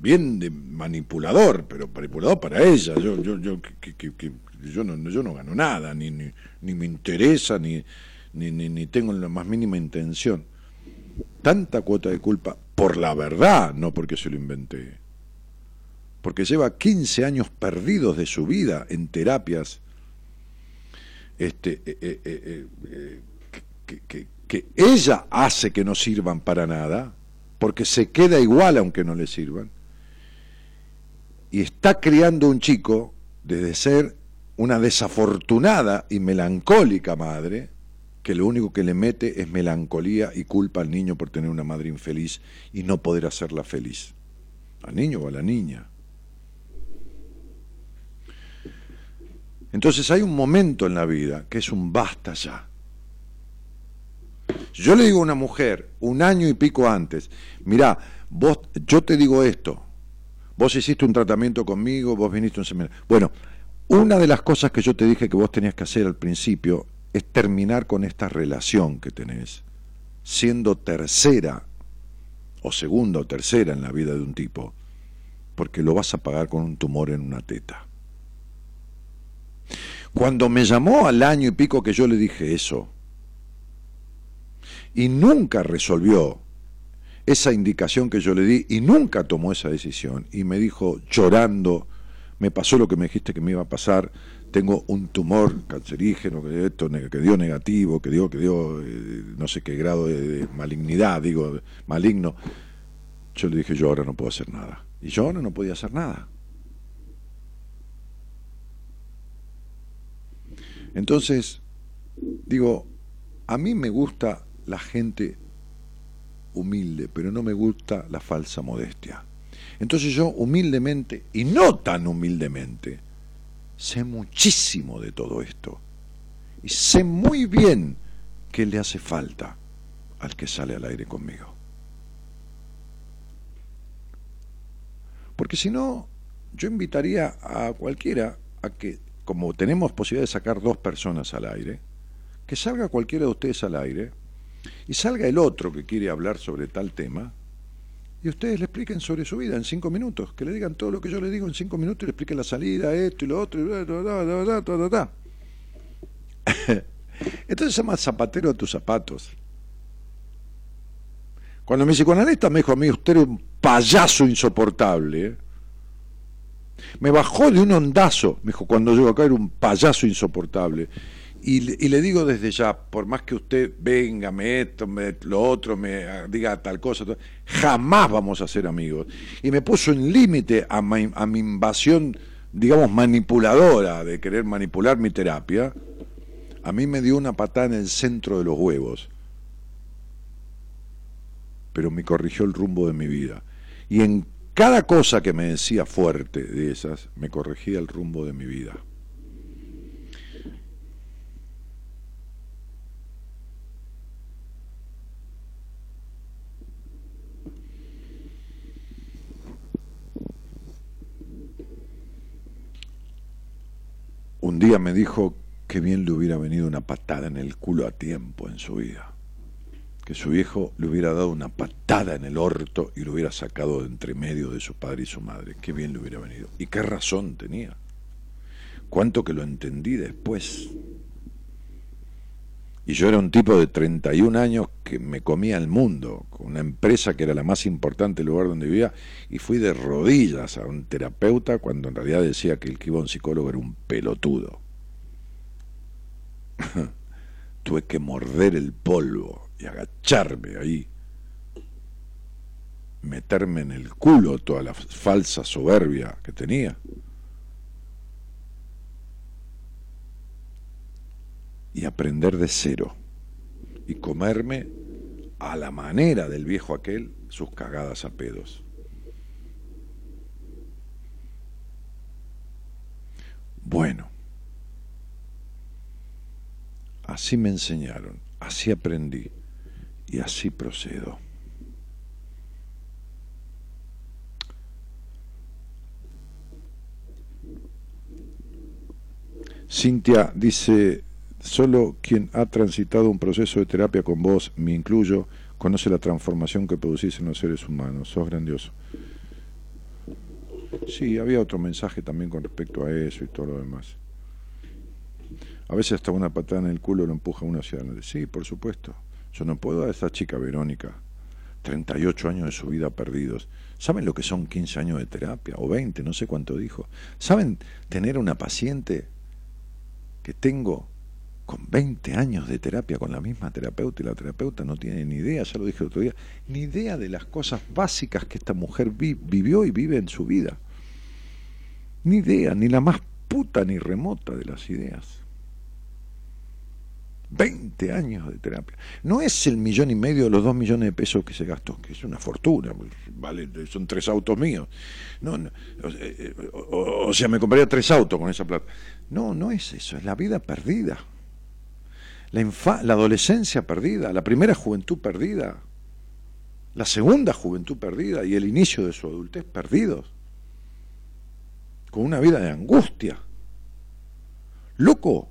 bien de manipulador, pero manipulador para ella. Yo, yo, yo, que- que- que- yo, no, yo no gano nada, ni, ni, ni me interesa, ni, ni, ni, ni tengo la más mínima intención. Tanta cuota de culpa por la verdad, no porque se lo inventé. Porque lleva 15 años perdidos de su vida en terapias este, eh, eh, eh, que, que- que ella hace que no sirvan para nada, porque se queda igual aunque no le sirvan, y está criando un chico desde ser una desafortunada y melancólica madre, que lo único que le mete es melancolía y culpa al niño por tener una madre infeliz y no poder hacerla feliz. Al niño o a la niña. Entonces hay un momento en la vida que es un basta ya. Yo le digo a una mujer, un año y pico antes, mirá, vos, yo te digo esto, vos hiciste un tratamiento conmigo, vos viniste a un seminario. Bueno, una de las cosas que yo te dije que vos tenías que hacer al principio es terminar con esta relación que tenés, siendo tercera o segunda o tercera en la vida de un tipo, porque lo vas a pagar con un tumor en una teta. Cuando me llamó al año y pico que yo le dije eso, y nunca resolvió esa indicación que yo le di, y nunca tomó esa decisión, y me dijo llorando, me pasó lo que me dijiste que me iba a pasar, tengo un tumor cancerígeno que, esto, que dio negativo, que dio, que dio eh, no sé qué grado de, de malignidad, digo, maligno. Yo le dije, yo ahora no puedo hacer nada. Y yo ahora no podía hacer nada. Entonces, digo, a mí me gusta la gente humilde, pero no me gusta la falsa modestia. Entonces yo humildemente, y no tan humildemente, sé muchísimo de todo esto. Y sé muy bien qué le hace falta al que sale al aire conmigo. Porque si no, yo invitaría a cualquiera a que, como tenemos posibilidad de sacar dos personas al aire, que salga cualquiera de ustedes al aire y salga el otro que quiere hablar sobre tal tema y ustedes le expliquen sobre su vida en cinco minutos, que le digan todo lo que yo le digo en cinco minutos y le expliquen la salida, esto y lo otro, y bla, bla, bla. Entonces se llama zapatero a tus zapatos. Cuando mi psicoanalista me dijo a mí, usted era un payaso insoportable. Me bajó de un ondazo, me dijo, cuando llego acá era un payaso insoportable. Y, le- digo desde ya, por más que usted venga, me esto, me lo otro, me diga tal cosa, jamás vamos a ser amigos. Y me puso en límite a, mi- a mi invasión, digamos, manipuladora, de querer manipular mi terapia. A mí me dio una patada en el centro de los huevos. Pero me corrigió el rumbo de mi vida. Y en cada cosa que me decía fuerte de esas, me corregía el rumbo de mi vida. Un día me dijo que bien le hubiera venido una patada en el culo a tiempo en su vida. Que su viejo le hubiera dado una patada en el orto y lo hubiera sacado de entre medio de su padre y su madre. Qué bien le hubiera venido. Y qué razón tenía. Cuánto que lo entendí después. Y yo era un tipo de 31 años que me comía el mundo, con una empresa que era la más importante lugar donde vivía, y fui de rodillas a un terapeuta cuando en realidad decía que el que iba a un psicólogo era un pelotudo. Tuve que morder el polvo y agacharme ahí, meterme en el culo toda la falsa soberbia que tenía. y aprender de cero y comerme a la manera del viejo aquel sus cagadas a pedos. Bueno, así me enseñaron, así aprendí y así procedo. Cintia dice, Solo quien ha transitado un proceso de terapia con vos, me incluyo, conoce la transformación que producís en los seres humanos. Sos grandioso. Sí, había otro mensaje también con respecto a eso y todo lo demás. A veces hasta una patada en el culo lo empuja uno hacia adelante. Sí, por supuesto. Yo no puedo a esta chica Verónica, 38 años de su vida perdidos. ¿Saben lo que son 15 años de terapia? O 20, no sé cuánto dijo. ¿Saben tener una paciente que tengo con 20 años de terapia con la misma terapeuta y la terapeuta no tiene ni idea, ya lo dije el otro día, ni idea de las cosas básicas que esta mujer vi- vivió y vive en su vida. Ni idea, ni la más puta ni remota de las ideas. 20 años de terapia. No es el millón y medio de los dos millones de pesos que se gastó, que es una fortuna, vale, son tres autos míos. No, o, eh, o- sea, me compraría tres autos con esa plata. No, no es eso, es la vida perdida. La, la adolescencia perdida, la primera juventud perdida, la segunda juventud perdida y el inicio de su adultez perdidos, con una vida de angustia. Loco,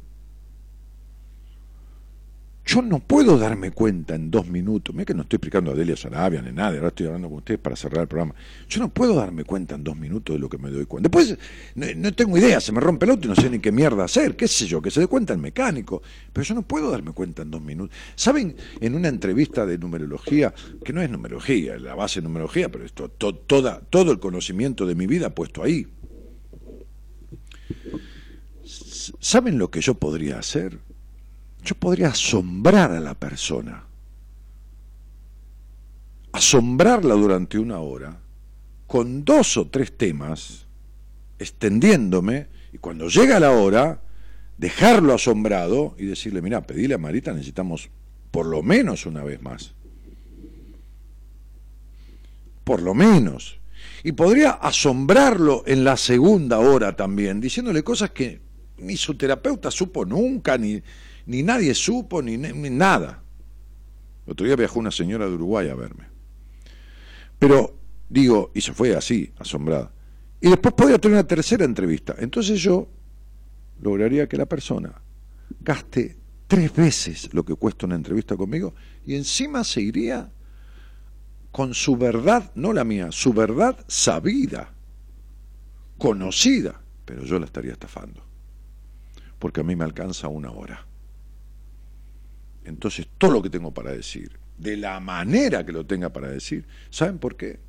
yo no puedo darme cuenta en dos minutos, mira que no estoy explicando a Delia Sarabia ni nada, ahora estoy hablando con ustedes para cerrar el programa. Yo no puedo darme cuenta en dos minutos de lo que me doy cuenta. Después no, tengo idea, se me rompe el auto y no sé ni qué mierda hacer, qué sé yo, que se dé cuenta el mecánico, pero yo no puedo darme cuenta en dos minutos. ¿Saben? En una entrevista de numerología, que no es numerología, es la base de numerología, pero esto, to- toda, todo el conocimiento de mi vida puesto ahí. ¿Saben lo que yo podría hacer? Yo podría asombrar a la persona, asombrarla durante una hora, con dos o tres temas, extendiéndome, y cuando llega la hora, dejarlo asombrado y decirle, mira, pedile a Marita, necesitamos por lo menos una vez más. Por lo menos. Y podría asombrarlo en la segunda hora también, diciéndole cosas que ni su terapeuta supo nunca, ni, ni nadie supo, ni, nada. El otro día viajó una señora de Uruguay a verme. Pero, digo, y se fue así, asombrada. Y después podría tener una tercera entrevista. Entonces yo lograría que la persona gaste tres veces lo que cuesta una entrevista conmigo y encima se iría con su verdad, no la mía, su verdad sabida, conocida, pero yo la estaría estafando, porque a mí me alcanza una hora. Entonces, todo lo que tengo para decir, de la manera que lo tenga para decir, ¿saben por qué?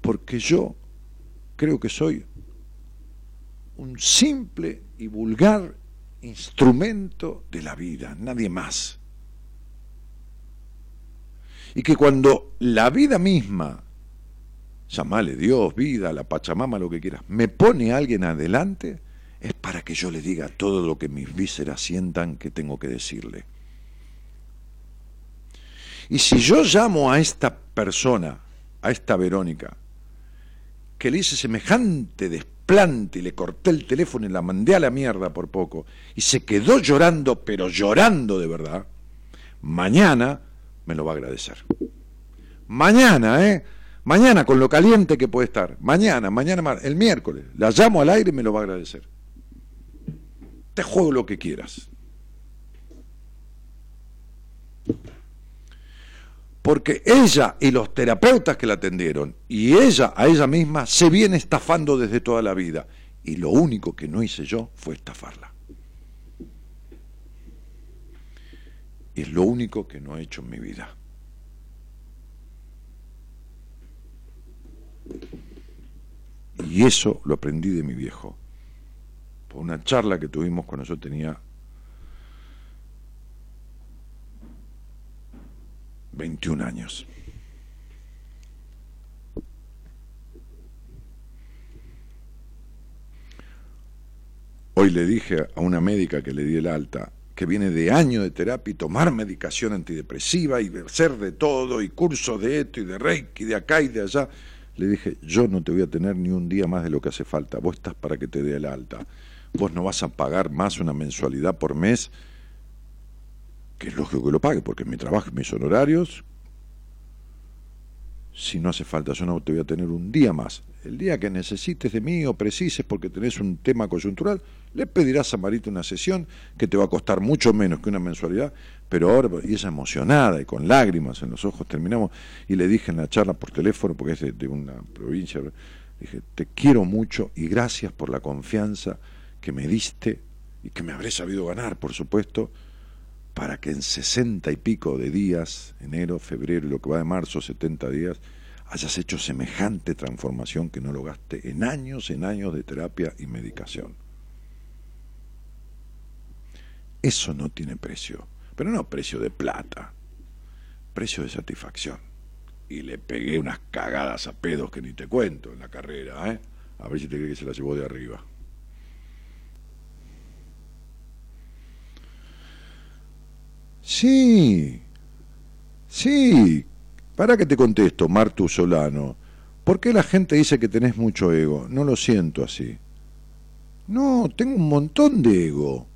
Porque yo creo que soy un simple y vulgar instrumento de la vida, nadie más. Y que cuando la vida misma, llamale Dios, vida, la Pachamama, lo que quieras, me pone a alguien adelante, es para que yo le diga todo lo que mis vísceras sientan que tengo que decirle. Y si yo llamo a esta persona, a esta Verónica, que le hice semejante desplante y le corté el teléfono y la mandé a la mierda por poco, y se quedó llorando, pero llorando de verdad, mañana me lo va a agradecer. Mañana, ¿eh? Mañana, con lo caliente que puede estar. Mañana, mañana, el miércoles. La llamo al aire y me lo va a agradecer. Te juego lo que quieras. Porque ella y los terapeutas que la atendieron y ella a ella misma se viene estafando desde toda la vida. Y lo único que no hice yo fue estafarla. Es lo único que no he hecho en mi vida. Y eso lo aprendí de mi viejo. Una charla que tuvimos cuando yo tenía 21 años. Hoy le dije a una médica que le di el alta, que viene de años de terapia y tomar medicación antidepresiva y hacer de todo y cursos de esto y de reiki, de acá y de allá. Le dije, yo no te voy a tener ni un día más de lo que hace falta, vos estás para que te dé el alta. Vos no vas a pagar más una mensualidad por mes, que es lógico que lo pague, porque mi trabajo, mis honorarios, si no hace falta, yo no te voy a tener un día más. El día que necesites de mí o precises porque tenés un tema coyuntural, le pedirás a Marita una sesión que te va a costar mucho menos que una mensualidad, pero ahora, y ella emocionada y con lágrimas en los ojos, terminamos, y le dije en la charla por teléfono, porque es de, de una provincia, dije, te quiero mucho y gracias por la confianza que me diste y que me habré sabido ganar, por supuesto, para que en sesenta y pico de días, enero, febrero y lo que va de marzo, 70 días, hayas hecho semejante transformación que no lo gaste en años, en años de terapia y medicación. Eso no tiene precio, pero no precio de plata, precio de satisfacción. Y le pegué unas cagadas a pedos que ni te cuento en la carrera, ¿eh? A ver si te crees que se la llevó de arriba. Sí, sí. Para que te contesto, Martu Solano. ¿Por qué la gente dice que tenés mucho ego? No lo siento así. No, tengo un montón de ego.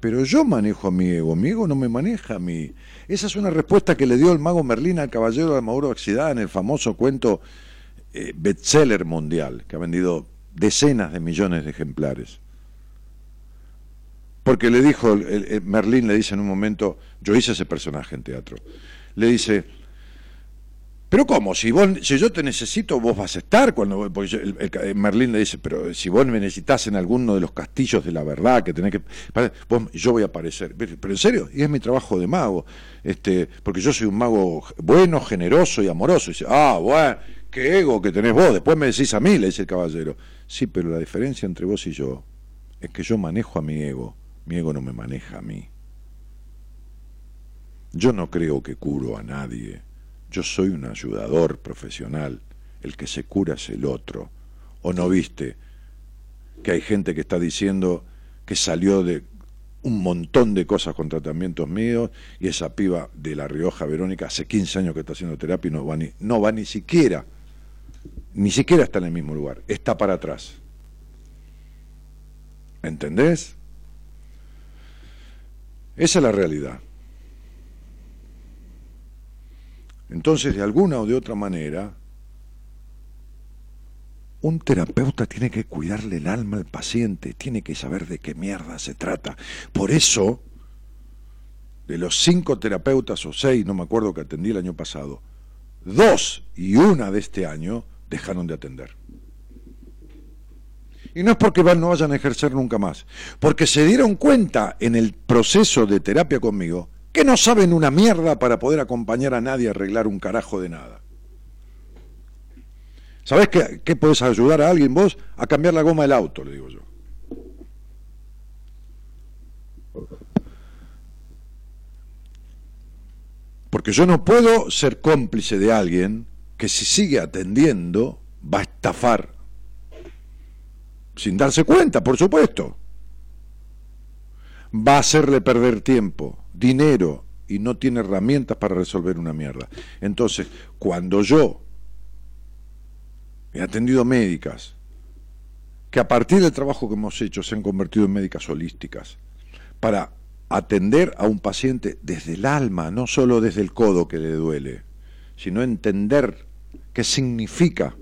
Pero yo manejo a mi ego, mi ego no me maneja a mí. Esa es una respuesta que le dio el mago Merlín al caballero de Mauro Oxidad en el famoso cuento eh, bestseller mundial, que ha vendido decenas de millones de ejemplares. Porque le dijo, el- el- Merlín le dice en un momento, yo hice ese personaje en teatro, le dice, pero ¿cómo? Si, vos, si yo te necesito, vos vas a estar. cuando porque yo- el- el- Merlín le dice, pero si vos me necesitas en alguno de los castillos de la verdad que tenés que... vos- yo voy a aparecer. Pero en serio, y es mi trabajo de mago, este porque yo soy un mago bueno, generoso y amoroso. Dice, ah, bueno, qué ego que tenés vos, después me decís a mí, le dice el caballero. Sí, pero la diferencia entre vos y yo es que yo manejo a mi ego, mi ego no me maneja a mí. Yo no creo que curo a nadie. Yo soy un ayudador profesional. El que se cura es el otro. ¿O no viste que hay gente que está diciendo que salió de un montón de cosas con tratamientos míos y esa piba de La Rioja, Verónica, hace 15 años que está haciendo terapia y no va ni, no va ni siquiera, ni siquiera está en el mismo lugar, está para atrás. ¿Entendés? Esa es la realidad. Entonces, de alguna o de otra manera, un terapeuta tiene que cuidarle el alma al paciente, tiene que saber de qué mierda se trata. Por eso, de los cinco terapeutas o seis, no me acuerdo que atendí el año pasado, dos y una de este año dejaron de atender. Y no es porque no vayan a ejercer nunca más, porque se dieron cuenta en el proceso de terapia conmigo que no saben una mierda para poder acompañar a nadie a arreglar un carajo de nada. ¿Sabés qué, qué podés ayudar a alguien vos? A cambiar la goma del auto, le digo yo. Porque yo no puedo ser cómplice de alguien que si sigue atendiendo va a estafar sin darse cuenta, por supuesto. Va a hacerle perder tiempo, dinero y no tiene herramientas para resolver una mierda. Entonces, cuando yo he atendido médicas que a partir del trabajo que hemos hecho se han convertido en médicas holísticas para atender a un paciente desde el alma, no solo desde el codo que le duele, sino entender qué significa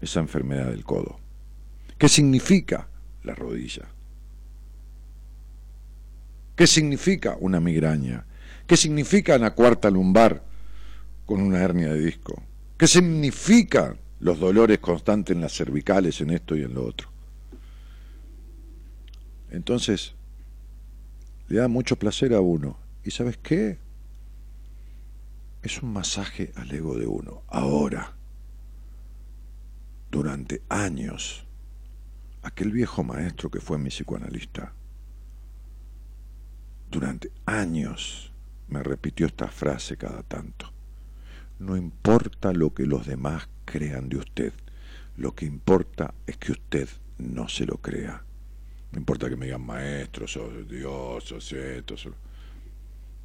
esa enfermedad del codo. ¿Qué significa la rodilla? ¿Qué significa una migraña? ¿Qué significa una cuarta lumbar con una hernia de disco? ¿Qué significa los dolores constantes en las cervicales, en esto y en lo otro? Entonces, le da mucho placer a uno. ¿Y sabes qué? Es un masaje al ego de uno. Ahora, durante años, aquel viejo maestro que fue mi psicoanalista, durante años me repitió esta frase cada tanto. No importa lo que los demás crean de usted, lo que importa es que usted no se lo crea. No importa que me digan maestro, sos Dios, sos esto,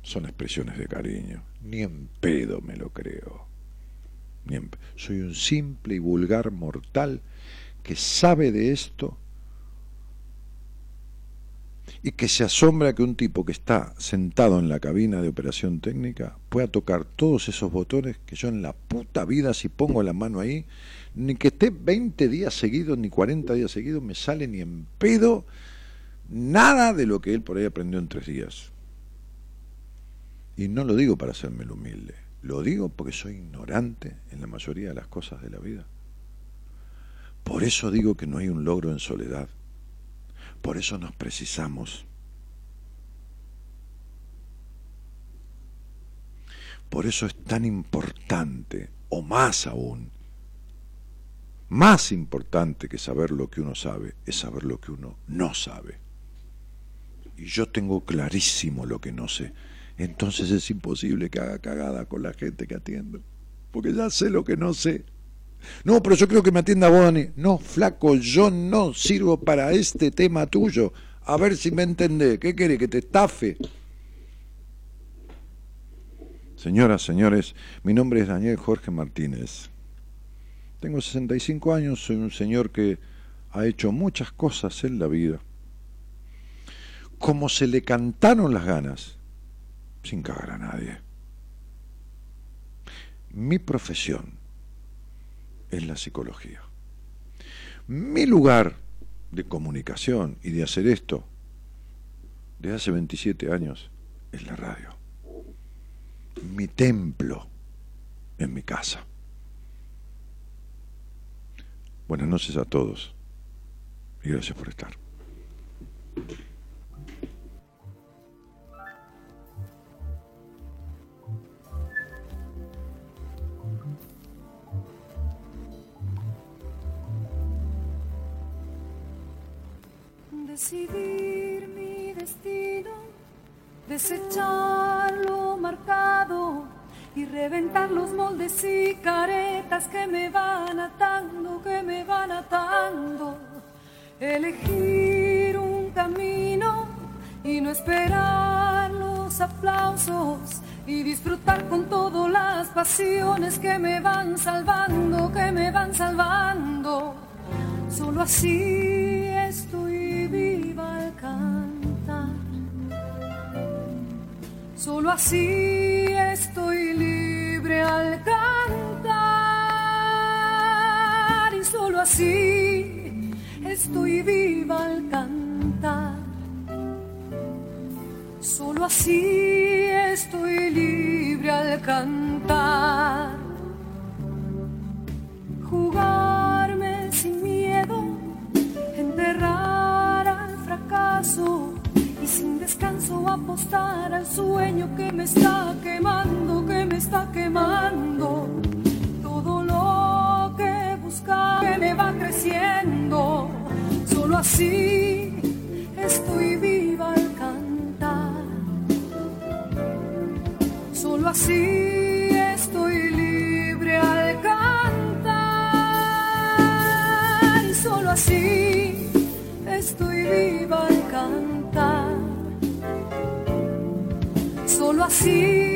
son expresiones de cariño. Ni en pedo me lo creo. Soy un simple y vulgar mortal que sabe de esto y que se asombra que un tipo que está sentado en la cabina de operación técnica pueda tocar todos esos botones que yo en la puta vida si pongo la mano ahí, ni que esté 20 días seguidos ni 40 días seguidos me sale ni en pedo nada de lo que él por ahí aprendió en tres días. Y no lo digo para hacerme humilde, lo digo porque soy ignorante en la mayoría de las cosas de la vida. Por eso digo que no hay un logro en soledad. Por eso nos precisamos. Por eso es tan importante, o más aún, más importante que saber lo que uno sabe, es saber lo que uno no sabe. Y yo tengo clarísimo lo que no sé. Entonces es imposible que haga cagada con la gente que atiendo. Porque ya sé lo que no sé. No, pero yo creo que me atienda vos. No, flaco, yo no sirvo para este tema tuyo. A ver si me entendés. ¿Qué quiere? ¿Que te estafe? Señoras, señores, mi nombre es Daniel Jorge Martínez. Tengo 65 años, soy un señor que ha hecho muchas cosas en la vida. Como se le cantaron las ganas, sin cagar a nadie. Mi profesión es la psicología. Mi lugar de comunicación y de hacer esto desde hace 27 años es la radio. Mi templo es mi casa. Buenas noches a todos y gracias por estar. Decidir mi destino, desechar lo marcado y reventar los moldes y caretas que me van atando, que me van atando. Elegir un camino y no esperar los aplausos y disfrutar con todas las pasiones que me van salvando, que me van salvando. Solo así Solo así estoy libre al cantar. Y solo así estoy viva al cantar. Solo así estoy libre al cantar. Apostar al sueño que me está quemando, que me está quemando. Todo lo que busca que me va creciendo, solo así Solo